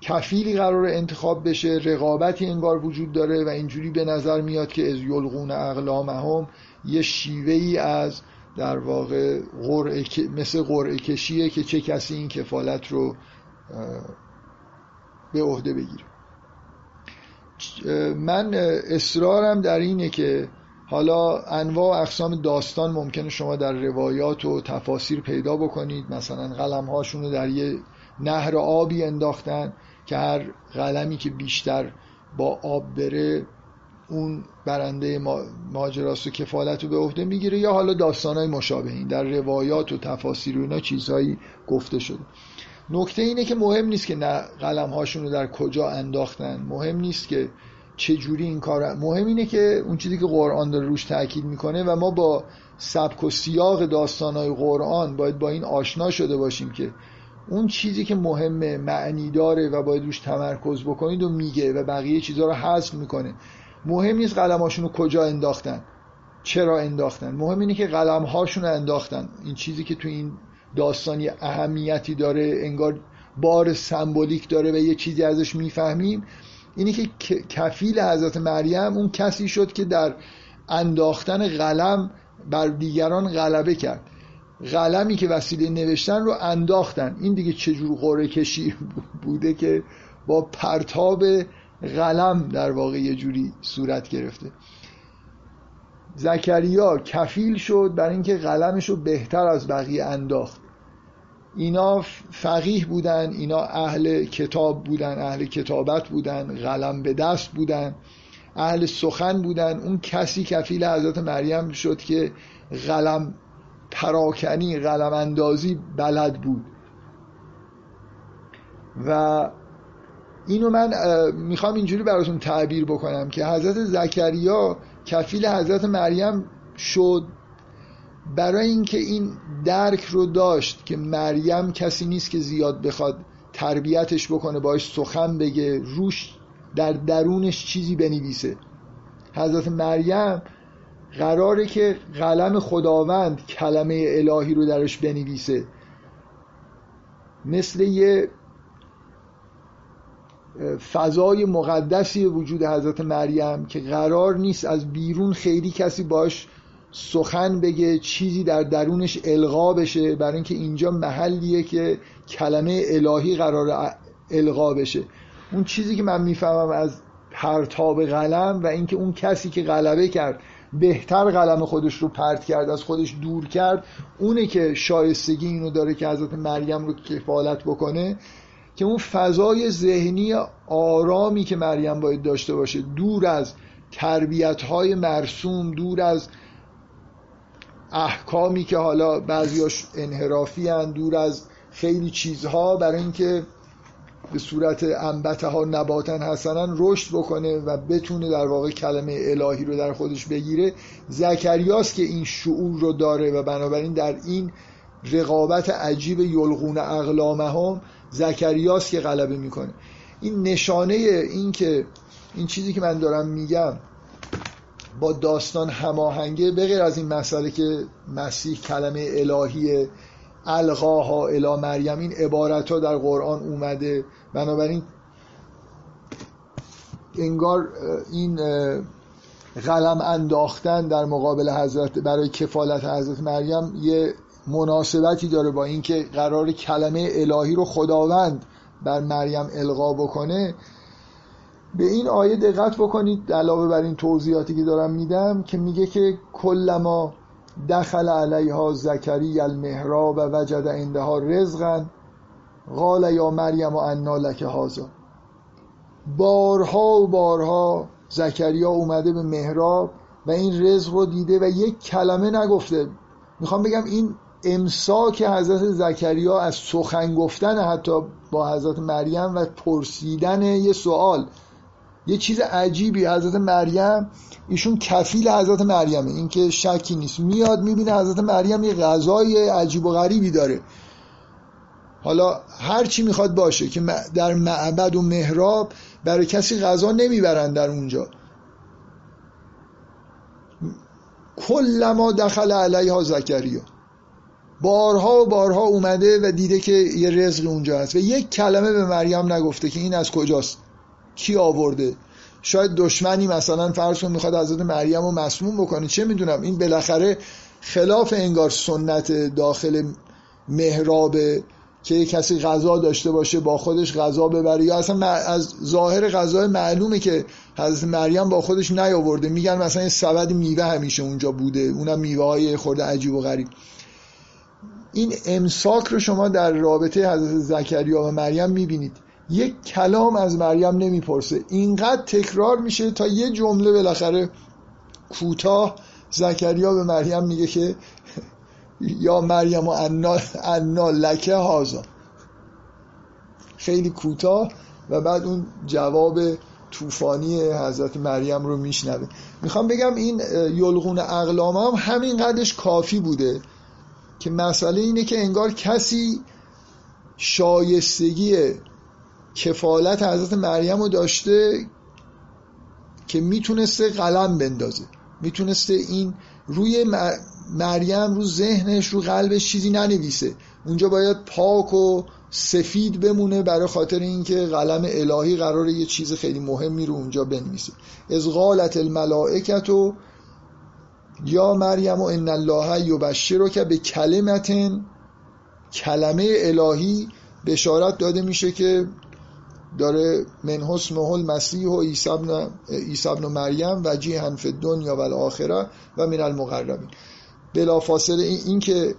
کفیلی قرار انتخاب بشه. رقابتی انگار وجود داره و اینجوری به نظر میاد که از یلغون اقلامهم یه شیوه ای از در واقع غرعه مثل قرعه کشیه که چه کسی این کفالت رو به عهده بگیره. من اصرارم در اینه که حالا انواع و اقسام داستان ممکنه شما در روایات و تفاسیر پیدا بکنید. مثلا قلم هاشون رو در یه نهر آبی انداختن که هر قلمی که بیشتر با آب بره اون برنده ماجراست و کفالت رو به عهده می‌گیره یا حالا داستان های مشابهین در روایات و تفاسیر و اینا چیزهایی گفته شده. نکته اینه که مهم نیست که نه قلم هاشون رو در کجا انداختن. مهم نیست که چه جوری این کار مهم اینه که اون چیزی که قرآن داره روش تاکید می‌کنه و ما با سبک و سیاق داستان های قرآن باید با این آشنا شده باشیم که اون چیزی که مهمه معنی داره و باید روش تمرکز بکنید و میگه و بقیه چیزها رو حذف می‌کنه. مهم نیست قلماشون رو کجا انداختن چرا انداختن. مهم اینه که قلم هاشون رو انداختن. این چیزی که تو این داستانی اهمیتی داره انگار بار سمبولیک داره و یه چیزی ازش می‌فهمیم. اینی که کفیل حضرت مریم اون کسی شد که در انداختن قلم بر دیگران غلبه کرد. قلمی که وسیله نوشتن رو انداختن. این دیگه چجور قره کشی بوده که با پرتاب قلم در واقع یه جوری صورت گرفته. زکریا کفیل شد برای اینکه قلمش رو بهتر از بقیه انداخت. اینا فقیه بودن اینا اهل کتاب بودن اهل کتابت بودن قلم به دست بودن اهل سخن بودن. اون کسی کفیل حضرت مریم شد که قلم پراکنی قلم اندازی بلد بود. و اینو من می‌خوام اینجوری براتون تعبیر بکنم که حضرت زکریا کفیل حضرت مریم شد برای اینکه این درک رو داشت که مریم کسی نیست که زیاد بخواد تربیتش بکنه باش سخن بگه روش در درونش چیزی بنویسه. حضرت مریم قراره که قلم خداوند کلمه الهی رو درش بنویسه. مثل یه فضای مقدسی وجود حضرت مریم که قرار نیست از بیرون خیلی کسی باش سخن بگه چیزی در درونش القا بشه برای اینکه اینجا محلیه که کلمه الهی قرار القا بشه. اون چیزی که من می‌فهمم از پرتاب قلم و اینکه اون کسی که غلبه کرد بهتر قلم خودش رو پرت کرد از خودش دور کرد اونه که شایستگی اینو داره که حضرت مریم رو کفالت بکنه. که اون فضای ذهنی آرامی که مریم باید داشته باشه دور از تربیت های مرسوم دور از احکامی که حالا بعضیاش انحرافی هن دور از خیلی چیزها برای اینکه به صورت انبته ها نباتن حسنا رشد بکنه و بتونه در واقع کلمه الهی رو در خودش بگیره. زکریاست که این شعور رو داره و بنابراین در این رقابت عجیب یلغون اقلامهم زکریاست که غلبه می‌کنه. این نشانه این که این چیزی که من دارم میگم با داستان هماهنگه بغیر از این مسئله که مسیح کلمه الهی القاها الی مریم این عبارت ها در قرآن اومده. بنابراین انگار این قلم انداختن در مقابل حضرت برای کفالت حضرت مریم یه مناسبتی داره با اینکه قرار کلمه الهی رو خداوند بر مریم القا بکنه. به این آیه دقت بکنید علاوه بر این توضیحاتی که دارم میدم که میگه که کلما دخل علیها زکری المهراب و وجد عندها رزقا قال یا مریم و انا لک هازا بارها و بارها زکریا اومده به محراب و این رزق رو دیده و یک کلمه نگفته. می‌خوام بگم این امساک حضرت زکریا از سخن گفتن حتی با حضرت مریم و پرسیدن یه سوال یه چیز عجیبی حضرت مریم ایشون کفیل حضرت مریمه این که شکی نیست. میاد می‌بینه حضرت مریم یه غذای عجیب و غریبی داره. حالا هر چی می‌خواد باشه که در معبد و محراب برای کسی غذا نمی‌برن در اونجا. کلما دخل علیها زکریا. بارها و بارها اومده و دیده که یه رزق اونجا هست. و یک کلمه به مریم نگفته که این از کجاست؟ کی آورده؟ شاید دشمنی مثلا فرض کن می‌خواد حضرت مریم رو مسموم بکنه. چه می‌دونم؟ این بالاخره خلاف انگار سنت داخل محراب که کسی غذا داشته باشه با خودش غذا ببره. یا اصلا از ظاهر غذا معلومه که حضرت مریم با خودش نیاورده. میگن مثلا سبد میوه همیشه اونجا بوده. اونم میوه های خورده عجیب و غریب. این امساک رو شما در رابطه حضرت زکریا و مریم می‌بینید. یک کلام از مریم نمی‌پرسه. اینقدر تکرار میشه تا یه جمله بالاخره کوتاه زکریا به مریم میگه که یا مریم و انا, انا لکه هازا خیلی کوتاه و بعد اون جواب طوفانی حضرت مریم رو میشنوه. می‌خوام بگم این یلغون اقلام هم همین قدش کافی بوده. که مسئله اینه که انگار کسی شایستگی کفالت حضرت مریم رو داشته که می‌تونسته قلم بندازه. می‌تونسته این روی مریم رو ذهنش رو قلبش چیزی ننویسه. اونجا باید پاک و سفید بمونه برای خاطر اینکه قلم الهی قراره یه چیز خیلی مهمی رو اونجا بنویسه. از قالت الملائکت و یا مریم و ان الله یبشر که به کلمتن کلمه الهی بشارت داده میشه که داره من حسن مسیح و عیسی ابن مریم و جیهن فی دنیا و الاخره و من المقربین. بلا فاصله این, که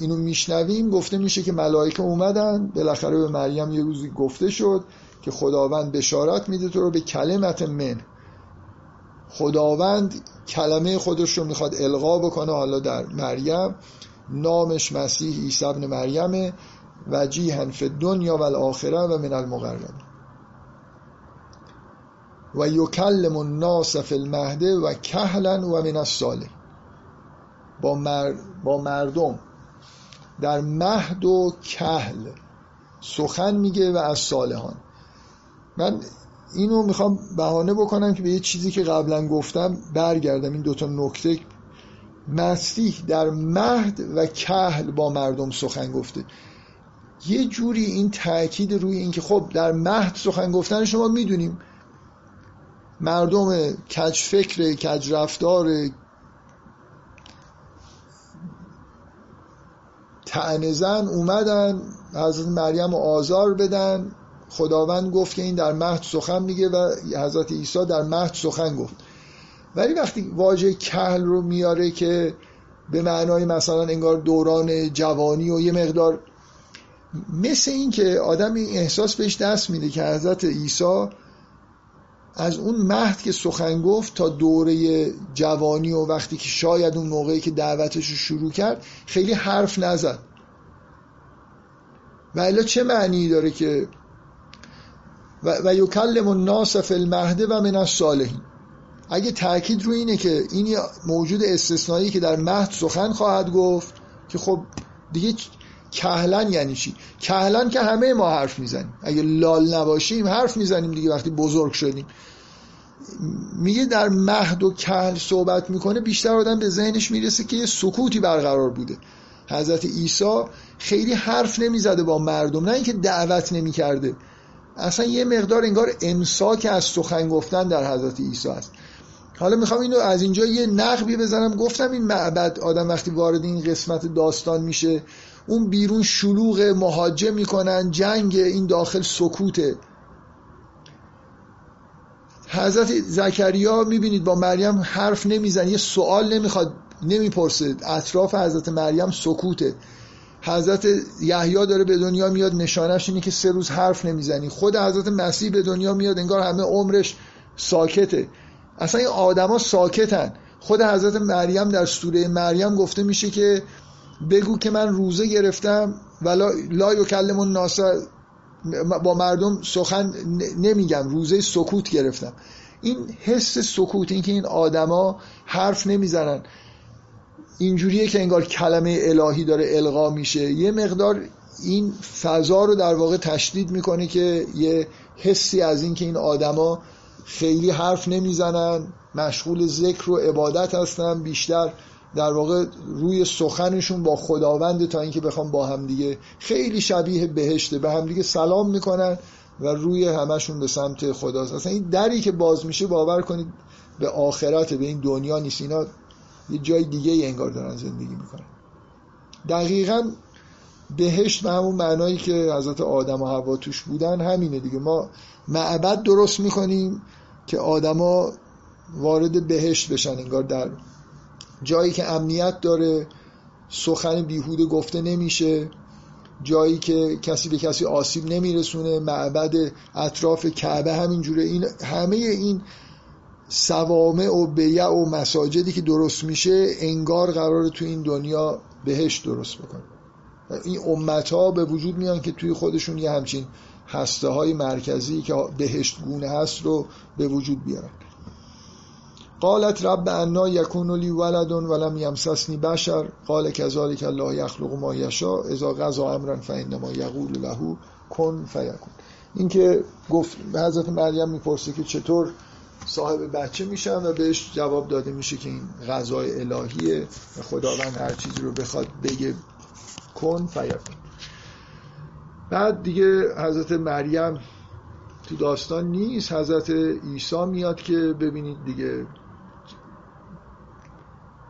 اینو میشنویم گفته میشه که ملائکه اومدن بالاخره به مریم یه روزی گفته شد که خداوند بشارت میده تو رو به کلمت من. خداوند کلمه خودش رو می‌خواد القا بکنه حالا در مریم. نامش مسیح عیسی ابن مریمه. وجیها فی دنیا و الاخره و من المقرب و یکلم الناس فی المهده و کهلا و من الصالح. با, مر... با مردم. در مهد و کهل سخن میگه و از صالحان. من اینو می‌خوام بهانه بکنم که به یه چیزی که قبلا گفتم برگردم این دوتا نکته. مسیح در مهد و کهل با مردم سخن گفته. یه جوری این تاکید روی اینکه خب در مهد سخن گفتن شما می‌دونیم مردم کج فکر کج رفتار تعنزن اومدن حضرت مریم آزار بدن. خداوند گفت که این در مهد سخن میگه و حضرت عیسی در مهد سخن گفت. ولی وقتی واژه کهل رو میاره که به معنای مثلا انگار دوران جوانی و یه مقدار مثل این که آدم این احساس بهش دست میده که حضرت عیسی از اون مهد که سخن گفت تا دوره جوانی و وقتی که شاید اون موقعی که دعوتش رو شروع کرد خیلی حرف نزد. و چه معنی داره که و, یکلم الناس فی المهده و من الصالحین. اگه تاکید رو اینه که این موجود استثنایی که در مهد سخن خواهد گفت که خب دیگه کهلن یعنی چی؟ کهلن که همه ما حرف می‌زنیم. اگه لال نباشیم حرف می‌زنیم دیگه وقتی بزرگ شدیم. میگه در مهد و کهل صحبت می‌کنه بیشتر آدم به ذهنش می‌رسه که یه سکوتی برقرار بوده. حضرت عیسی خیلی حرف نمی‌زده با مردم. نه اینکه دعوت نمی‌کرده. اصلا یه مقدار انگار امساک از سخن گفتن در حضرت عیسی است. حالا می‌خوام اینو از اینجا یه نقبی بزنم. گفتم این معبد آدم وقتی وارد این قسمت داستان میشه اون بیرون شلوغ مهاجم می‌کنن جنگ این داخل سکوته. حضرت زکریا می‌بینید با مریم حرف نمیزن یه سوال نمی‌خواد نمی‌پرسه. اطراف حضرت مریم سکوته. حضرت یحیی داره به دنیا میاد نشانش اینه که سه روز حرف نمی‌زنی. خود حضرت مسیح به دنیا میاد انگار همه عمرش ساکته. اصلا این آدما ساکتن. خود حضرت مریم در سوره مریم گفته میشه که بگو که من روزه گرفتم ولا لا یکلم الناس با مردم سخن نمیگم روزه سکوت گرفتم. این حس سکوت این که این آدما حرف نمی‌زنن. اینجوریه که انگار کلمه الهی داره القا میشه. یه مقدار این فضا رو در واقع تشدید می‌کنه که یه حسی از این که این آدما خیلی حرف نمی‌زنن مشغول ذکر و عبادت هستن بیشتر در واقع روی سخنشون با خداوند تا اینکه بخوام با همدیگه خیلی شبیه بهشته. به همدیگه سلام می‌کنن و روی همشون به سمت خداست. اصلا این دری که باز میشه باور کنید به آخرت به این دنیا نیست. اینا یه جای دیگه ای انگار دارن زندگی می‌کنن. دقیقا بهشت به همون معنایی که حضرت آدم و هوا توش بودن همینه دیگه. ما معبد درست می‌کنیم که آدما وارد بهشت بشن انگار در جایی که امنیت داره سخن بیهوده گفته نمیشه جایی که کسی به کسی آسیب نمیرسونه معبد اطراف کعبه همینجوره. این همه این سوامع و بیع و مساجدی که درست میشه انگار قرار تو این دنیا بهش درست بکنه. این امت ها به وجود میان که توی خودشون یه همچین هسته های مرکزی که بهشت گونه هست رو به وجود بیارن. قالت رب انا یکون لی ولد ولم یمسسنی بشر. قال کذالک الله یخلق ما یشاء. اذا قضا امرا فانما یقول له کن فیکون. این که گفت حضرت مریم می‌پرسه که چطور صاحب بچه میشن و بهش جواب داده میشه که این غذای الهیه و خداوند هر چیزی رو بخواد بگه کن فیکون بعد دیگه حضرت مریم تو داستان نیست. حضرت عیسی میاد که ببینید دیگه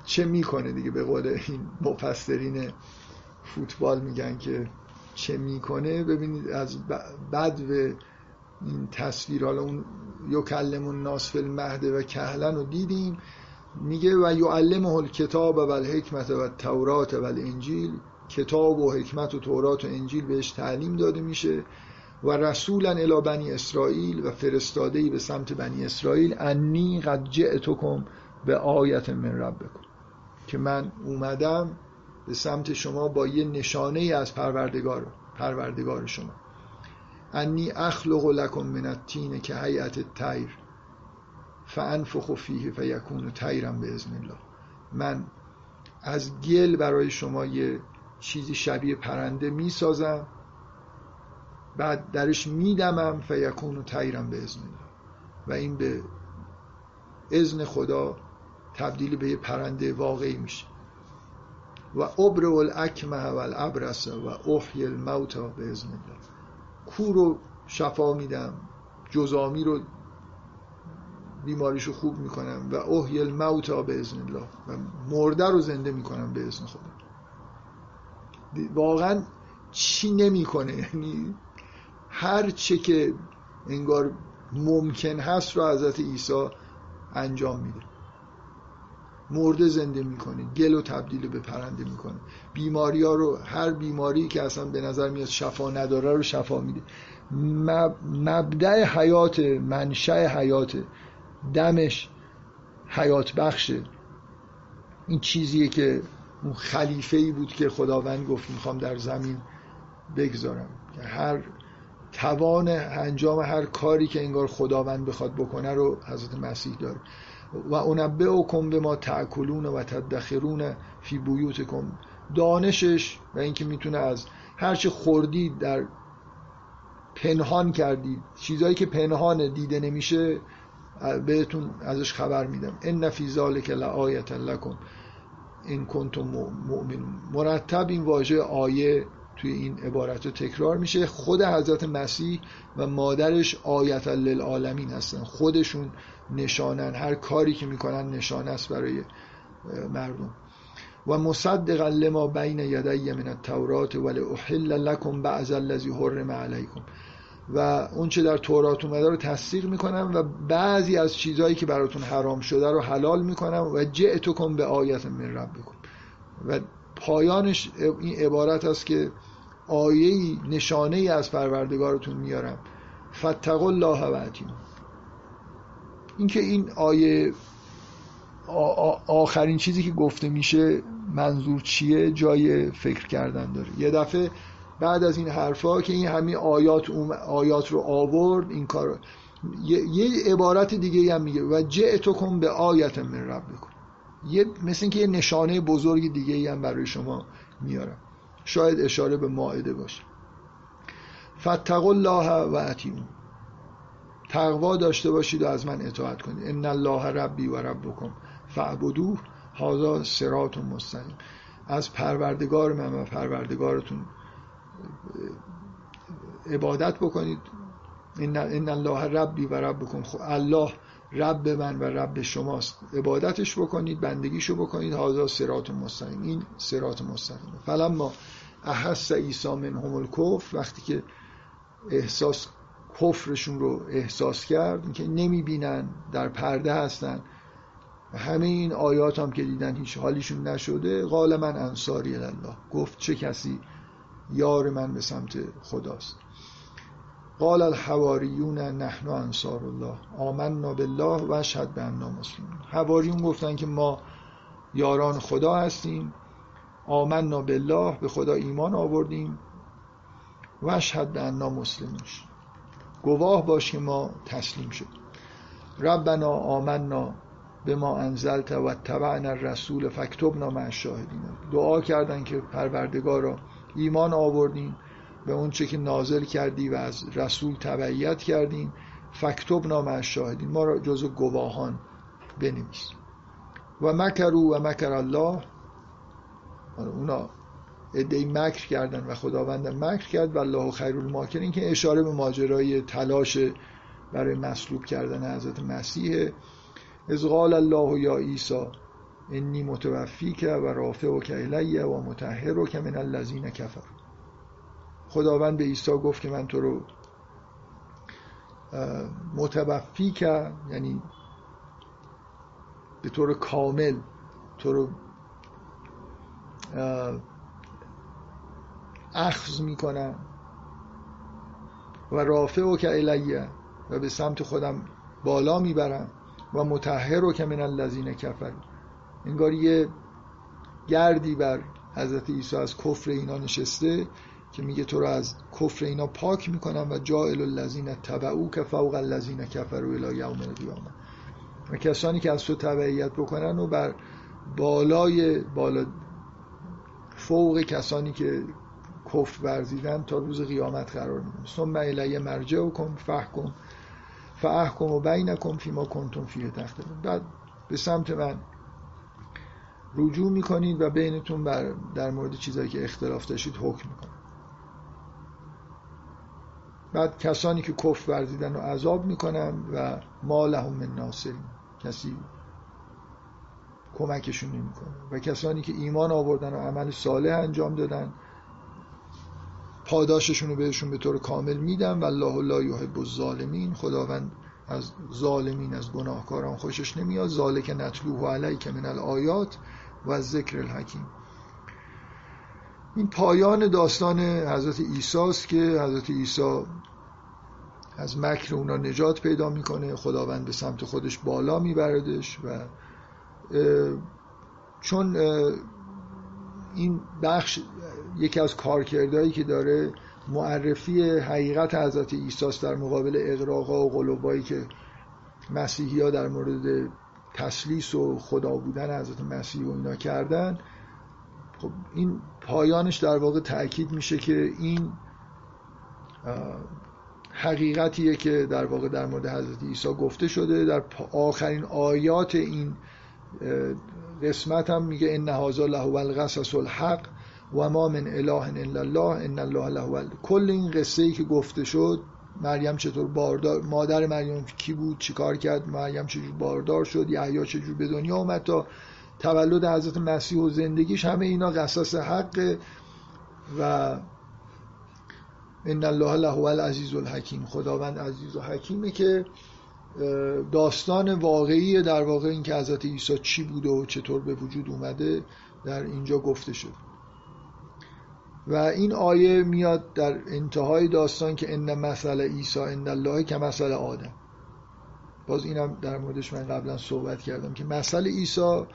چه می‌کنه دیگه. به قول این مفسرین فوتبال میگن که چه می‌کنه. ببینید از بد و این تصویر حالا اون یکلم الناس فی المهد و کهلن رو دیدیم. میگه و یعلمه الکتاب و الحکمت و تورات و الانجیل. کتاب و حکمت و تورات و انجیل بهش تعلیم داده میشه. و رسولا الی بنی اسرائیل و فرستاده به سمت بنی اسرائیل. انی قد جئتکم به آیت من ربکم. که من اومدم به سمت شما با یه نشانه ای از پروردگار پروردگار شما. انی اخلق لکم من التین که هیئت تیر فانفخ فیه فیکون تیرم به ازن الله. من از گل برای شما یه چیزی شبیه پرنده می‌سازم بعد درش میدمم فیکون تیرم به ازن الله. و این به ازن خدا تبدیل به یه پرنده واقعی میشه. و ابر الاکمه و الابرس و احی الموتا به ازن الله. کو رو شفا میدم جزامی رو بیماریشو خوب می‌کنم و احی الموتا به ازن الله و مرده رو زنده می‌کنم به ازن خدا. واقعا چی نمی‌کنه؟ یعنی هر چه که انگار ممکن هست رو حضرت عیسی انجام میده. مرده زنده می‌کنه گل و تبدیل به پرنده می‌کنه. بیماری ها رو هر بیماری که اصلا به نظر میاد شفا نداره رو شفا میده. مبدع حیات منشأ حیات دمش حیات بخشه این چیزیه که اون خلیفه ای بود که خداوند گفت می‌خوام در زمین بگذارم. هر توان انجام هر کاری که انگار خداوند بخواد بکنه رو حضرت مسیح داره. و انبئکم به ما تأکلون و تدخرون فی بیوتکم. دانشش و اینکه می‌تونه از هرچه خوردید در پنهان کردید چیزایی که پنهان دیده نمیشه بهتون ازش خبر میدم. ان فی ذلک لآیه لکم این کنتم مؤمنون. مرتب این واژه آیه توی این عبارت رو تکرار میشه. خود حضرت مسیح و مادرش آیت للعالمین هستن. خودشون نشانن هر کاری که می‌کنن نشانه است برای مردم. و مصدقا لما بین یدی من التورات ولی احل لکم بعض الذی حرم علیکم. و اون چه در تورات اومده رو تصدیق می‌کنم و بعضی از چیزهایی که براتون حرام شده رو حلال می‌کنم و جئتکم به آیت من ربکم. و پایانش این عبارت است که آیه نشانه ای از پروردگارتون میارم. فتقوا الله و اینکه این آیه آخرین چیزی که گفته میشه منظور چیه؟ جای فکر کردن داره. یه دفعه بعد از این حرفا که این همین آیات آیات رو آورد این کار یه, عبارت دیگه هم میگه و کن به آیت من رب بکن یه مثل اینکه یه نشانه بزرگ دیگه هم برای شما میارم. شاید اشاره به ماعده باشه. فتقوا الله و اتیمون تقوا داشته باشید و از من اطاعت کنید. ان الله ربی و ربکم فعبدوه هذا صراط مستقیم. از پروردگار من و پروردگارتون عبادت بکنید. ان الله ربی و ربکم. خب الله رب من و رب شماست. عبادتش بکنید بندگیشو بکنید. هذا صراط مستقیم. این صراط مستقیم. فلما احس عیسی منهم الکفر وقتی که احساس کفرشون رو احساس کرد که نمی‌بینن در پرده هستن. همه این آیات هم که دیدن هیچ حالیشون نشده قال من انصاری الله گفت چه کسی؟ یار من به سمت خداست. قال الحواریون نحن انصار الله. آمنا بالله و اشهد به انا مسلمون. حواریون گفتن که ما یاران خدا هستیم. آمنا بالله به خدا ایمان آوردیم. و اشهد به انا مسلمون. گواه باش که ما تسلیم شد. ربنا آمنا به ما انزلت و تبعنا الرسول فکتبنا مع الشاهدین. دعا کردن که پروردگارا ایمان آوردیم به اون چه که نازل کردی و از رسول تبعیت کردیم فکتبنا مع الشاهدین. ما را جزو گواهان بنویس. و مکرو و مکر الله. آره، اونا ادهی مکر کردن و خداوند مکر کرد و الله خیر الماکرین که اشاره به ماجرای تلاش برای مصلوب کردن حضرت مسیح از قال الله یا عیسی انی متوفی که و رافع و که و متحر و که من الذین کفر خداوند به عیسی گفت که من تو رو متوفی که یعنی به طور کامل تو رو اخذ می‌کنم. و رافع و که الیه و به سمت خودم بالا می‌برم و متحر رو که من الذین کفر انگار یه گردی بر حضرت عیسی از کفر اینا نشسته که میگه تو رو از کفر اینا پاک می‌کنم و جائل الذین تبعو که فوق الذین کفروا الی یوم القیامه. و کسانی که از تو تبعیت بکنن و بر بالای بالا فوق کسانی که کفر ورزیدن تا روز قیامت قرار میدن ثم الی مرجعکم فحکم فاحکم و بینکم فیما کنتم فیه تخته بعد به سمت من رجوع می‌کنید و بینتون بر در مورد چیزایی که اختلاف داشتید حکم می‌کنید. بعد کسانی که کفر ورزیدن رو عذاب می‌کنم و ما لهم من ناصرین. کسی کمکشون نمی‌کنه. و کسانی که ایمان آوردن و عمل صالح انجام دادن پاداششون رو بهشون به طور کامل میدم و الله لا یحب الظالمین. خداوند از ظالمین از گناهکاران خوشش نمیاد. ذالک نتلوه علیک من الآیات و ذکر الحکیم. این پایان داستان حضرت عیسی است که حضرت عیسی از مکر اونا نجات پیدا می‌کنه. خداوند به سمت خودش بالا میبردش و چون این بخش یکی از کارکردهایی که داره معرفی حقیقت حضرت عیسی در مقابل اقراقا و قلوبایی که مسیحی ها در مورد تسلیس و خدا بودن حضرت مسیح و اینا کردن خب این پایانش در واقع تاکید میشه که این حقیقتیه که در واقع در مورد حضرت عیسی گفته شده. در آخرین آیات این قسمت هم میگه ان هذا له القصص الحق. و ما من اله الا الله ان الله له کل این قصه ای که گفته شد مریم چطور باردار مادر مریم کی بود چیکار کرد مریم چجور باردار شد یحیی چجور به دنیا اومد تا تولد حضرت مسیح و زندگیش همه اینا قصص حق و ان الله له العزیز الحکیم. خداوند عزیز و حکیمه که داستان واقعی در واقع این که حضرت عیسی چی بوده و چطور به وجود اومده در اینجا گفته شد. و این آیه میاد در انتهای داستان که ان مثل عیسی ان الله که مثل آدم. باز اینم در موردش من قبلا صحبت کردم که مثل عیسی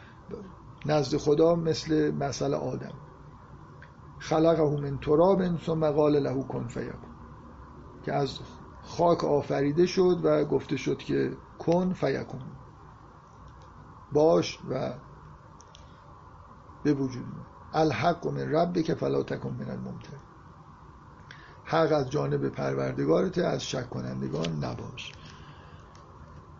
نزد خدا مثل مثل آدم. خلقه من تراب ثم قال له کن فیکون. که از خاک آفریده شد و گفته شد که کن فیکون. باش و به وجود الحق من که فلا تکن من الممتر. حق از جانب پروردگارت از شک کنندگان نباش.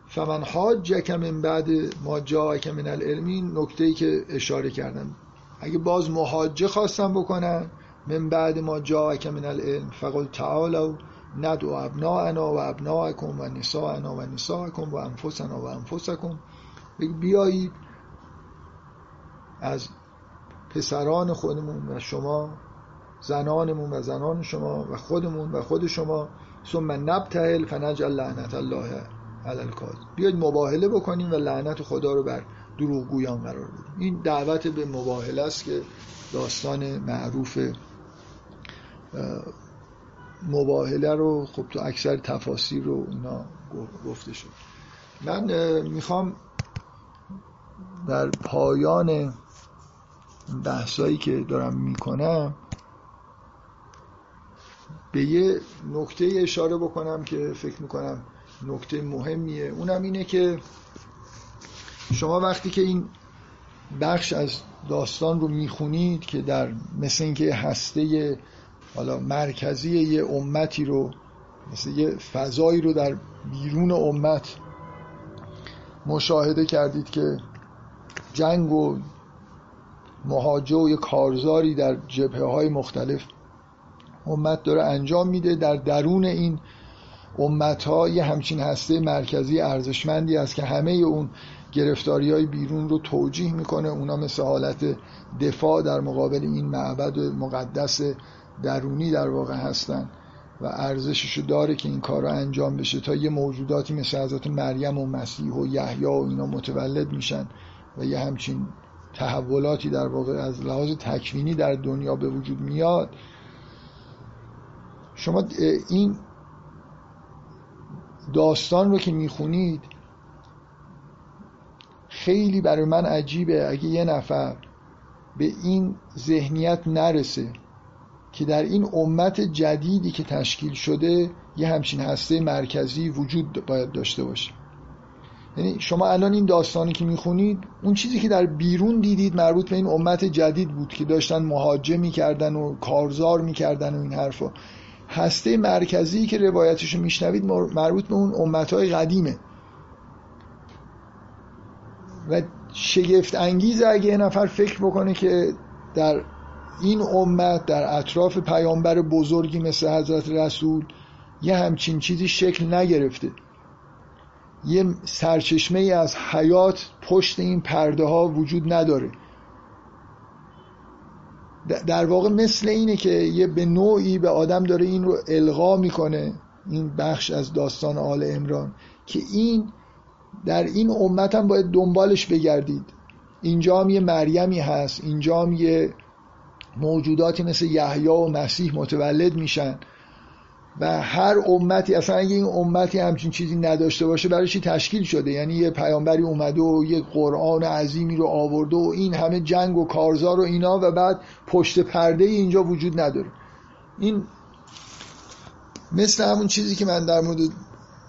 فمن حاجک من بعد ما جاءک من العلمین نکته ای که اشاره کردم. اگه باز محاجه خواستم بکنن من بعد ما جاءک من العلم فقل تعالوا ندعو ابناءنا و ابناءکم و نساءنا و نساءکم و انفسنا و انفسکم. بیایید از پسران خودمون و شما زنانمون و زنان شما و خودمون و خود شما. ثم نبتهل فنجعل لعنت الله علی بیاید مباهله بکنیم و لعنت خدا رو بر دروغگویان قرار بدیم. این دعوت به مباهله است که داستان معروف مباهله رو خب تو اکثر تفاسیر رو اینا گفته شد. من می‌خوام در پایان بحثایی که دارم می‌کنم به یه نکته اشاره بکنم که فکر می‌کنم نکته مهمیه. اونم اینه که شما وقتی که این بخش از داستان رو می‌خونید که در مثل اینکه هسته حالا مرکزی یه امتی رو مثل یه فضایی رو در بیرون امت مشاهده کردید که جنگ و مهاجه و یه کارزاری در جبهه های مختلف امت داره انجام میده. در درون این امت ها یه همچین هسته مرکزی ارزشمندی است که همه اون گرفتاری های بیرون رو توجیه می‌کنه. اونا مثل حالت دفاع در مقابل این معبد مقدس درونی در واقع هستن و ارزشش داره که این کار رو انجام بشه تا یه موجوداتی مثل حضرت مریم و مسیح و یحیی و اینا متولد میشن و یه همچین تحولاتی در واقع از لحاظ تکوینی در دنیا به وجود میاد. شما این داستان رو که می‌خونید خیلی برای من عجیبه. اگه یه نفر به این ذهنیت نرسه که در این امت جدیدی که تشکیل شده یه همچین هسته مرکزی وجود باید داشته باشه. یعنی شما الان این داستانی که می‌خونید اون چیزی که در بیرون دیدید مربوط به این امت جدید بود که داشتن مهاجه می‌کردن و کارزار می‌کردن و این حرفا. هسته مرکزی که روایتشو میشنوید مربوط به اون امتهای قدیمه. و شگفت انگیز اگه یه نفر فکر بکنه که در این امت در اطراف پیامبر بزرگی مثل حضرت رسول یه همچین چیزی شکل نگرفته. یه سرچشمه ای از حیات پشت این پرده ها وجود نداره. در واقع مثل اینه که یه به نوعی به آدم داره این رو القا می‌کنه این بخش از داستان آل امران که این در این امت هم باید دنبالش بگردید. اینجا هم یه مریمی هست اینجا هم یه موجوداتی مثل یحیی و مسیح متولد میشن. و هر امتی اصلا اگه این امتی همچین چیزی نداشته باشه برای چی تشکیل شده؟ یعنی یه پیامبری اومده و یه قرآن عظیمی رو آورده و این همه جنگ و کارزار و اینا و بعد پشت پرده اینجا وجود نداره. این مثل همون چیزی که من در مورد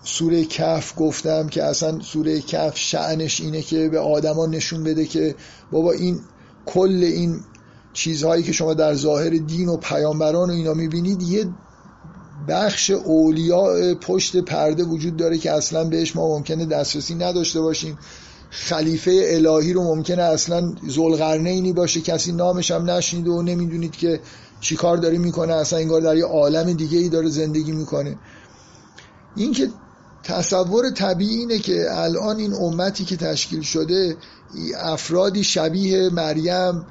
سوره کف گفتم که اصلا سوره کف شعنش اینه که به آدما نشون بده که بابا این کل این چیزهایی که شما در ظاهر دین و پیامبران و اینا می‌بینید یه بخش اولیاء پشت پرده وجود داره که اصلا بهش ما ممکنه دسترسی نداشته باشیم. خلیفه الهی رو ممکنه اصلا زلغرنینی باشه کسی نامش هم نشنیده و نمی‌دونید که چیکار داره می‌کنه اصلا انگار در یه عالم دیگه ای داره زندگی می‌کنه. این که تصور طبیعی اینه که الان این امتی که تشکیل شده افرادی شبیه مریم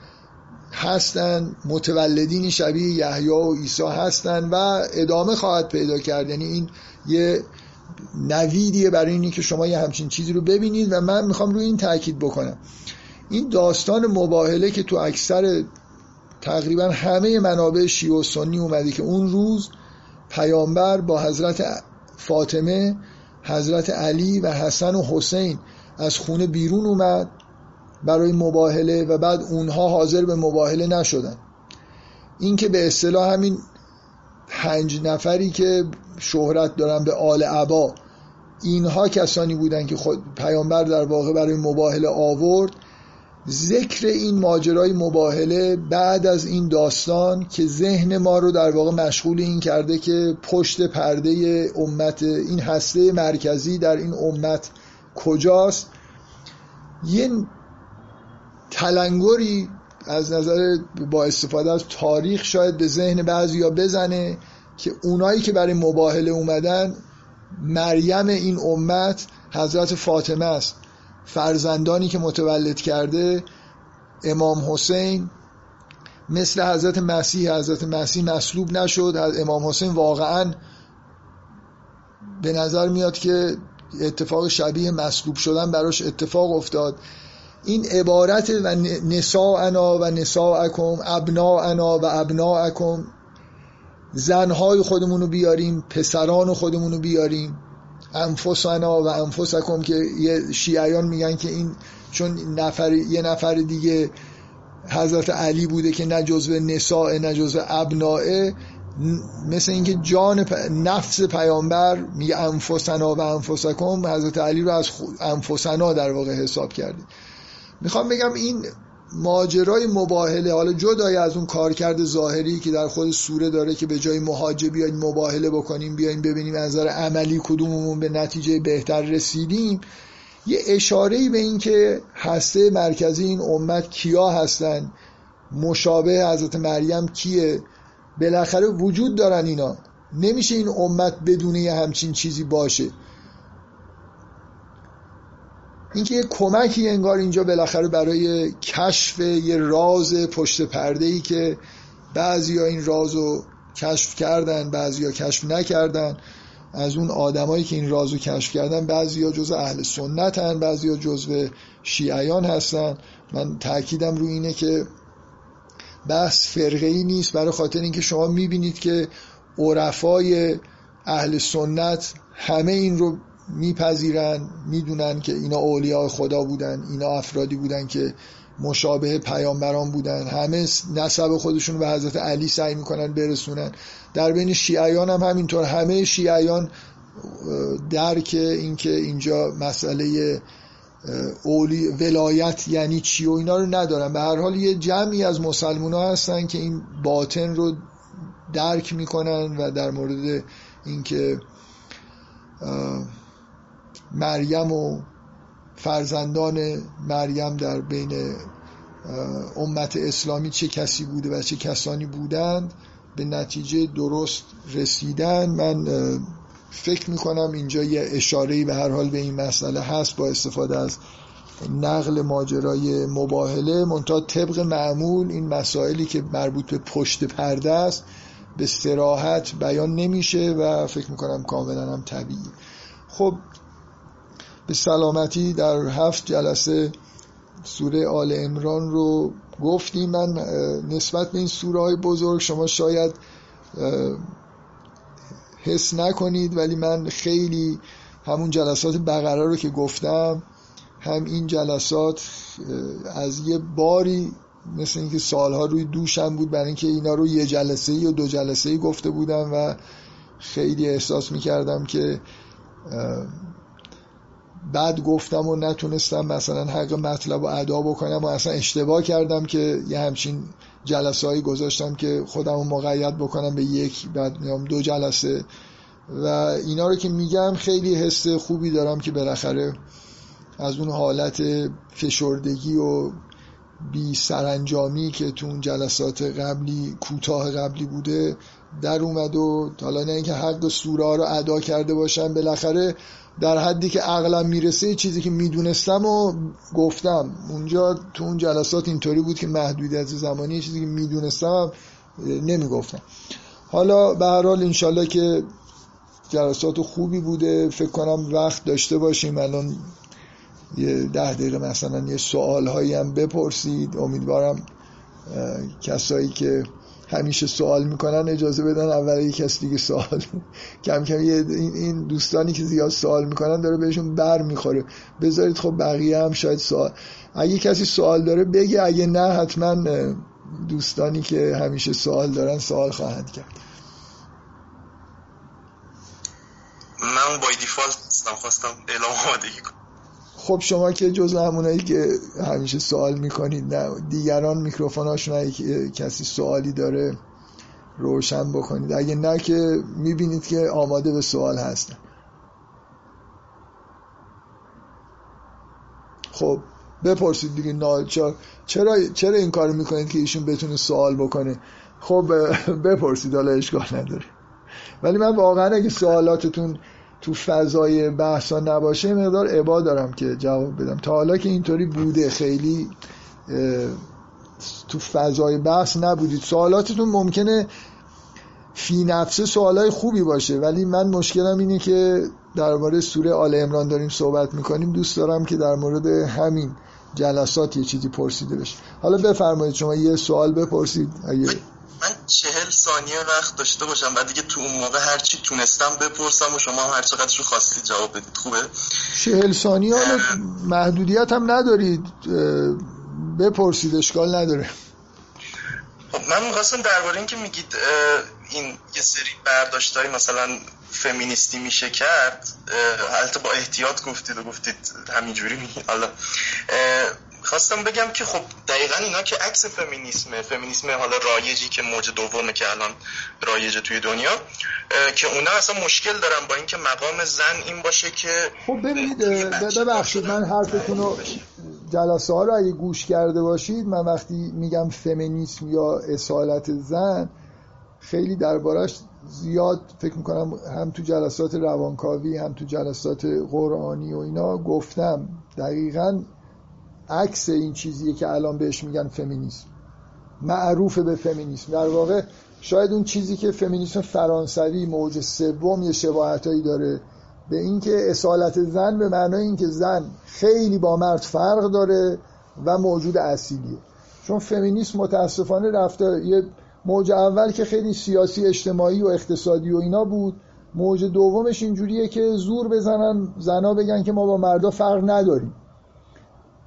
هستن متولدین شبیه یحیی و عیسی هستن و ادامه خواهد پیدا کرد. یعنی این یه نویدیه برای اینی که شما یه همچین چیزی رو ببینید و من می‌خوام روی این تاکید بکنم. این داستان مباهله که تو اکثر تقریبا همه منابع شیعه و سنی اومده که اون روز پیامبر با حضرت فاطمه حضرت علی و حسن و حسین از خونه بیرون اومد. برای مباهله و بعد اونها حاضر به مباهله نشدن. این که به اصطلاح همین پنج نفری که شهرت دارن به آل عبا اینها کسانی بودن که خود پیامبر در واقع برای مباهله آورد. ذکر این ماجرای مباهله بعد از این داستان که ذهن ما رو در واقع مشغول این کرده که پشت پرده امت این هسته مرکزی در این امت کجاست؟ یه تلنگری از نظر با استفاده از تاریخ شاید به ذهن بعضی ها بزنه که اونایی که برای مباهله اومدن مریم این امت حضرت فاطمه است. فرزندانی که متولد کرده امام حسین مثل حضرت مسیح حضرت مسیح مصلوب نشد. امام حسین واقعا به نظر میاد که اتفاق شبیه مصلوب شدن براش اتفاق افتاد. این عبارت و نساءنا و نساءکم ابناءنا و ابناءکم. زنهای خودمون رو بیاریم پسران خودمون رو بیاریم. انفسنا و انفسکم که یه شیعیان میگن که این چون نفر یه نفر دیگه حضرت علی بوده که نه جزو نساء نه جزو ابناء. مثل اینکه جان نفس پیامبر میگه انفسنا و انفسکم. حضرت علی رو از انفسنا در واقع حساب کرده. می‌خوام بگم این ماجرای مباهله حالا جدای از اون کارکرد ظاهری که در خود سوره داره که به جای مهاجه بیاین مباهله بکنیم بیاین ببینیم از نظر عملی کدوممون به نتیجه بهتر رسیدیم یه اشاره به این که هسته مرکزی این امت کیا هستن؟ مشابه حضرت مریم کیه؟ بالاخره وجود دارن اینا. نمیشه این امت بدون یه همچین چیزی باشه. اینکه یه کمکی انگار اینجا بالاخره برای کشف یه راز پشت پرده ای که بعضیا این راز رو کشف کردن بعضیا کشف نکردن. از اون آدمایی که این رازو کشف کردن بعضیا جزء اهل سنتن بعضیا جزء شیعیان هستن. من تاکیدم رو اینه که بحث فرقه ای نیست. برای خاطر اینکه شما می‌بینید که عرفای اهل سنت همه این رو میپذیرن می‌دونن که اینا اولیاء خدا بودن اینا افرادی بودن که مشابه پیامبران بودن. همه نسب خودشون به حضرت علی سعی می‌کنن برسونن. در بین شیعیان هم همینطور. همه شیعیان درک اینکه اینجا مسئله اولی ولایت یعنی چی و اینا رو ندارن. به هر حال یه جمعی از مسلمان ها هستن که این باطن رو درک می‌کنن و در مورد اینکه مریم و فرزندان مریم در بین امت اسلامی چه کسی بوده و چه کسانی بودند به نتیجه درست رسیدن. من فکر می‌کنم اینجا یه اشاره به هر حال به این مسئله هست با استفاده از نقل ماجرای مباهله. منتها طبق معمول این مسائلی که مربوط به پشت پرده است به استراحت بیان نمیشه و فکر می‌کنم کاملا هم طبیعی. خب به سلامتی در هفت جلسه سوره آل امران رو گفتیم. من نسبت به این سوره های بزرگ شما شاید حس نکنید ولی من خیلی همون جلسات بقره رو که گفتم هم این جلسات از یه باری مثل اینکه سالها روی دوشم بود برای اینکه اینا رو یه جلسه و دو جلسه گفته بودم و خیلی احساس می‌کردم که بعد گفتم و نتونستم مثلا حق مطلب و ادا بکنم و اصلا اشتباه کردم که یه همچین جلسه هایی گذاشتم که خودم رو مقید بکنم به یک بعد میام دو جلسه. و اینا رو که میگم خیلی حس خوبی دارم که بالاخره از اون حالت فشردگی و بی سرانجامی که تو اون جلسات قبلی کوتاه قبلی بوده در اومد و حالا نه اینکه حق سوره رو ادا کرده باشم بالاخره در حدی که عقلم می‌رسه چیزی که می‌دونستم و گفتم. اونجا تو اون جلسات اینطوری بود که محدودیت زمانی چیزی که می‌دونستم نمی‌گفتم. حالا به هر حال انشالله که جلسات خوبی بوده. فکر کنم وقت داشته باشیم. الان یه ده دقیقه مثلا یه سوال هایی هم بپرسید. امیدوارم کسایی که همیشه سوال می‌کنن اجازه بدن اول یک کس دیگه سوال. کم کم این دوستانی که زیاد سوال می‌کنن داره بهشون بر می‌خوره. بذارید خب بقیه هم شاید سوال. اگه کسی سوال داره بگه اگه نه حتما دوستانی که همیشه سوال دارن سوال خواهند کرد. من بای دیفالت خواستم اعلام آمادگی کنم. خب شما که جز همونایی که همیشه سوال می‌کنید نه دیگران میکروفون هاشون کسی سوالی داره روشن بکنید. اگه نه که می‌بینید که آماده به سوال هستن. خب بپرسید دیگه ناچار چرا چرا این کار می‌کنید که ایشون بتونه سوال بکنه؟ خب بپرسید حالا اشکال نداره. ولی من واقعا اگه سوالاتتون تو فضای بحثا نباشه مقدار عبا دارم که جواب بدم. تا حالا که اینطوری بوده خیلی تو فضای بحث نبودید سوالاتتون ممکنه فی نفسه سوالای خوبی باشه ولی من مشکلم اینه که درباره سوره آل امران داریم صحبت می‌کنیم. دوست دارم که در مورد همین جلسات یه چیزی پرسیده بشه. حالا بفرمایید شما یه سوال بپرسید اگه من چهل ثانیه وقت داشته باشم بعد دیگه تو اون موقع هرچی تونستم بپرسم و شما هم هر چقدر رو خواستید جواب بدید. خوبه؟ چهل ثانیه محدودیت هم ندارید. بپرسید اشکال نداره. خب من می‌خواستم درباره این که میگید این یه سری برداشتاری مثلا فمینیستی میشه کرد البته با احتیاط گفتید و گفتید همینجوری حالا خواستم بگم که خب دقیقا اینا که عکس فمینیسمه. فمینیسم حالا رایجی که موج دومه که الان رایجه توی دنیا که اونا اصلا مشکل دارن با اینکه مقام زن این باشه که خب ببینید ببخشید من حرفتون رو جلسه ها رو اگه گوش کرده باشید من وقتی میگم فمینیسم یا اصالت زن خیلی دربارش زیاد فکر می‌کنم هم تو جلسات روانکاوی هم تو جلسات قرآنی و اینا گفتم. دقیقا عکس این چیزیه که الان بهش میگن فمینیسم. معروف به فمینیسم. در واقع شاید اون چیزی که فمینیسم فرانسوی موج سوم یه شباهتایی داره به اینکه اصالت زن به معنای اینکه زن خیلی با مرد فرق داره و موجود اصیلیه. چون فمینیسم متاسفانه رفته یه موج اول که خیلی سیاسی اجتماعی و اقتصادی و اینا بود موج دومش اینجوریه که زور بزنن زنا بگن که ما با مردا فرق نداریم.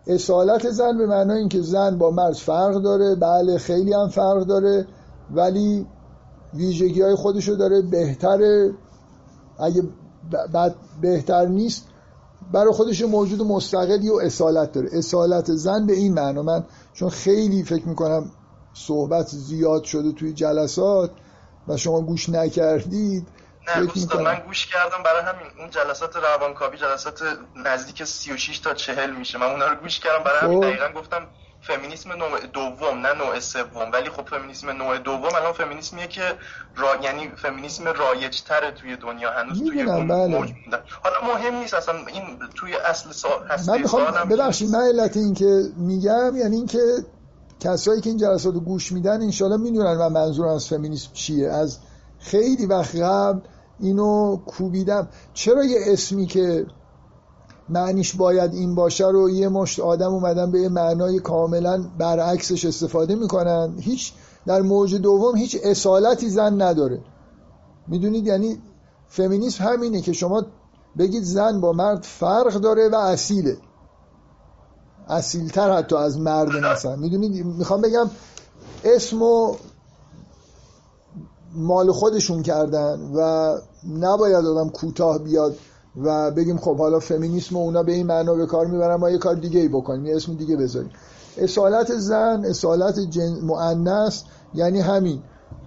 اصالت زن به معنای اینکه زن با مرد فرق داره بله خیلی هم فرق داره ولی ویژگی های خودشو داره بهتره. اگه بعد بهتر نیست برای خودش موجود مستقلی و اصالت داره. اصالت زن به این معنا. من چون خیلی فکر می‌کنم صحبت زیاد شده توی جلسات و شما گوش نکردید نه من گوش کردم برای همین اون جلسات روانکاوی جلسات نزدیک 36 تا 40 میشه. من اونا رو گوش کردم برای همین خب. دقیقا گفتم فمینیسم نوع دوم نه نوع سوم. ولی خب فمینیسم نوع دوم الان فمینیسمیه که را... یعنی فمینیسم رایج تره توی دنیا هنوز توی بله. حالا مهم نیست اصلا این توی اصل سال من می‌خوام ببخشید من علت این که میگم یعنی اینکه کسایی که این جلسات رو گوش میدن انشالله می‌دونن من منظور از فمینیسم چیه. از خیلی وقت قبل اینو کوبیدم. چرا یه اسمی که معنیش باید این باشه رو یه مشت آدم اومدن به یه معنای کاملا برعکسش استفاده می‌کنن؟ هیچ در موج دوم هیچ اصالتی زن نداره. می‌دونید؟ یعنی فمینیسم همینه که شما بگید زن با مرد فرق داره و اصیله. اصیلتر حتی از مرد مثلا. می‌دونید؟ می‌خوام بگم اسمو مال خودشون کردن و نباید آدم کوتاه بیاد و بگیم خب حالا فمینیسم و اونا به این معنا به کار می‌برن ما یه کار دیگه ای بکنیم یه اسم دیگه بذاریم. اصالت زن اصالت جن... مؤنث یعنی همین.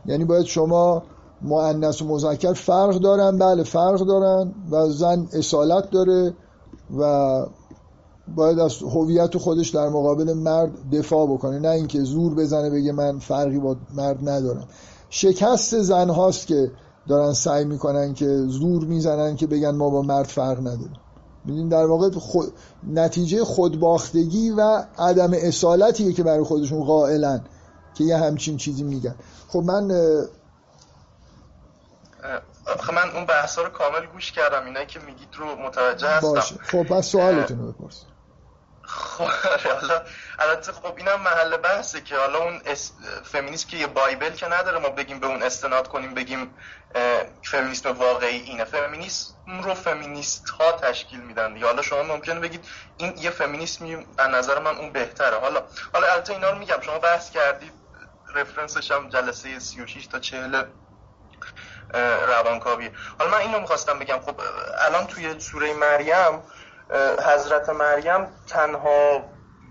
یعنی باید شما مؤنث و مذکر فرق دارن بله فرق دارن و زن اصالت داره و باید از هویت خودش در مقابل مرد دفاع بکنه. نه اینکه زور بزنه بگه من فرقی با مرد ندارم. شکست زن هاست که دارن سعی می‌کنن که زور می‌زنن که بگن ما با مرد فرق نداریم. میدین در واقع خود... نتیجه خودباختگی و عدم اصالتیه که برای خودشون قائلن که یه همچین چیزی میگن. خب من خب من اون بحثا رو کامل گوش کردم. اینایی که میگید رو متوجه هستم. باشه. خب پس سوالتون رو بپرس خب حالا البته خب اینم محل بحثه که حالا اون فمینیست که یه بایبل که نداره ما بگیم به اون استناد کنیم بگیم فمینیسم واقعی اینه. فمینیسم رو فمینیست ها تشکیل میدن دیگه. حالا شما ممکنه بگید این یه فمینیسمی از نظر من اون بهتره. حالا حالا البته اینا رو میگم. شما بحث کردید رفرنسش هم جلسه 36 تا 40 روانکاوی حالا من اینو می‌خواستم بگم. خب الان توی سوره مریم حضرت مریم تنها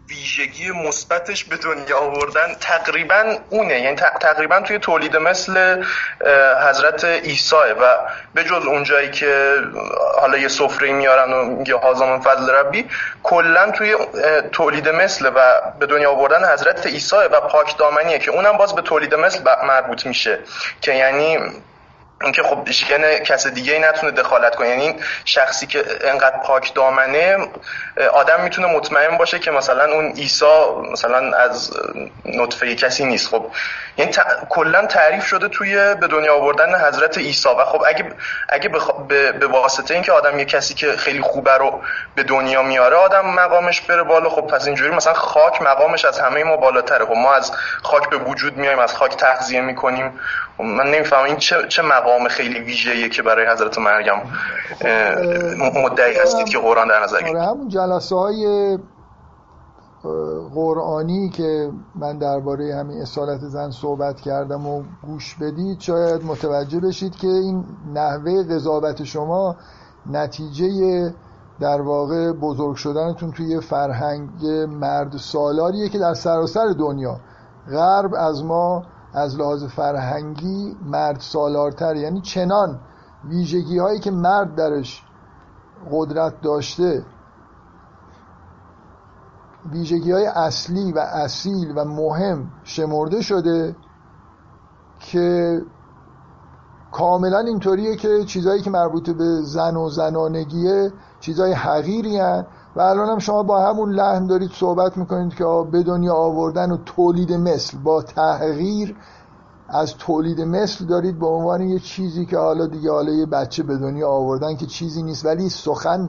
ویژگی مثبتش به دنیا آوردن تقریبا اونه. یعنی تقریبا توی تولید مثل حضرت عیسی و به جز اونجایی که حالا یه سفره میارن و میگه هازا فضل ربی کلا توی تولید مثل و به دنیا آوردن حضرت عیسی و پاک دامنیه که اونم باز به تولید مثل مربوط میشه. که یعنی اینکه خب ژن کس دیگه ای نتونه دخالت کنه. یعنی شخصی که انقدر پاک دامنه آدم می‌تونه مطمئن باشه که مثلا اون عیسی مثلا از نطفه کسی نیست. خب یعنی کلا تعریف شده توی به دنیا آوردن حضرت عیسی. و خب اگه اگه به, به واسطه اینکه آدم یه کسی که خیلی خوبه رو به دنیا میاره آدم مقامش بره بالا. خب پس اینجوری مثلا خاک مقامش از همه ما بالاتره. خب ما از خاک به وجود میایم از خاک تغذیه می‌کنیم. خب من نمی‌فهمم این چه, چه مقام خیلی ویژه‌ایه که برای حضرت مریم مدعی هستید که قرآن در نظر آره همون جلسه های قرآنی که من درباره همین اصالت زن صحبت کردم و گوش بدید شاید متوجه بشید که این نحوه قضاوت شما نتیجه در واقع بزرگ شدنتون توی فرهنگ مرد سالاریه که در سراسر دنیا غرب از ما از لحاظ فرهنگی مرد سالارتر یعنی چنان ویژگی هایی که مرد درش قدرت داشته ویژگی های اصلی و اصیل و مهم شمرده شده که کاملا اینطوریه که چیزهایی که مربوط به زن و زنانگیه چیزهای حقیری هن. و الان هم شما با همون لحن دارید صحبت می‌کنید که به دنیا آوردن و تولید مثل با تغییر از تولید مثل دارید به عنوان یه چیزی که حالا دیگه حالا یه بچه به دنیا آوردن که چیزی نیست ولی سخن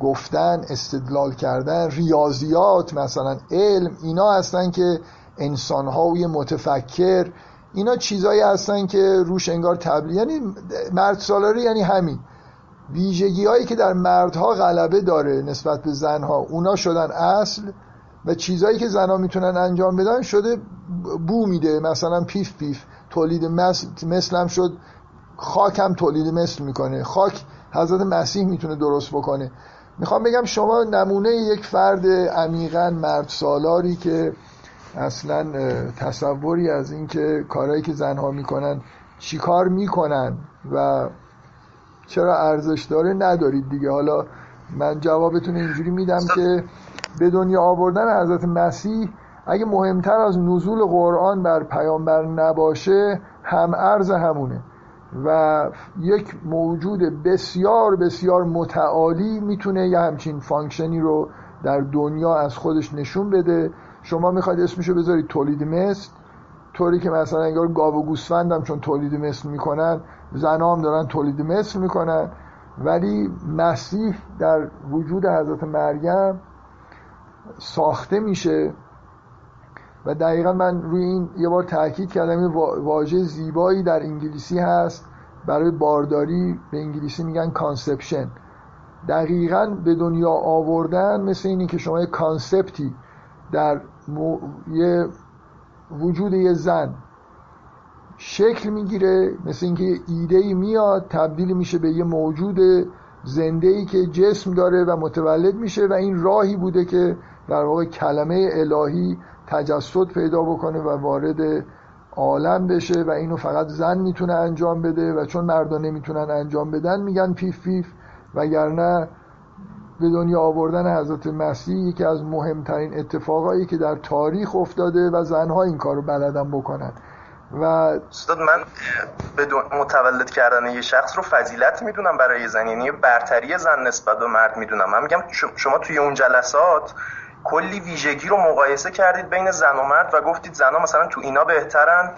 گفتن استدلال کردن ریاضیات مثلا علم اینا هستن که انسان های متفکر اینا چیزایی هستن که روش انگار تبلیغ یعنی مرد سالاری یعنی همین. ویژگی هایی که در مردها غلبه داره نسبت به زنها. اونا شدن اصل و چیزهایی که زنها می‌تونن انجام بدن شده بو میده. مثلا پیف پیف تولید مثل, مثل هم شد. خاک هم تولید مثل می‌کنه. خاک حضرت مسیح می‌تونه درست بکنه. می‌خوام بگم شما نمونه یک فرد عمیقا مرد سالاری که اصلا تصوری از اینکه کارهایی که زنها می‌کنن چیکار می‌کنن و چرا ارزش داره ندارید دیگه. حالا من جوابتون اینجوری میدم که به دنیا آوردن حضرت مسیح اگه مهمتر از نزول قرآن بر پیامبر نباشه هم ارز همونه. و یک موجود بسیار بسیار متعالی می‌تونه یه همچین function ی رو در دنیا از خودش نشون بده. شما می‌خواید اسمشو بذارید تولید مثل. طوری که مثلا انگار گاو و گوسفندم چون تولید مثل می‌کنن زنام دارن تولید مثل می‌کنن. ولی مسیح در وجود حضرت مریم ساخته میشه. و دقیقا من روی این یه بار تاکید کردم یه واژه زیبایی در انگلیسی هست. برای بارداری به انگلیسی میگن conception دقیقا به دنیا آوردن مثل اینی که شما یه concept ی در یه وجود یه زن شکل می‌گیره مثل اینکه ایده ای میاد تبدیل میشه به یه موجود زنده ای که جسم داره و متولد میشه و این راهی بوده که در واقع کلمه الهی تجسد پیدا بکنه و وارد عالم بشه و اینو فقط زن می‌تونه انجام بده و چون مردا نمی‌تونن انجام بدن میگن پیف پیف وگرنه به دنیا آوردن حضرت مسیح یکی از مهمترین اتفاقایی که در تاریخ افتاده و زنها این کارو بلدن بکنن. و استاد من به متولد کردن یه شخص رو فضیلت می‌دونم برای زن یعنی برتری زن نسبت به مرد می‌دونم. من میگم شما توی اون جلسات کلی ویژگی رو مقایسه کردید بین زن و مرد و گفتید زنها مثلا تو اینا بهترن.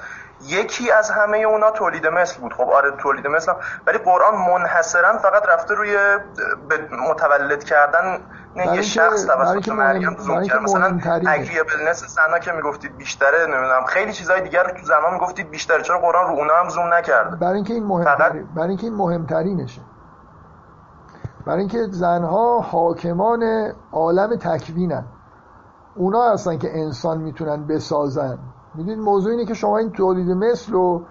یکی از همه اونا تولید مثل بود. خب آره تولید مثل ولی قرآن منحصرا فقط رفته روی متولد کردن یه شخص توسط مریم زوم کرد. مثلا اگریبلنس زنا که می‌گفتید بیشتره نمی‌دونم. خیلی چیزای دیگر تو زنا می‌گفتید بیشتره چرا قرآن رو اونا هم زوم نکرده؟ برای اینکه این مهمترین برای اینکه این مهمترینشه. برای اینکه زنها حاکمان عالم تکوینن. اونا هستن که انسان می‌تونن بسازن. می‌دونید موضوع اینه که شما این تولید مثل رو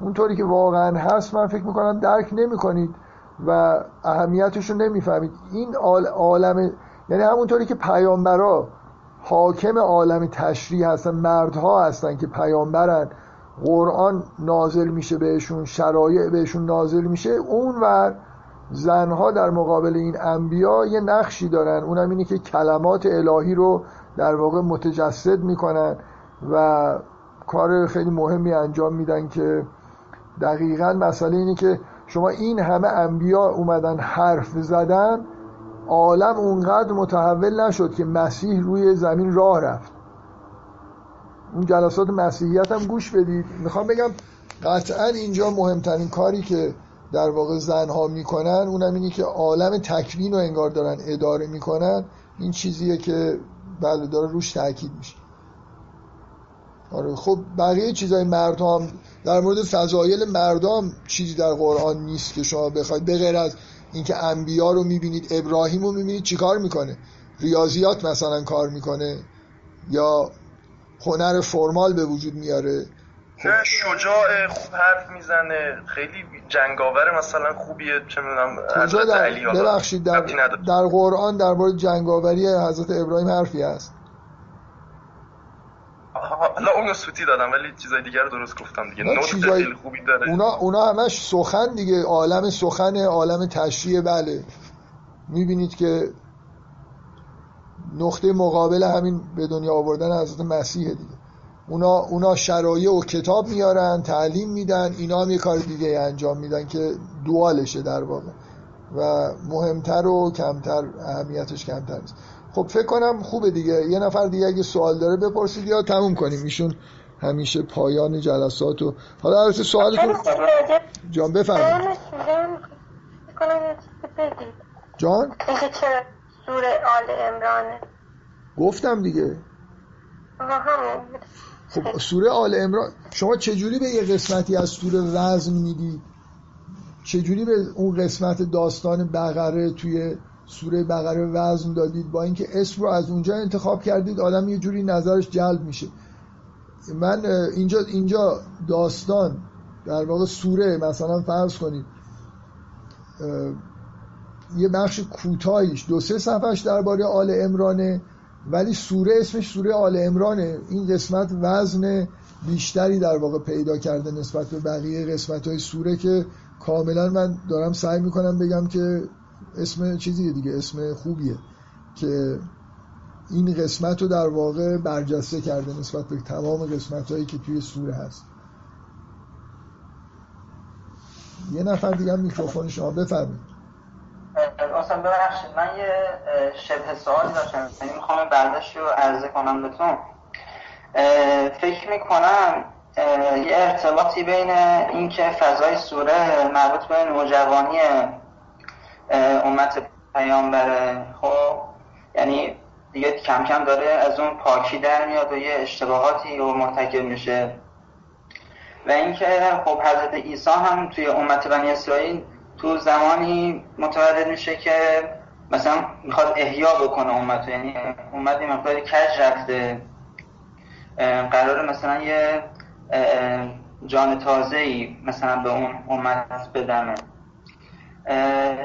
اونطوری که واقعا هست من فکر می‌کنم درک نمی‌کنید و اهمیتش رو نمی‌فهمید. این عالم یعنی همونطوری که پیامبرا حاکم عالم تشریع هستن مردها هستن که پیامبرن قرآن نازل میشه بهشون شرایع بهشون نازل میشه اون و زنها در مقابل این انبیا یه نقشی دارن. اونم اینه که کلمات الهی رو در واقع متجسد می‌کنن. و کار خیلی مهمی انجام میدن که دقیقا مسئله اینه که شما این همه انبیا اومدن حرف زدن عالم اونقدر متحول نشد که مسیح روی زمین راه رفت. اون جلسات مسیحیت هم گوش بدید. می‌خوام بگم قطعا اینجا مهمترین کاری که در واقع زنها می‌کنن اونم اینه که عالم تکوین رو انگار دارن اداره می‌کنن. این چیزیه که بله داره روش تاکید میشه. آره خب بقیه چیزای مردم در مورد فضایل مردم چیزی در قرآن نیست که شما بخواید به غیر از اینکه انبیا رو می‌بینید ابراهیم رو می‌بینید چیکار می‌کنه؟ ریاضیات مثلا کار می‌کنه یا هنر فرمال به وجود میاره؟ نه شجاع خوب حرف می‌زنه خیلی جنگاور مثلا خوبیه چه می‌دونم کجا در ببخشید در, در قرآن درباره جنگاوری حضرت ابراهیم حرفی هست. حالا اونو سوتی دادم ولی چیزای دیگر رو درست گفتم دیگه. نوت چیزای... خیلی خوبی داره. اونا, اونا همش سخن دیگه عالم سخن عالم تشریع بله. می‌بینید که نقطه مقابل همین به دنیا آوردن حضرت مسیح دیگه. اونا, اونا شرایع و کتاب میارن تعلیم میدن اینا هم یه کار دیگه انجام میدن که دوالشه در واقع. و مهمتر و کمتر اهمیتش کمتر نیست. خب فکر کنم خوبه دیگه. یه نفر دیگه اگه سوال داره بپرسید یا تموم کنیم. ایشون همیشه پایان جلسات و حالا البته سوالتون جان بفرمایید. جان؟ سوره آل امرانه گفتم دیگه. خب سوره آل امران شما چجوری به یه قسمتی از سوره وزن میدی؟ چجوری به اون قسمت داستان بقره توی سوره بقره وزن دادید با اینکه اسم رو از اونجا انتخاب کردید آدم یه جوری نظرش جلب میشه. من اینجا اینجا داستان در واقع سوره مثلا فرض کنید یه بخش کوتاهیش دو سه صفحش درباره آل امرانه ولی سوره اسمش سوره آل امرانه این قسمت وزن بیشتری در واقع پیدا کرده نسبت به بقیه قسمت های سوره که کاملا من دارم سعی می‌کنم بگم که اسم چیزی دیگه اسم خوبیه که این قسمت رو در واقع برجسته کرده نسبت به تمام قسمت هایی که توی سوره هست. یه نفر دیگه میکروفون شما بفرمایید. اصلا ببخشید. من یه شبه سوالی داشتم. یعنی می‌خوام برداشت رو عرضه کنم بهتون. فکر می‌کنم یه ارتباطی بین اینکه فضای سوره مربوط به نوجوانی امت پیامبره. خب یعنی دیگه کم کم داره از اون پاکی در میاد و یه اشتباهاتی رو مرتکب میشه. و اینکه خب حضرت عیسی هم توی امت بنی اسرائیل تو زمانی متولد میشه که مثلا می‌خواد احیا بکنه امت یعنی امت مقداری کج رفته. قرار مثلا یه جان تازه ای مثلا به اون امت بدمه.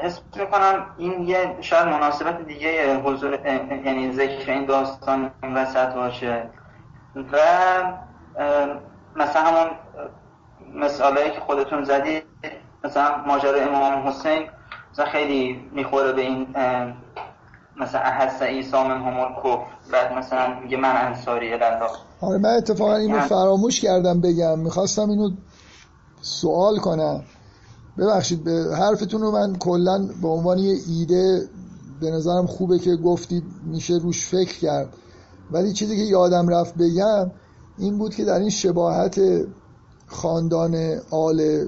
حس می‌کنم این یه شاید مناسبت دیگه حضور یعنی ذکر این داستان وسط باشه. و مثلا همون مثالایی که خودتون زدید مثلا ماجرا امام حسین مثلا خیلی می‌خوره به این مثلا احس عیسی من همون کفر بعد مثلا میگه من انصاری الله. آره من اتفاقا اینو فراموش کردم بگم. می‌خواستم اینو سوال کنم. ببخشید به حرفتون رو من کلا به عنوان یه ایده به نظرم خوبه که گفتید میشه روش فکر کرد. ولی چیزی که یادم رفت بگم این بود که در این شباهت خاندان آل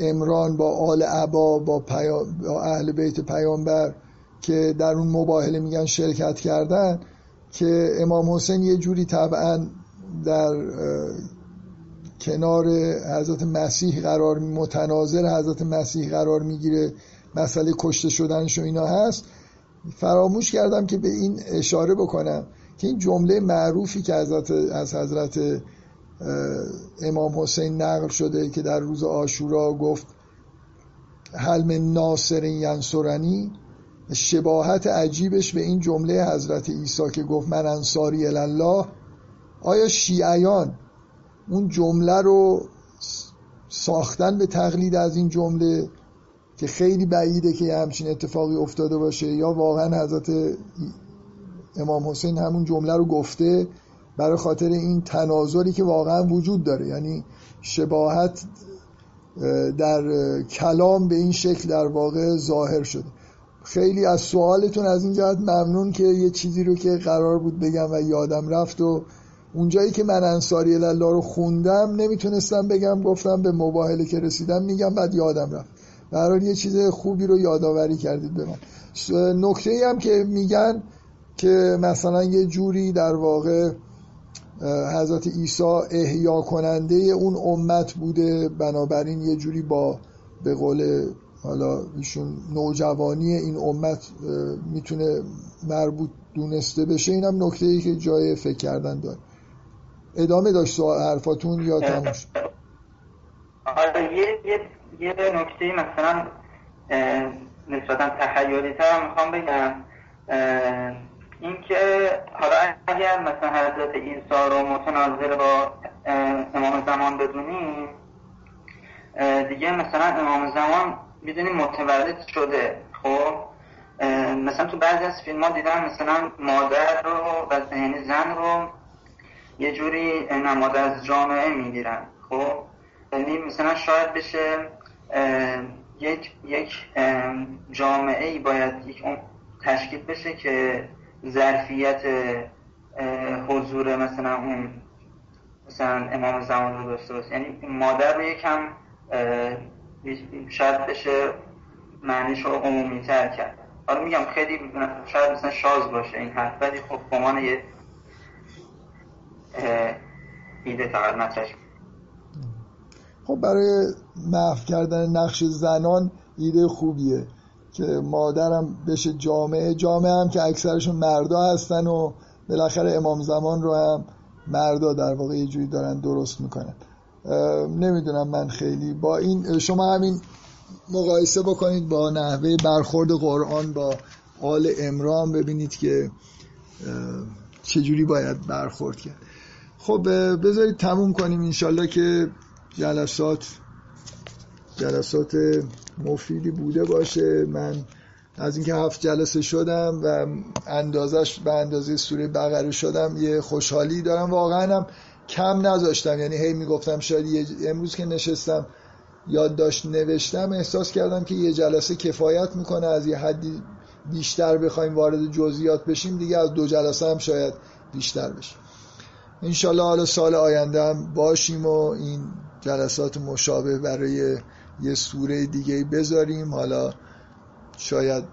امران با آل عبا با, با اهل بیت پیامبر که در اون مباهله میگن شرکت کردن که امام حسین یه جوری طبعا در کنار حضرت مسیح قرار متناظر حضرت مسیح قرار می‌گیره. مسئله کشته شدنش و اینا هست. فراموش کردم که به این اشاره بکنم که این جمله معروفی که حضرت از حضرت امام حسین نقل شده که در روز آشورا گفت حلم ناصر ینصرنی. شباهت عجیبش به این جمله حضرت عیسی که گفت من انصاری الله. آیا شیعیان اون جمله رو ساختن به تقلید از این جمله که خیلی بعیده که همچین اتفاقی افتاده باشه یا واقعا حضرت امام حسین همون جمله رو گفته برای خاطر این تناظری که واقعا وجود داره. یعنی شباهت در کلام به این شکل در واقع ظاهر شده. خیلی از سوالتون از این جهت ممنون که یه چیزی رو که قرار بود بگم و یادم رفت و اونجایی که من انصاری الله رو خوندم نمی‌تونستم بگم گفتم به مباهله که رسیدم میگم بعد یادم رفت. برای یه چیز خوبی رو یادآوری کردید به من. نکته ای هم که میگن که مثلا یه جوری در واقع حضرت عیسی احیا کننده اون امت بوده بنابراین یه جوری با به قول حالا ایشون نوجوانی این امت می‌تونه مربوط دونسته بشه. اینم نکته ای که جای فکر کردن داره. ادامه داشت سوال حرفاتون یا تموش آره یه, یه, یه نکته مثلا نسبتا تخیلی تر می‌خوام بگم. اینکه حالا اگر مثلا حضرت عیسی رو متناظر با امام زمان بدونیم دیگه مثلا امام زمان می‌دونیم متولد شده خب؟ مثلا تو بعضی از فیلم ها دیدم مثلا مادر رو و یعنی زن رو یه جوری نماد از جامعه می‌گیرن. خب؟ یعنی مثلا شاید بشه یک یک جامعه ای باید یک تشکیل بشه که ظرفیت حضور مثلا اون مثلا امام زمان رو داشته باشه. یعنی مادر رو یکم شاید بشه معنیش رو عمومی تر کرد. حالا میگم خیلی شاید مثلا شاز باشه این حرف ولی خب بمان یه ایده فقط مطرح. خب برای محو کردن نقش زنان ایده خوبیه که مادرم بشه جامعه. جامعه هم که اکثرشون مردا هستن و بالاخره امام زمان رو هم مردا در واقع یه جوری دارن درست می‌کنن. نمی‌دونم من خیلی با این شما همین مقایسه بکنید با نحوه برخورد قرآن با آل امران ببینید که چجوری باید برخورد کرد. خب بذارید تموم کنیم انشالله که جلسات جلسات مفیدی بوده باشه. من از اینکه هفت جلسه شدم و اندازش به اندازه سوره بقره شدم یه خوشحالی دارم. واقعا هم کم نذاشتم. یعنی هی می‌گفتم شاید امروز که نشستم یادداشت نوشتم احساس کردم که یه جلسه کفایت می‌کنه. از یه حدی بیشتر بخوایم وارد جزئیات بشیم دیگه از دو جلسه هم شاید بیشتر بشیم انشالله حالا سال آینده هم باشیم و این جلسات مشابه برای یه سوره دیگه بذاریم. حالا شاید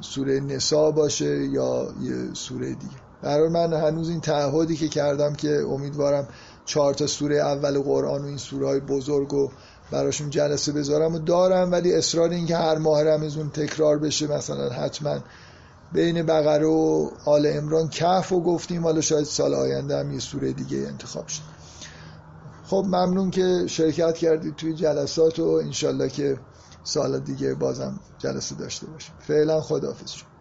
سوره نسا باشه یا یه سوره دیگه. برای من هنوز این تعهدی که کردم که امیدوارم چهار تا سوره اول قرآن و این سوره های بزرگ و براشون جلسه بذارم و دارم ولی اصرار این که هر ماه رمزون تکرار بشه مثلا حتما بین بقره و آل امران کف و گفتیم. حالا شاید سال آینده هم یه سوره دیگه انتخاب شد خب ممنون که شرکت کردید توی جلسات و انشالله که سال دیگه بازم جلسه داشته باشیم. فعلا خداحافظ شد